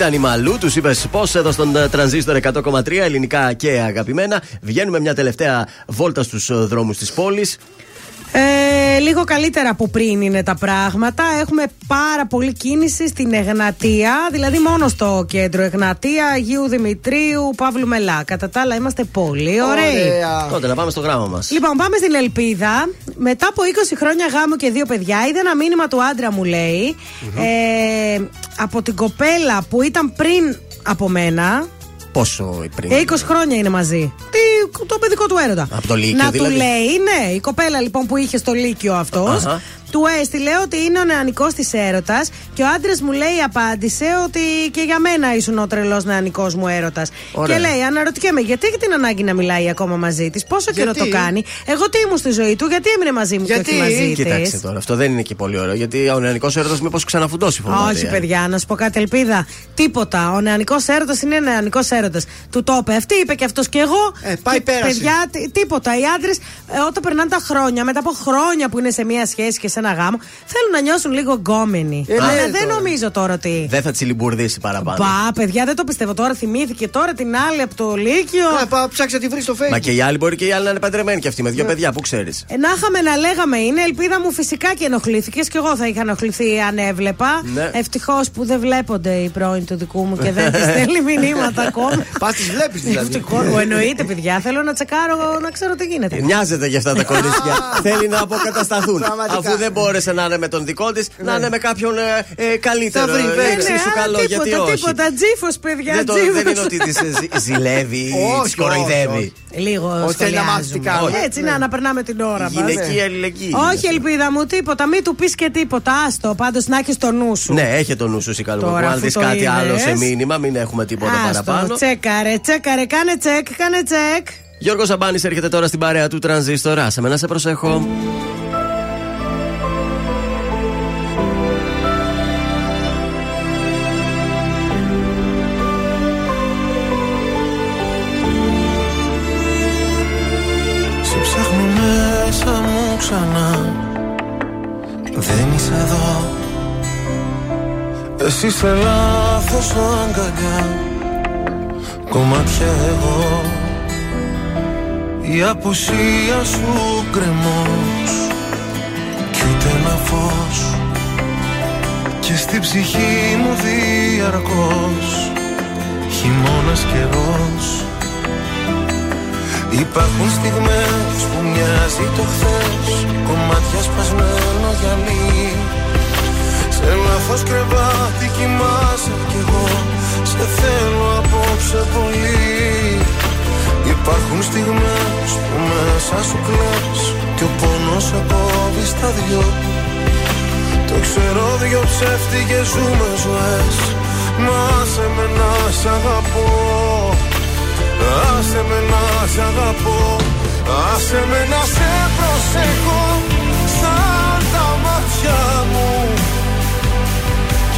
Ήταν η Μαλού, τους είπες πώς εδώ στον ε, τρανζίστορ 100,3 ελληνικά και αγαπημένα. Βγαίνουμε μια τελευταία βόλτα στους δρόμους της πόλης. Ε, λίγο καλύτερα από πριν είναι τα πράγματα. Έχουμε πάρα πολύ κίνηση στην Εγνατία, δηλαδή μόνο στο κέντρο Εγνατία, Αγίου Δημητρίου, Παύλου Μελά. Κατά τα άλλα είμαστε πολύ ωραίοι. Τότε να πάμε στο γράμμα μας. Λοιπόν, πάμε στην Ελπίδα. Μετά από 20 χρόνια γάμου και δύο παιδιά, είδα ένα μήνυμα του άντρα μου, λέει, ε, από την κοπέλα που ήταν πριν από μένα. Πόσο πριν; Ε, 20 χρόνια είναι μαζί. Τι, το παιδικό του έρωτα. Από το Λύκειο, Να δηλαδή. του λέει, ναι, η κοπέλα λοιπόν που είχε στο Λύκειο αυτός, Αχα. Του έστειλε ότι είναι ο νεανικός της έρωτας και ο άντρας μου λέει, απάντησε ότι και για μένα ήσουν ο τρελός νεανικός μου έρωτας. Ωραία. Και λέει, αναρωτιέμαι, γιατί έχει την ανάγκη να μιλάει ακόμα μαζί της, πόσο καιρό Γιατί; το κάνει, εγώ τι ήμουν στη ζωή του, γιατί έμεινε μαζί μου και όχι μαζί Κοιτάξτε τη. τώρα, αυτό δεν είναι και πολύ ωραίο. Γιατί ο νεανικός έρωτας μήπως ξαναφουντώσει φοβάμαι. Όχι, παιδιά, να σου πω κάτι, Ελπίδα. Τίποτα. Ο νεανικός έρωτας είναι νεανικός έρωτας. Του το είπε. Αυτή είπε και αυτός και εγώ. Ε, πάει Και, πέρασε. Παιδιά, τι- τίποτα. Οι άντρες, όταν περνάνε τα χρόνια, μετά από χρόνια που είναι σε μία σχέση και σε ένα γάμο, θέλουν να νιώσουν λίγο γκόμενοι. Ε, Αλλά ναι, δεν τώρα. νομίζω τώρα ότι. Δεν θα τσιλιμπουρδίσει παραπάνω. Πα, παιδιά, δεν το πιστεύω τώρα. Θυμήθηκε τώρα την άλλη από το Λύκειο. Να πάω ψάξει να τη βρεις στο Facebook. Μα και οι άλλοι μπορεί και οι άλλοι να είναι παντρεμένοι και αυτοί με δύο παιδιά, πού ξέρεις. Ε, να είχαμε να λέγαμε είναι, ελπίδα μου φυσικά και ενοχλήθηκες και εγώ θα είχα ενοχληθεί αν έβλεπα. Ναι. Ευτυχώς που δεν βλέπονται οι πρώην του δικού μου και δεν τη <laughs> στέλνει μηνύματα ακόμα. Πας τις βλέπεις δηλαδή. Ευτυχώς. Εννοείται, παιδιά. Θέλω να τσεκάρω να ξέρω τι γίνεται. Νοιάζεται για αυτά τα κορίτσια. <laughs> Θέλει να αποκατασταθούν. Πραγματικά. Αφού δεν δεν μπόρεσε να είναι με τον δικό της, να είναι με κάποιον ε, ε, καλύτερο. Θα βρει, ε, βέβαια. εξίσου Ναι, καλό, αλλά γιατί τίποτα, όχι. τίποτα. Τζίφος, παιδιά, Δεν, το, τζίφος. δεν είναι ότι της ζηλεύει ή Όχι, της κοροϊδεύει. όχι, Λίγο Όχι, θέλει να μάθει τι σχολιάζουμε. κάνουμε. Έτσι, να, να περνάμε την ώρα μας. Γυναική αλληλεγγύη. Όχι, ελπίδα μου, τίποτα. Μην του πεις και τίποτα. Άστο. Πάντως να έχεις το νου σου. Ναι, έχει το νου σου η καλή μου. Τώρα, Αν αφού δεις το κάτι άλλο είδες. σε μήνυμα, μην έχουμε τίποτα Άστο, παραπάνω. τσέκαρε, τσέκαρε, κάνε τσεκ, κάνε τσεκ. Γιώργος Σαμπάνης έρχεται τώρα στην παρέα του τρανζίστορα. Σε μένα σε προσέχω. Είσαι λάθος αγκαλιά Κομμάτια εγώ. Η απουσία σου κρεμός Κι ούτε ένα φως. Και στη ψυχή μου διαρκώς. Χειμώνας καιρός. Υπάρχουν στιγμές που μοιάζει το χθες. Κομμάτια σπασμένο γυαλί Σε λάθος κρεβάτι κοιμάσαι κι εγώ. Σε θέλω απόψε πολύ. Υπάρχουν στιγμές που μέσα σου κλαις Και ο πόνος σε κόβει στα δυο. Το ξέρω δυο ψεύτικες ζούμε ζωές. Μα σε με να σ' αγαπώ. Άσε με να σ' αγαπώ. Άσε με να σε προσέχω Σαν τα μάτια μου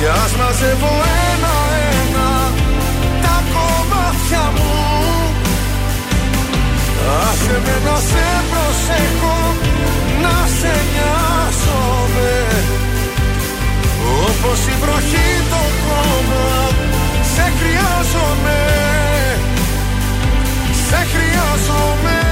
Κι ας μαζεύω ένα-ένα Τα κομμάτια μου. Άσε με να σε προσέχω Να σε νοιάζομαι. Όπως η βροχή το χώμα Σε χρειάζομαι. Σε χρειάζομαι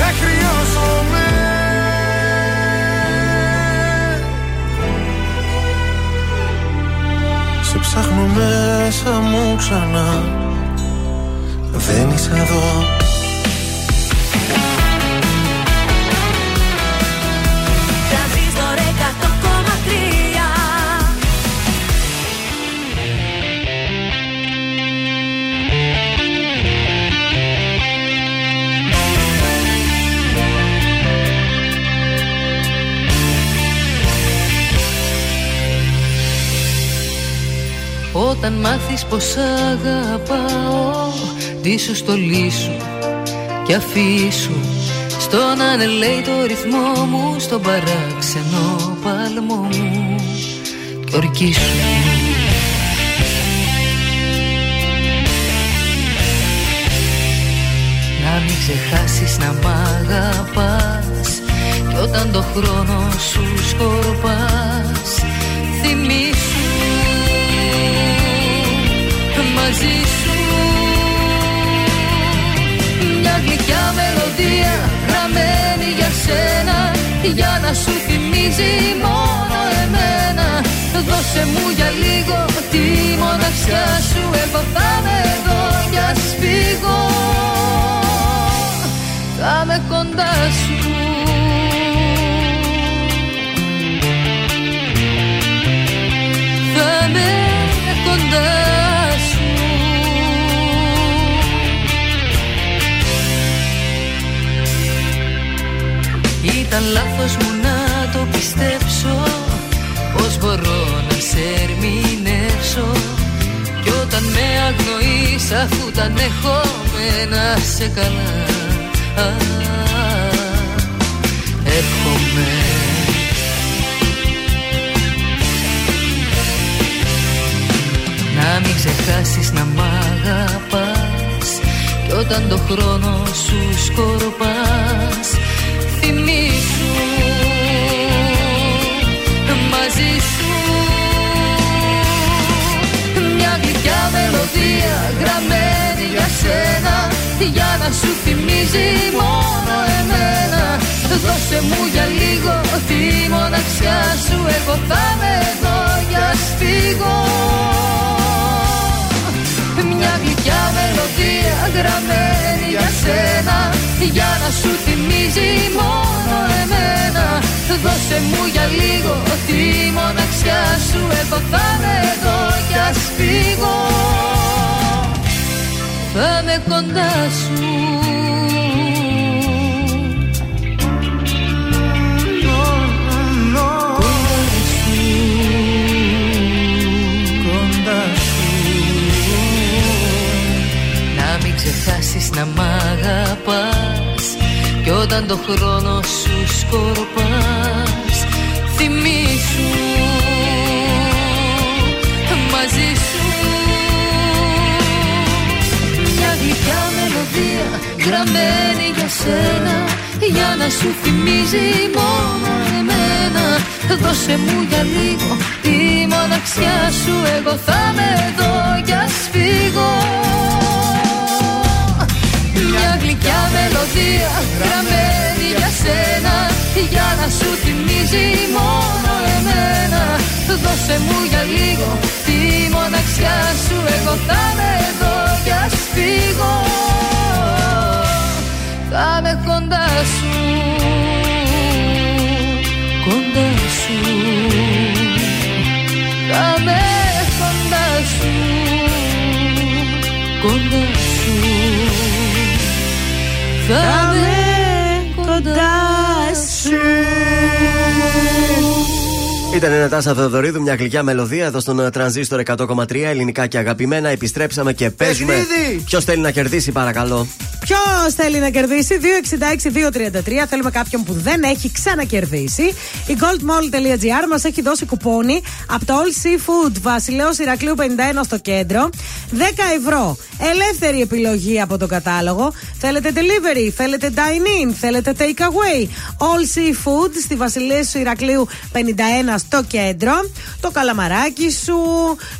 Σε χρειάζομαι. Σε ψάχνω μέσα μου ξανά. Δεν είσαι εδώ Όταν μάθεις πως αγαπάω Ντύσου στο λύσου και αφήσου Στον ανελέει το ρυθμό μου Στον παράξενο παλμό μου Κι ορκίσου. Να μην ξεχάσεις να μ' αγαπάς Κι όταν το χρόνο σου σκορπάς Θυμήσου μαζί σου. Μια Μια γλυκιά μελωδία γραμμένη για σένα Για να σου θυμίζει μόνο εμένα. Δώσε μου για λίγο τη μοναξιά σου Εγώ θα είμαι εδώ κι ας φύγω Θα είμαι κοντά σου Ήταν λάθος μου να το πιστέψω. Πώς μπορώ να σε ερμηνεύσω. Κι όταν με αγνοείς αφού τα ανεχόμενα σε καλά. Α, Έρχομαι Να μην ξεχάσεις να μ' αγαπάς. Κι όταν το χρόνο σου σκορπάς Θυμήσου μαζί σου. Μια γλυκιά μελωδία γραμμένη για σένα. Για να σου θυμίζει μόνο εμένα. Δώσε μου για λίγο τη μοναξιά σου. Εγώ θα είμαι εδώ για σφίγω Μια γλυκιά μελωδία γραμμένη για σένα. Για να σου θυμίζει μόνο εμένα. Δώσε μου για λίγο τη μοναξιά σου. Εγώ θα είμαι εδώ κι ας φύγω. Θα είμαι κοντά σου Να μην ξεχάσεις να μ' αγαπάς. Κι όταν το χρόνο σου σκορπάς Θυμήσου μαζί σου. Μια γλυκιά μελωδία γραμμένη για σένα Για να σου θυμίζει μόνο εμένα. Δώσε μου για λίγο τη μοναξιά σου Εγώ θα είμαι εδώ κι ας φύγω μια γλυκιά μελωδία γραμμένη για σένα Για να σου θυμίζει μόνο εμένα. Δώσε μου για λίγο τη μοναξιά σου Εγώ θα είμαι εδώ κι ας φύγω. Θα είμαι κοντά σου. Κοντά σου. Θα είμαι κοντά σου. Κοντά σου Θα είμαι κοντά σου Ήταν ένα τάσα Θεοδωρίδου, μια γλυκιά μελωδία εδώ στον ε, τρανζίστορ 100,3 ελληνικά και αγαπημένα. Επιστρέψαμε και παίζουμε. Παιχνίδι! Ποιος θέλει να κερδίσει, παρακαλώ; Ποιος θέλει να κερδίσει, 266-233. Θέλουμε κάποιον που δεν έχει ξανακερδίσει. Η goldmall.gr μας έχει δώσει κουπόνι από το All Seafood Βασιλέως Ηρακλείου 51 στο κέντρο. 10 ευρώ. Ελεύθερη επιλογή από τον κατάλογο. Θέλετε delivery, θέλετε dine-in, θέλετε take away. All Seafood στη Βασιλέως Ηρακλείου 51 στο κέντρο. Το καλαμαράκι σου,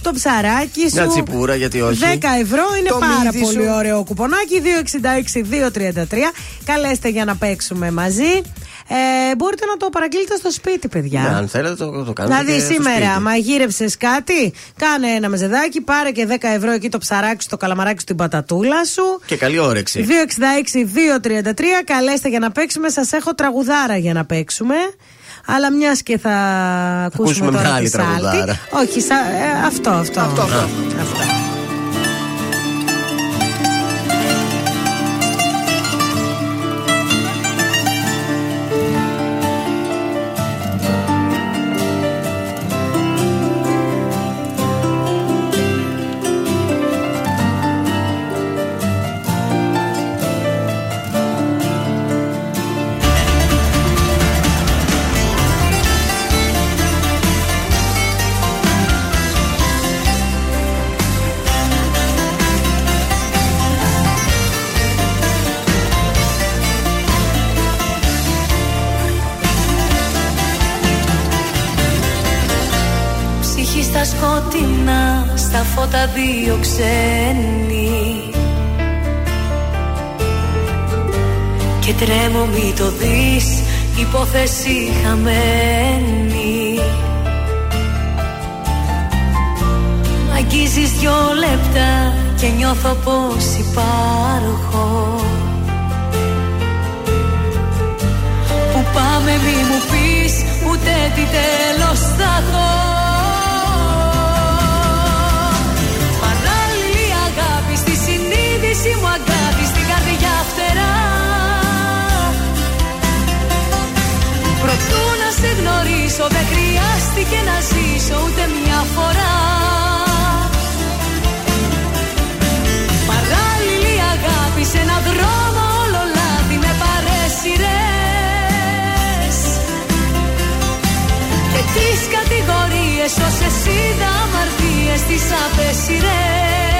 το ψαράκι σου. Μια τσιπούρα, γιατί όχι. 10 ευρώ είναι Το πάρα μύδι πολύ σου. ωραίο κουπονάκι. 266-233. Καλέστε για να παίξουμε μαζί. Ε, μπορείτε να το παραγγείλετε στο σπίτι, παιδιά. Ναι, αν θέλετε το, το κάνετε. Δηλαδή και στο σήμερα σπίτι. μαγείρεψε κάτι, κάνε ένα μεζεδάκι, πάρε και 10 ευρώ εκεί το ψαράκι σου, το καλαμαράκι σου, την πατατούλα σου. Και καλή όρεξη. 266-233. Καλέστε για να παίξουμε. Σας έχω τραγουδάρα για να παίξουμε. Αλλά μιας και θα ακούσουμε, ακούσουμε τώρα μεγάλη τη Σάλτη. τραγουδάρα. Όχι, σα- ε, αυτό, αυτό. Αυτό, αυτό. αυτό. Στα φώτα δύο ξένοι Και τρέμω μη το δεις Υπόθεση χαμένη. Μ' αγγίζεις δυο λεπτά Και νιώθω πως υπάρχω. Που πάμε μη μου πεις Ούτε τι τέλος θα έχω συνείδηση μου αγάπη Στην καρδιά φτερά. Προτού να σε γνωρίσω δεν χρειάστηκε να ζήσω ούτε μια φορά. Παράλληλη αγάπη σε ένα δρόμο όλο λάθη με παρέσιρες Και τις κατηγορίες όσες είδα αμαρτίες τις απέσιρες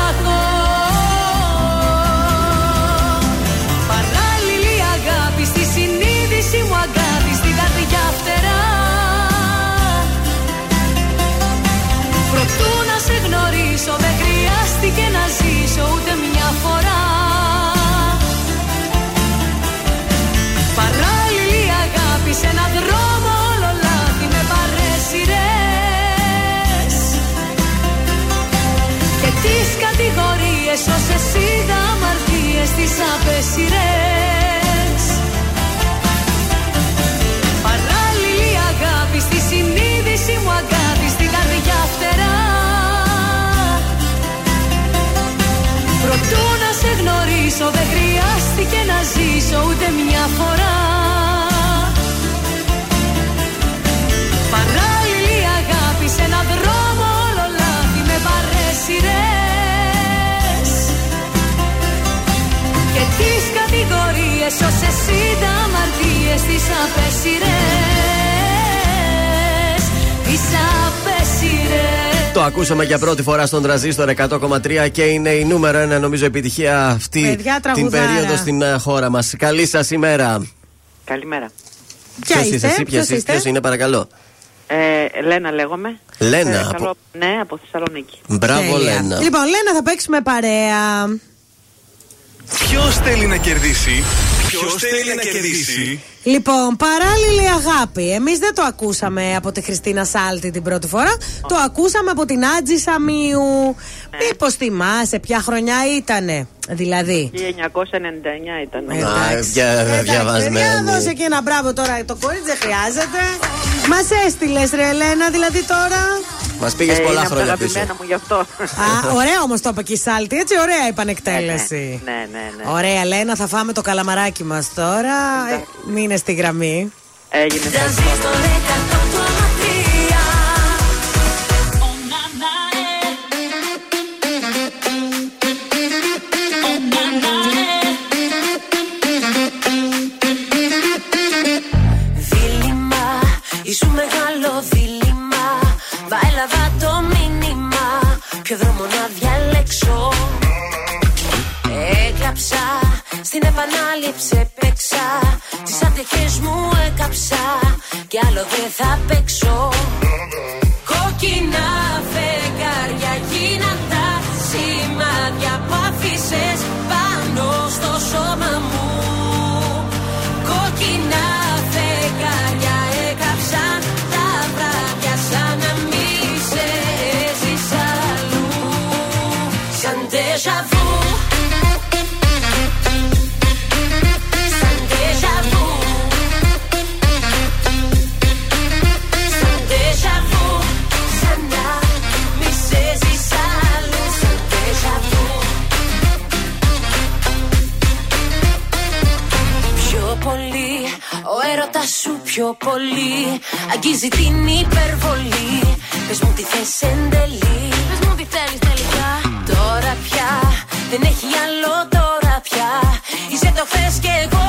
αμαρτίες τις απέσιρες Παράλληλη αγάπη στη συνείδηση μου αγάπη στην καρδιά φτερά. Προτού να σε γνωρίσω δεν χρειάστηκε να ζήσω ούτε μια φορά κατηγορίες όσες είδα αμαρτίες τις απέσιρες Τις απέσιρες Το ακούσαμε για πρώτη φορά στον τραζίστορ 100,3 και είναι η νούμερο ένα νομίζω επιτυχία αυτή Παιδιά, την τραγουδάρα. περίοδο στην ε, χώρα μας. Καλή σας ημέρα. Καλημέρα. Ποια Ποιος είστε, εσύ, ποιος ποιος, είστε; ποιος είναι, παρακαλώ. Ε, Λένα λέγομαι. Λένα, Ε, από- καλό- Ναι, από Θεσσαλονίκη. Μπράβο, Τέλεια. Λένα. Λοιπόν, Λένα, θα παίξουμε παρέα. Ποιος θέλει να κερδίσει. Ποιος θέλει να κερδίσει. Λοιπόν, παράλληλη αγάπη. Εμείς δεν το ακούσαμε από τη Χριστίνα Σάλτη την πρώτη φορά. Το ακούσαμε από την Άτζη Σαμίου. Μήπως θυμάσαι ποια χρονιά ήτανε, δηλαδή; 1999 ήταν. Α, δια- Για διαβασμένη. δώσε και ένα μπράβο τώρα το κορίτσι, δεν χρειάζεται. Μας έστειλες, ρε Ελένα, δηλαδή τώρα. Μας πήγες Ε, πολλά είναι από τα χρόνια πίσω. αγαπημένα μου γι' αυτό. Α, ωραία όμως το είπε και η Σάλτη, έτσι ωραία επανεκτέλεση. Ναι, ναι, ναι. Ωραία, Λένα, θα φάμε το καλαμαράκι μας τώρα. Ε, Μείνε στη γραμμή. Έγινε. Ήσου μεγάλο δίλημα Βαέλαβα το μήνυμα. Ποιο δρόμο να διαλέξω. Έκλαψα, στην επανάληψη έπαιξα. Τις ατυχές μου έκαψα Κι άλλο δεν θα παίξω. Κόκκινα φεγγάρια πιο πολύ. Αγγίζει την υπερβολή. Πες μου τι θες εν τέλει. Πες μου τι θέλεις τελικά. Τώρα πια. Δεν έχει άλλο τώρα πια. Είσαι το χθες και εγώ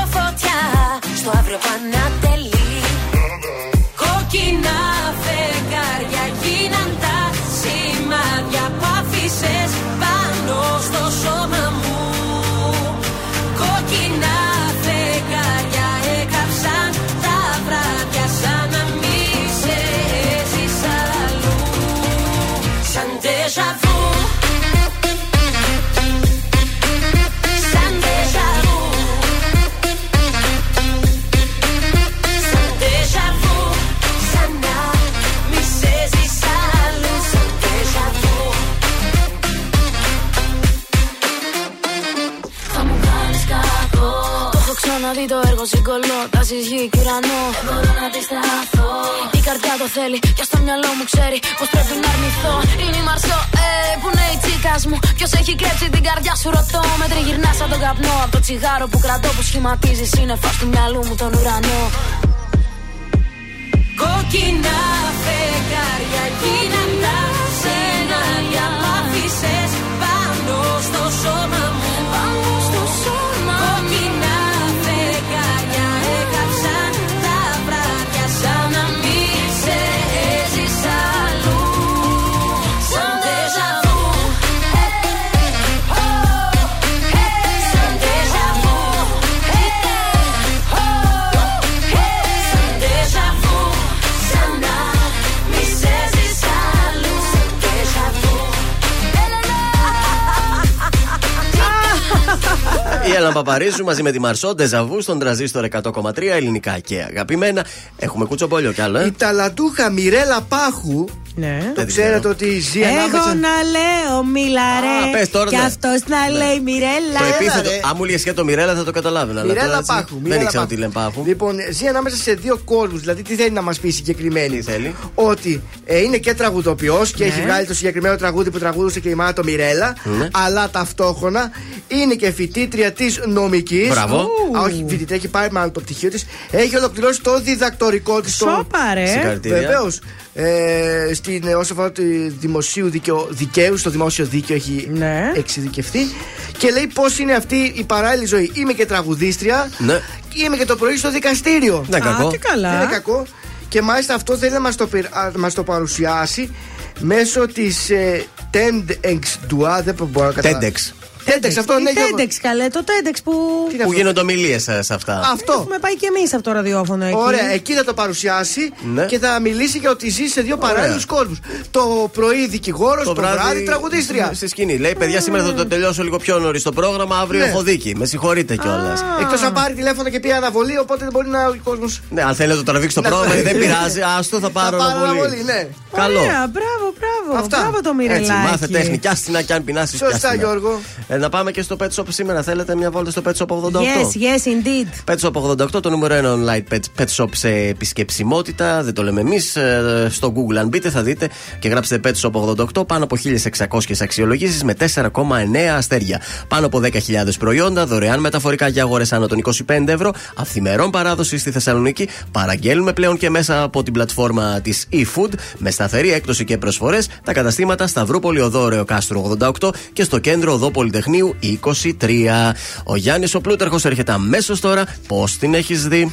ξαναδεί το έργο συγκολώ Τάσεις γη και ουρανό Δεν μπορώ να αντισταθώ Η καρδιά το θέλει και στο μυαλό μου ξέρει Πως πρέπει να αρνηθώ. Είναι η Μαρσό, ε, που είναι η τσίκας μου. Ποιος έχει κλέψει την καρδιά σου ρωτώ. Με τριγυρνάς σαν τον καπνό Από το τσιγάρο που κρατώ που σχηματίζει σύννεφα του μυαλού μου τον ουρανό. Κόκκινα φεγγάρια γίναν τα σενάρια που άφησες πάνω στο σώμα Η Έλληνα Παπαρίζου μαζί με τη Μαρσό, Ντεζαβού στον τραζίστορ 100,3 ελληνικά και αγαπημένα. Έχουμε κουτσομπόλιο κι άλλο, ε. Η ταλαντούχα Μιρέλα Πάχου. Ναι. Το ξέρετε ότι ζει Εγώ ανάμεσα. να λέω μιλαρέ. Α, πες τώρα, και ναι. αυτός να λέει Μιρέλα. Το επίθετο. ρε. Αν μου λες και το Μιρέλα θα το καταλάβαινα. αλλά Μιρέλα τώρα έτσι Πάχου. Δεν Μιρέλα ήξερα Πάχου. τι λένε Πάχου. Λοιπόν, ζει ανάμεσα σε δύο κόλπου. Δηλαδή, τι θέλει να μας πει συγκεκριμένη; Τι θέλει; Ότι ε, είναι και τραγουδοποιός και Ναι. έχει βγάλει το συγκεκριμένο τραγούδι που τραγούδησε και η Μάτο Μιρέλα. Ναι. Αλλά ταυτόχρονα είναι και φοιτήτρια της νομικής. Μπράβο. Α, όχι, φοιτήτρια, έχει πάρει μάλλον το πτυχίο της. Έχει ολοκληρώσει το διδακτορικό της. Σόπα, ρε. Συγχαρητήρια. Βεβαίως. Ε, στην, ε, όσο αφορά το δημοσίου δικαιο, δικαίου, στο δημόσιο δίκαιο έχει Ναι. εξειδικευτεί. Και λέει πώς είναι αυτή η παράλληλη ζωή. Είμαι και τραγουδίστρια. Ναι. Και είμαι και το πρωί στο δικαστήριο. Δεν είναι Α, κακό. τι καλά. Δεν είναι κακό. Και μάλιστα αυτό θέλει να μας το, πε- α, μας το παρουσιάσει μέσω της ε, TEDx Dua. Δεν μπορώ να καταλάβω. TEDx. TEDx, αυτό ναι, Τι Γιώργο. TEDx καλέ, το TEDx που. Τι είναι Που αυτό; γίνονται ομιλίες σε αυτά. Αυτό. Έχουμε πάει και εμείς από το ραδιόφωνο εκεί. Ωραία, εκεί θα το παρουσιάσει Ναι. και θα μιλήσει για ότι ζει σε δύο παράλληλους κόλπου. Το πρωί δικηγόρος, το, βράδυ, τραγουδίστρια. Στη σκηνή. Λέει, παιδιά, σήμερα θα το τελειώσω λίγο πιο νωρίς το πρόγραμμα. Αύριο Ναι. έχω δίκη. Με συγχωρείτε κιόλας. Εκτός αν πάρει τηλέφωνο και πει αναβολή, οπότε δεν μπορεί να ο κόσμο. Ναι, αν θέλει να το τραβήξει το Ναι. πρόγραμμα, δεν πειράζει. Άστο, θα πάρω Θα πάρω αναβολή. αναβολή, ναι. Καλό. Ωραία, μπράβο, μπράβο. Αυτά. Μπράβο το Έτσι, Μιρελάκι. μάθε τέχνη. Κι άστινα κι αν πεινάσεις. Σωστά, Γιώργο. Ε, να πάμε και στο Pet Shop σήμερα. Θέλετε μια βόλτα στο Pet Shop 88. Yes, yes, indeed. Pet Shop 88, το νούμερο 1 online pet, pet shop σε επισκεψιμότητα. Δεν το λέμε εμείς. Στο Google, αν μπείτε, θα δείτε και γράψετε Pet Shop 88. Πάνω από 1600 αξιολογήσεις με 4,9 αστέρια. Πάνω από 10.000 προϊόντα, δωρεάν μεταφορικά για αγορές άνω των 25 ευρώ. Αυθημερών παράδοση στη Θεσσαλονίκη. Παραγγέλνουμε πλέον και μέσα από την πλατφόρμα της eFood με σταθερή έκπτωση και προσφορές τα καταστήματα Σταυρούπολη Οδό Κάστρο 88 και στο κέντρο Οδό Πολυτεχνείου 23. Ο Γιάννης ο Πλούταρχος έρχεται αμέσως τώρα. Πώς την έχεις δει;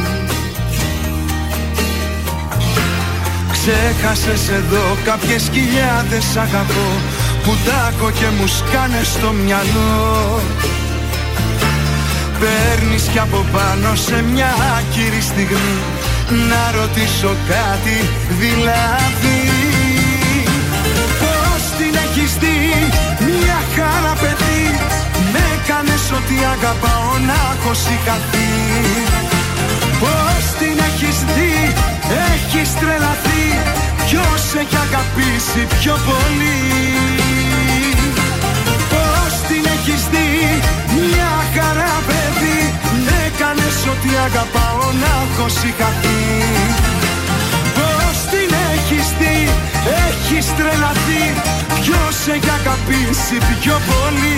Ξέχασες εδώ κάποιες χιλιάδες αγαπώ Που τάκω και μου σκάνε στο μυαλό. Παίρνεις κι από πάνω σε μια άκυρη στιγμή Να ρωτήσω κάτι δηλαδή. Πώς την έχεις δει μια χαρά παιδί Με κάνες ότι αγαπάω να έχω σηκαθεί Πώς την έχεις δει έχεις τρελαθεί Ποιος έχει αγαπήσει πιο πολύ; Πώς την έχεις δει μια χαρά παιδί; Έκανες ότι αγαπάω να έχω σηκαθεί Πώς την έχεις δει έχεις τρελαθεί Ποιος έχει αγαπήσει πιο πολύ;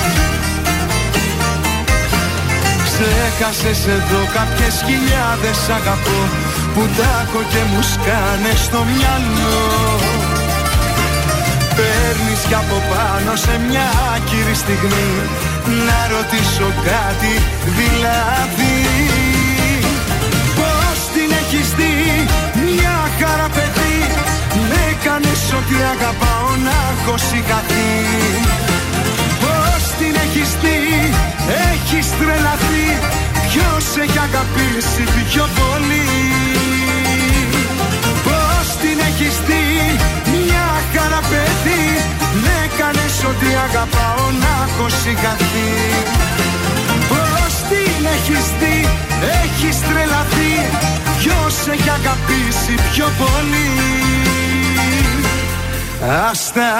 Ξέχασες εδώ κάποιες χιλιάδες αγαπώ Που τάκω και μου σκάνε στο μυαλό. Παίρνεις κι από πάνω σε μια άκυρη στιγμή Να ρωτήσω κάτι δηλαδή. Πώς την έχεις δει μια χαρά παιδί. Με κάνεις ότι αγαπάω να έχω σηκαθεί Πώς την έχεις δει έχεις τρελαθεί. Ποιος έχει αγαπήσει πιο πολύ; Πώς την έχεις δει μια χαρά παιδί Με κάνεις ότι αγαπάω να έχω σηκαθεί Πώς την έχεις δει έχεις τρελαθεί. Ποιος έχει αγαπήσει πιο πολύ; Άστα.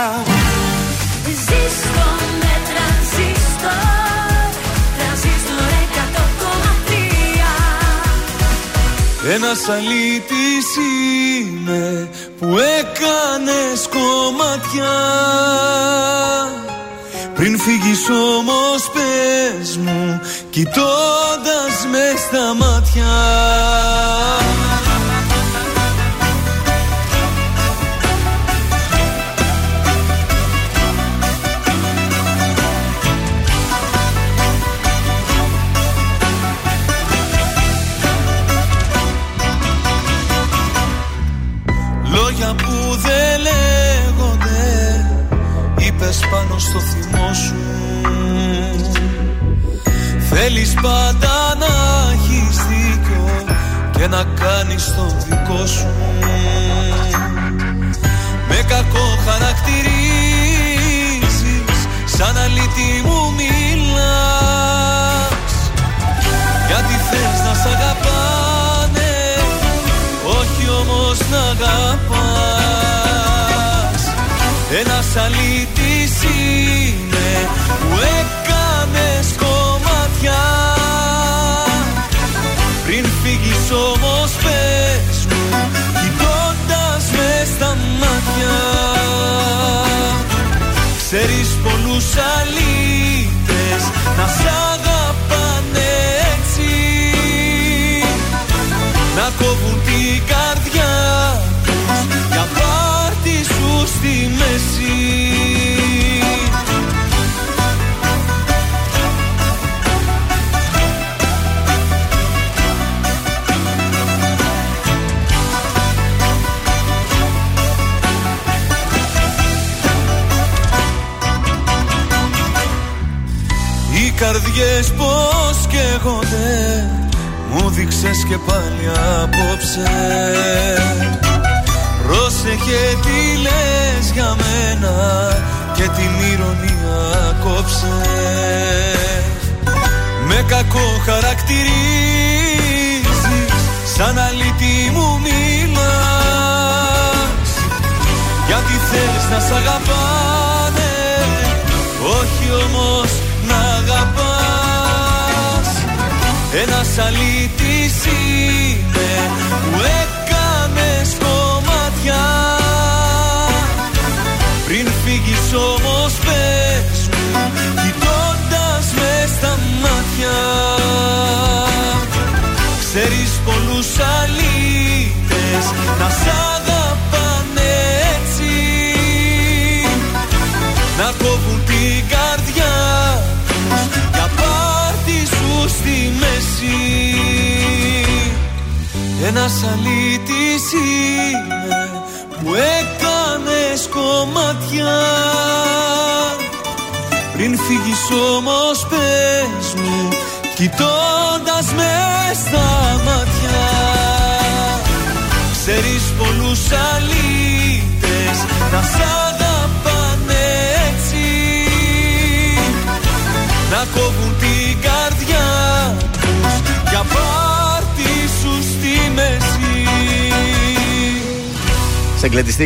Ζήστο Ένας αλήτης είμαι που έκανες κομμάτια Πριν φύγεις όμως πες μου κοιτώντας μες στα μάτια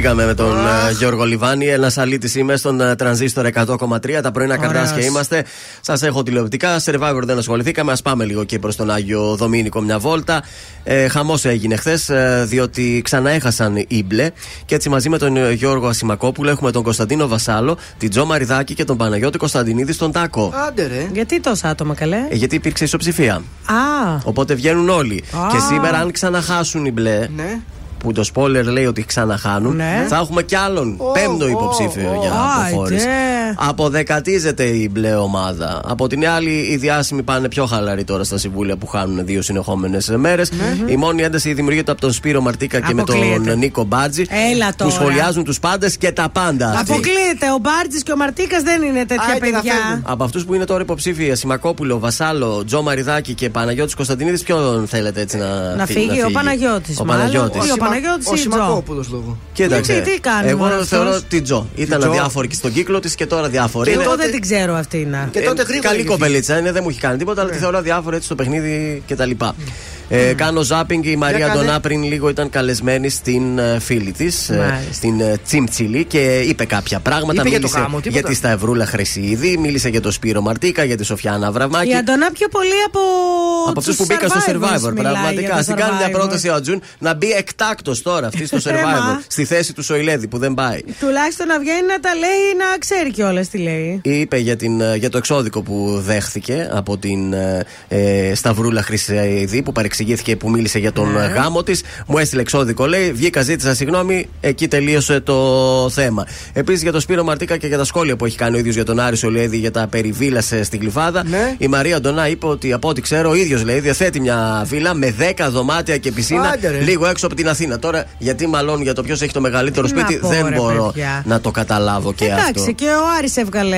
Σε εγκλετιστήκαμε με τον ε, Γιώργο Λιβάνη. Ένα αλήτη είμαι στον ε, τρανζίστορ 100,3. Τα πρωινά Ωραίος. καρτάσια είμαστε. Σας έχω τηλεοπτικά. Survivor δεν ασχοληθήκαμε. Α πάμε λίγο και προς τον Άγιο Δομήνικο μια βόλτα. Ε, Χαμός έγινε χθες, διότι ξαναέχασαν οι μπλε. Και έτσι μαζί με τον ε, Γιώργο Ασημακόπουλο έχουμε τον Κωνσταντίνο Βασάλο, την Τζο Μαριδάκη και τον Παναγιώτη Κωνσταντινίδη στον Τάκο. Άντε ρε. Γιατί τόσα άτομα καλέ; Ε, γιατί υπήρξε ισοψηφία. Α, Οπότε βγαίνουν όλοι. Α. Και σήμερα, αν ξαναχάσουν οι μπλε, Ναι. Που το spoiler λέει ότι ξαναχάνουν, Ναι. θα έχουμε κι άλλον πέμπτο υποψήφιο για Άιντε. αποχώρηση. Αποδεκατίζεται η μπλε ομάδα. Από την άλλη, οι διάσημοι πάνε πιο χαλαροί τώρα στα συμβούλια που χάνουν δύο συνεχόμενες μέρες. Η μόνη ένταση δημιουργείται από τον Σπύρο Μαρτίκα και με Αποκλείεται. τον Νίκο Μπάτζη. Έλα Που τώρα. σχολιάζουν τους πάντες και τα πάντα. αυτοί. αποκλείεται. Ο Μπάρτζη και ο Μαρτίκας δεν είναι τέτοια Άιντε να παιδιά. φεύγουν. Από αυτούς που είναι τώρα υποψήφια, Σιμακόπουλο, Βασάλο, Τζο Μαριδάκη και Παναγιώτης Κωνσταντινίδης, ποιον θέλετε έτσι να, Να φύγει, ο Παναγιώτης Ο μάλλον. Παναγιώτης. Ή ο Παναγιώτης Ο ή η Τζο. Σιμακόπουλος λόγω. Κοίταξε. Γιατί, τι κάνει εγώ αυτός; θεωρώ την Τζο. Ήταν Τζο. αδιάφορη και στον κύκλο της και τώρα διάφορη. Εγώ Είναι- δεν την ξέρω αυτή να. Και τότε Ε, γρήγορα Καλή είχε κοπελίτσα είναι, δεν μου έχει κάνει τίποτα, αλλά τη θεωρώ αδιάφορη έτσι στο παιχνίδι κτλ. Ε, κάνω ζάπινγκ. Η Μαρία κάνε. Ντονά πριν λίγο ήταν καλεσμένη στην ε, φίλη της, Μάλιστα. στην ε, Τσιμτσιλή και είπε κάποια πράγματα. Είπε για το μίλησε γάμο, τίποτα. για τη Σταυρούλα Χρυσίδη, μίλησε για το Σπύρο Μαρτίκα, για τη Σοφιάνα Βραβμάκη. Η Αντωνά πιο πολύ από. Από αυτούς τους που μπήκαν στο survivors Survivor. μιλάει Πραγματικά. για το Στην κάνει μια Survivor. πρόταση ο Ατζούν να μπει εκτάκτος τώρα αυτή στο Έμα. Survivor. στη θέση του Σοηλέδη που δεν πάει. Τουλάχιστον να βγαίνει να τα λέει να ξέρει κιόλας τι λέει. Είπε για, την, ε, για το εξώδικο που δέχθηκε από την ε, ε, Σταυρούλα Χρυσαίδη που παρεξηγήθηκε που μίλησε για τον ε, γάμο της. Μου έστειλε εξώδικο, λέει. Βγήκα, ζήτησα συγγνώμη, εκεί τελείωσε το θέμα. Επίσης για τον Σπύρο Μαρτίκα και για τα σχόλια που έχει κάνει ο ίδιος για τον Άρη Σολιέδη για τα περιβίλασε στην Κλειφάδα. Ναι. Η Μαρία Ντονά είπε ότι από ό,τι ξέρω ο ίδιος λέει διαθέτει μια βίλα με 10 δωμάτια και πισίνα Άντε, ρε. λίγο έξω από την Αθήνα. Τώρα γιατί μάλλον για το ποιος έχει το μεγαλύτερο Τι να σπίτι πω, δεν ρε, μπορώ παιδιά. να το καταλάβω και Εντάξει, αυτό. και ο Άρης έβγαλε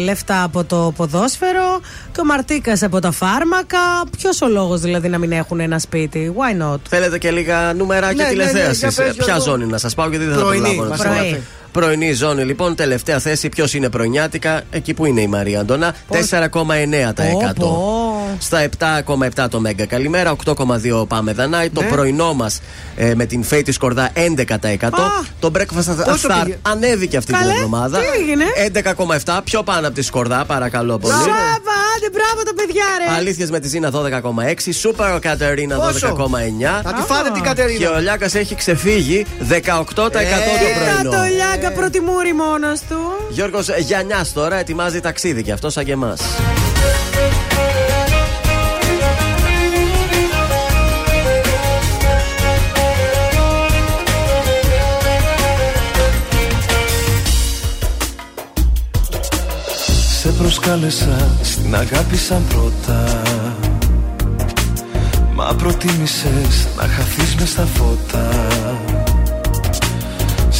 λεφτά από το ποδόσφαιρο και ο Μαρτίκας από τα φάρμακα. Ποιος ο λόγος δηλαδή να μην έχουν ένα σπίτι. Why not; Θέλετε και λίγα νούμεράκια Ναι, ναι, ναι, τηλεθέαση. για πες, Ποια Γιώργο. ζώνη να σας πάω, γιατί δεν θα Πρωινή, προλάβω να μας σας πω. Πρωί. Πρωινή ζώνη, λοιπόν, τελευταία θέση. Ποιος είναι πρωινιάτικα, εκεί που είναι η Μαρία Αντωνά. 4,9%. Πω, Στα 7,7 το Μέγκα Καλημέρα, 8,2 πάμε Δανάη. Το Ναι. πρωινό μας με την Φέη τη Σκορδά 11%. Α. το Breakfast Πόσο Start πήγε; ανέβηκε αυτή Καλέ, την εβδομάδα. τι έγινε; 11,7 πιο πάνω από τη Σκορδά, παρακαλώ πολύ. Σάβα, άντε μπράβο τα παιδιά, ρε. Αλήθειες με τη Ζήνα 12,6. Σούπερ Κατερίνα Πόσο; 12,9. Θα τη φάτε την Και Κατερίνα. ο Λιάκας έχει ξεφύγει 18% το Ε, πρωινό. Κοίτα το Λιάγκα προτιμούρι μόνος του; Γιώργος Γιανιά τώρα ετοιμάζει ταξίδι και αυτό σαν και εμάς. Σε προσκάλεσα στην αγάπη σαν πρώτα Μα προτίμησες να χαθείς μες στα φώτα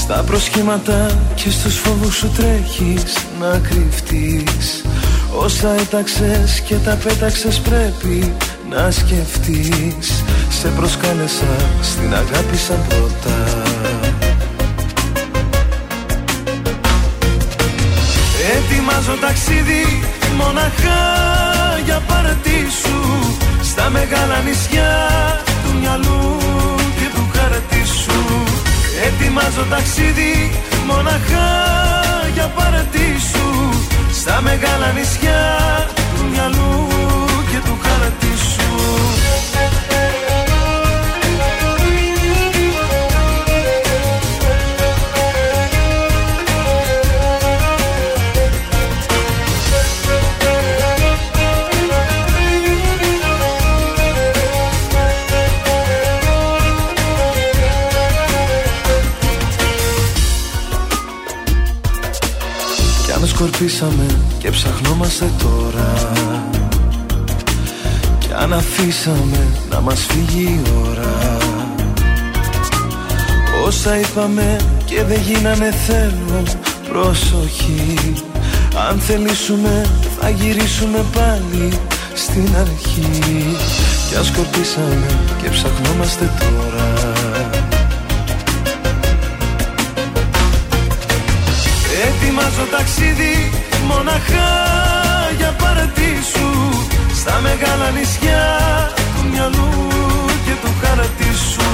Στα προσχήματα και στους φόβους σου τρέχεις να κρυφτείς. Όσα έταξες και τα πέταξες πρέπει να σκεφτείς. Σε προσκάλεσα στην αγάπη σαν πρώτα. Ετοιμάζω ταξίδι μοναχά για για πάρτι σου Στα μεγάλα νησιά του μυαλού και του χαρτί σου Ετοιμάζω ταξίδι μοναχά για πάρτι σου Στα μεγάλα νησιά του μυαλού και του χαρτί σκορπίσαμε και ψαχνόμαστε τώρα. Κι αν αφήσαμε να μας φύγει η ώρα. Όσα είπαμε και δεν γίνανε θέλω προσοχή Αν θελήσουμε θα γυρίσουμε πάλι στην αρχή. Κι αν σκορπίσαμε και ψαχνόμαστε τώρα Ετοιμάζω ταξίδι μοναχά για πάρτι σου Στα μεγάλα νησιά του μυαλού και του χαρτί σου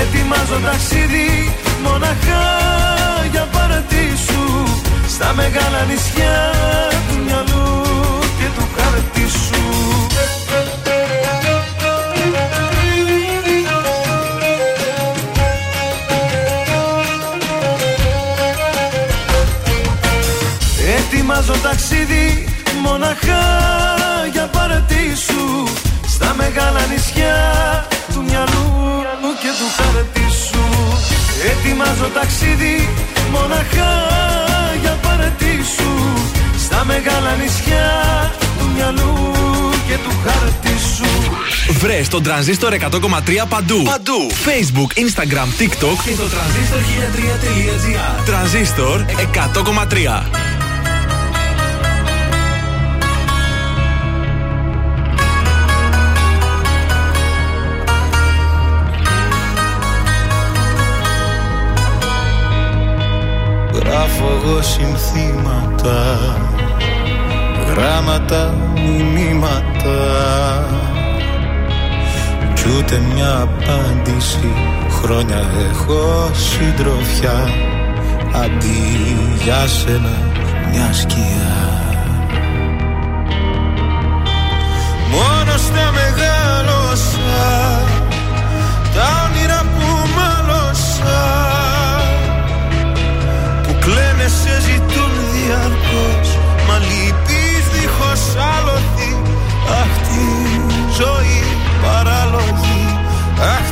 Ετοιμάζω ταξίδι μοναχά για πάρτι σου Στα μεγάλα νησιά του μυαλού και του χαρτί Ετοιμάζω ταξίδι μοναχά για πάρτι σου Στα μεγάλα νησιά του μυαλού μου και του χαρτί σου Ετοιμάζω ταξίδι μοναχά για πάρτι σου Στα μεγάλα νησιά του μυαλού και του χαρτί σου Βρες τον τρανζίστορ 100,3 παντού. Παντού. Facebook, Instagram, TikTok και το τρανζίστορ 1003.gr. Τρανζίστορ 100,3. Γράφω εγώ συνθήματα Γράμματα, μηνύματα Κι ούτε μια απάντηση Χρόνια έχω συντροφιά. Αντί για σένα μια σκιά. Μόνος στα μεγάλωσα Τα κλαίνε σε ζητούν διαρκώς. Μα λυπείς δίχως άλοθη Αχ τη ζωή παράλογη. Αχ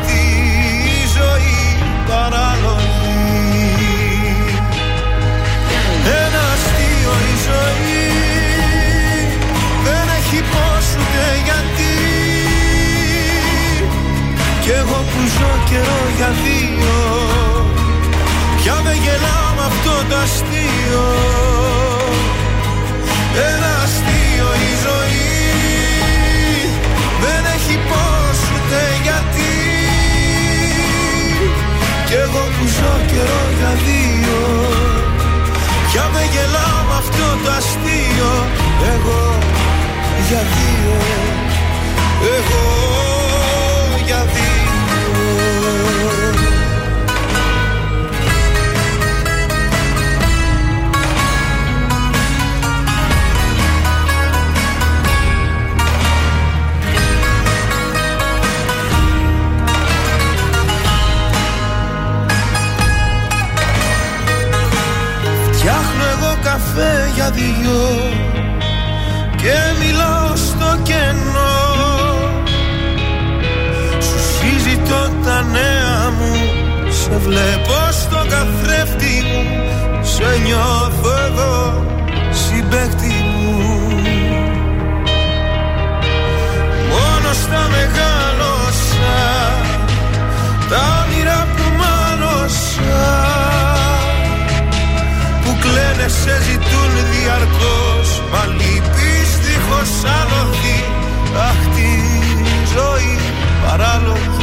για δυο Και μιλάω στο κενό. Σου συζητώ τα νέα μου Σε βλέπω στο καθρέφτη μου Σε νιώθω εγώ συμπέκτη μου. Μόνο στα μεγάλωσα Τα όνειρα που μάλωσα που κλαίνε σε ζητούν διαρκώς. Μα λυπείς δίχως άλοθη Αχ τη ζωή παράλογη Αχ τη ζωή παράλογη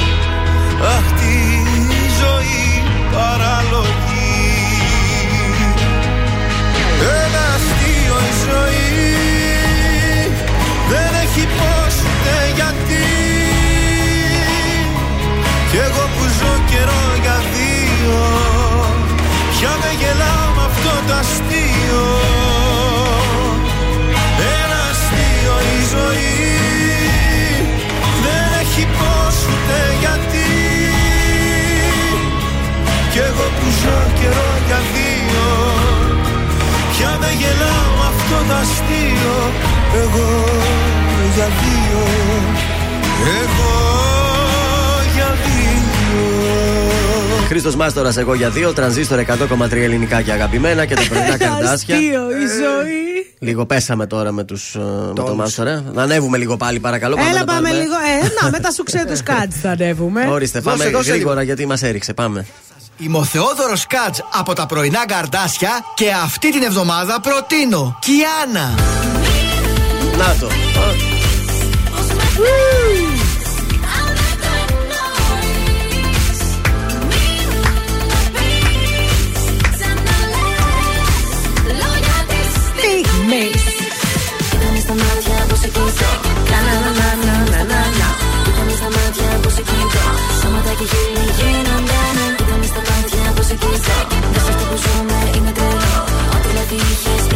αυτό το αστείο Εγώ για δύο Εγώ για δύο Χρήστος Μάστορας, εγώ για δύο. Τρανζίστορ 100,3 ελληνικά και αγαπημένα και τα πρωινά <laughs> καρτάσια. Αστείο η ζωή. Λίγο πέσαμε τώρα με, τους, ε, με το Μάστορα. Να ανέβουμε λίγο πάλι, παρακαλώ. Έλα να πάμε πάρουμε- λίγο. Ε, να, με τα σουξέ τους <laughs> κάτς θα ανέβουμε. Ορίστε, Δώσε, πάμε δώσε γρήγορα γιατί μας έριξε. Πάμε. Είμαι ο Θεόδωρος Κάτς από τα πρωινά καρτάσια και αυτή την εβδομάδα προτείνω Κιάνα. Να το. Στιγμής. Κοίτα με στα μάτια πως σε κοιτώ Κάνα να να να να να να Κοίτα με στα μάτια πως σε κοιτώ Σώματα και χείλη γίνονται ένα σε κοιτώ Δεν σε αυτό που ζούμε είναι τρελό Ό,τι δηλαδή είχες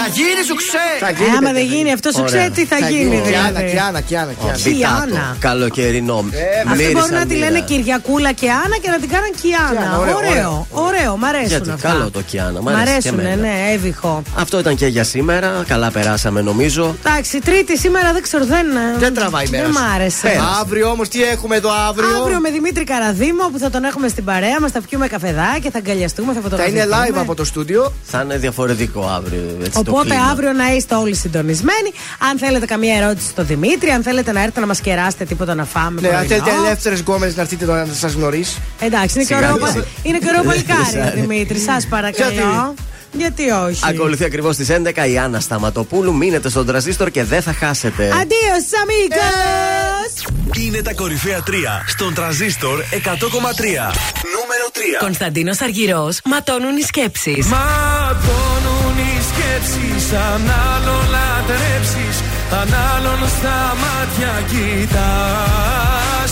Θα γίνει σου ξέ! Θα Ε, άμα δεν γίνει αυτό σου Ωραία. ξέρει τι θα γίνει. Κιάνα, δηλαδή. Κιάνα, Κιάνα, Κιάνα. Κιάνα. Καλοκαιρινό. Αυτοί Μύρισα μπορούν να τη μοίρα. λένε Κυριακούλα και Άννα και να την κάνουν Κιάνα. Κιάνα, ωραίο, Ωραίο, ωραίο, μ' αρέσουν Γιατί αυτά. καλό το Κιάνα. Μ' Μ' αρέσει και αρέσουν, εμένα. ναι, έβυχο. Αυτό ήταν και για σήμερα. Καλά περάσαμε νομίζω. Εντάξει, Τρίτη σήμερα δεν ξέρω, δεν. Δεν τραβάει η μέρα Δεν σου. μ' άρεσε. Αύριο όμως τι έχουμε εδώ αύριο; Αύριο με Δημήτρη Καραδίμο που θα τον έχουμε στην παρέα μας, θα πιούμε καφεδάκι, θα αγκαλιαστούμε, θα Θα φωτογραφηθούμε. είναι live από το στούντιο. Θα είναι διαφορετικό αύριο. Έτσι, το Οπότε κλίμα. αύριο να είστε όλοι συντονισμένοι. Αν θέλετε καμία ερώτηση στο Δημήτρη, αν θέλετε να έρθετε να μας κεράσετε τίποτα να φάμε. Ναι, αν πρωινό. θέλετε ελεύθερες γκόμενες να έρθετε εδώ να σας γνωρίσει. Εντάξει, είναι και Σιγά, ωραίο, σιγά. πα- είναι και ωραίο παλικάρι ο Σιγά. Δημήτρη. Σας παρακαλώ. Γιατί; Όχι; Ακολουθεί ακριβώς στις 11 η Άννα Σταματοπούλου. Μείνετε στον τραζίστορ και δεν θα χάσετε. Αντίος, amigos! Είναι τα κορυφαία 3 στον τραζίστορ 100,3. Νούμερο 3. Κωνσταντίνος Αργυρός, ματώνουν οι σκέψεις. Ματώνουν οι σκέψεις Αν άλλον λατρέψεις Αν άλλον στα μάτια κοιτάς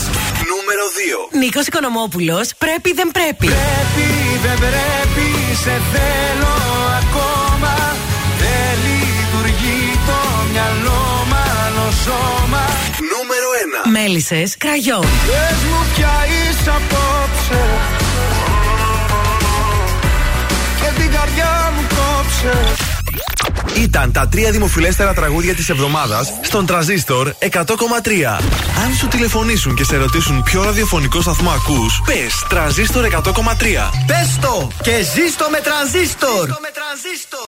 Νούμερο 2. Νίκος Οικονομόπουλος, πρέπει δεν πρέπει. Πρέπει δεν πρέπει Σε θέλω ακόμα Δεν λειτουργεί το μυαλό μάλλον σώμα Νούμερο 1. Μέλισσες κραγιόν. Πες μου πια είσαι απόψε καρδιά μου κόψε Ήταν τα τρία δημοφιλέστερα τραγούδια της εβδομάδας στον τραζίστορ 100,3. Αν σου τηλεφωνήσουν και σε ρωτήσουν ποιο ραδιοφωνικό σταθμό ακούς, πες τραζίστορ 100,3. Πες το και ζήστο με τρανζίστορ.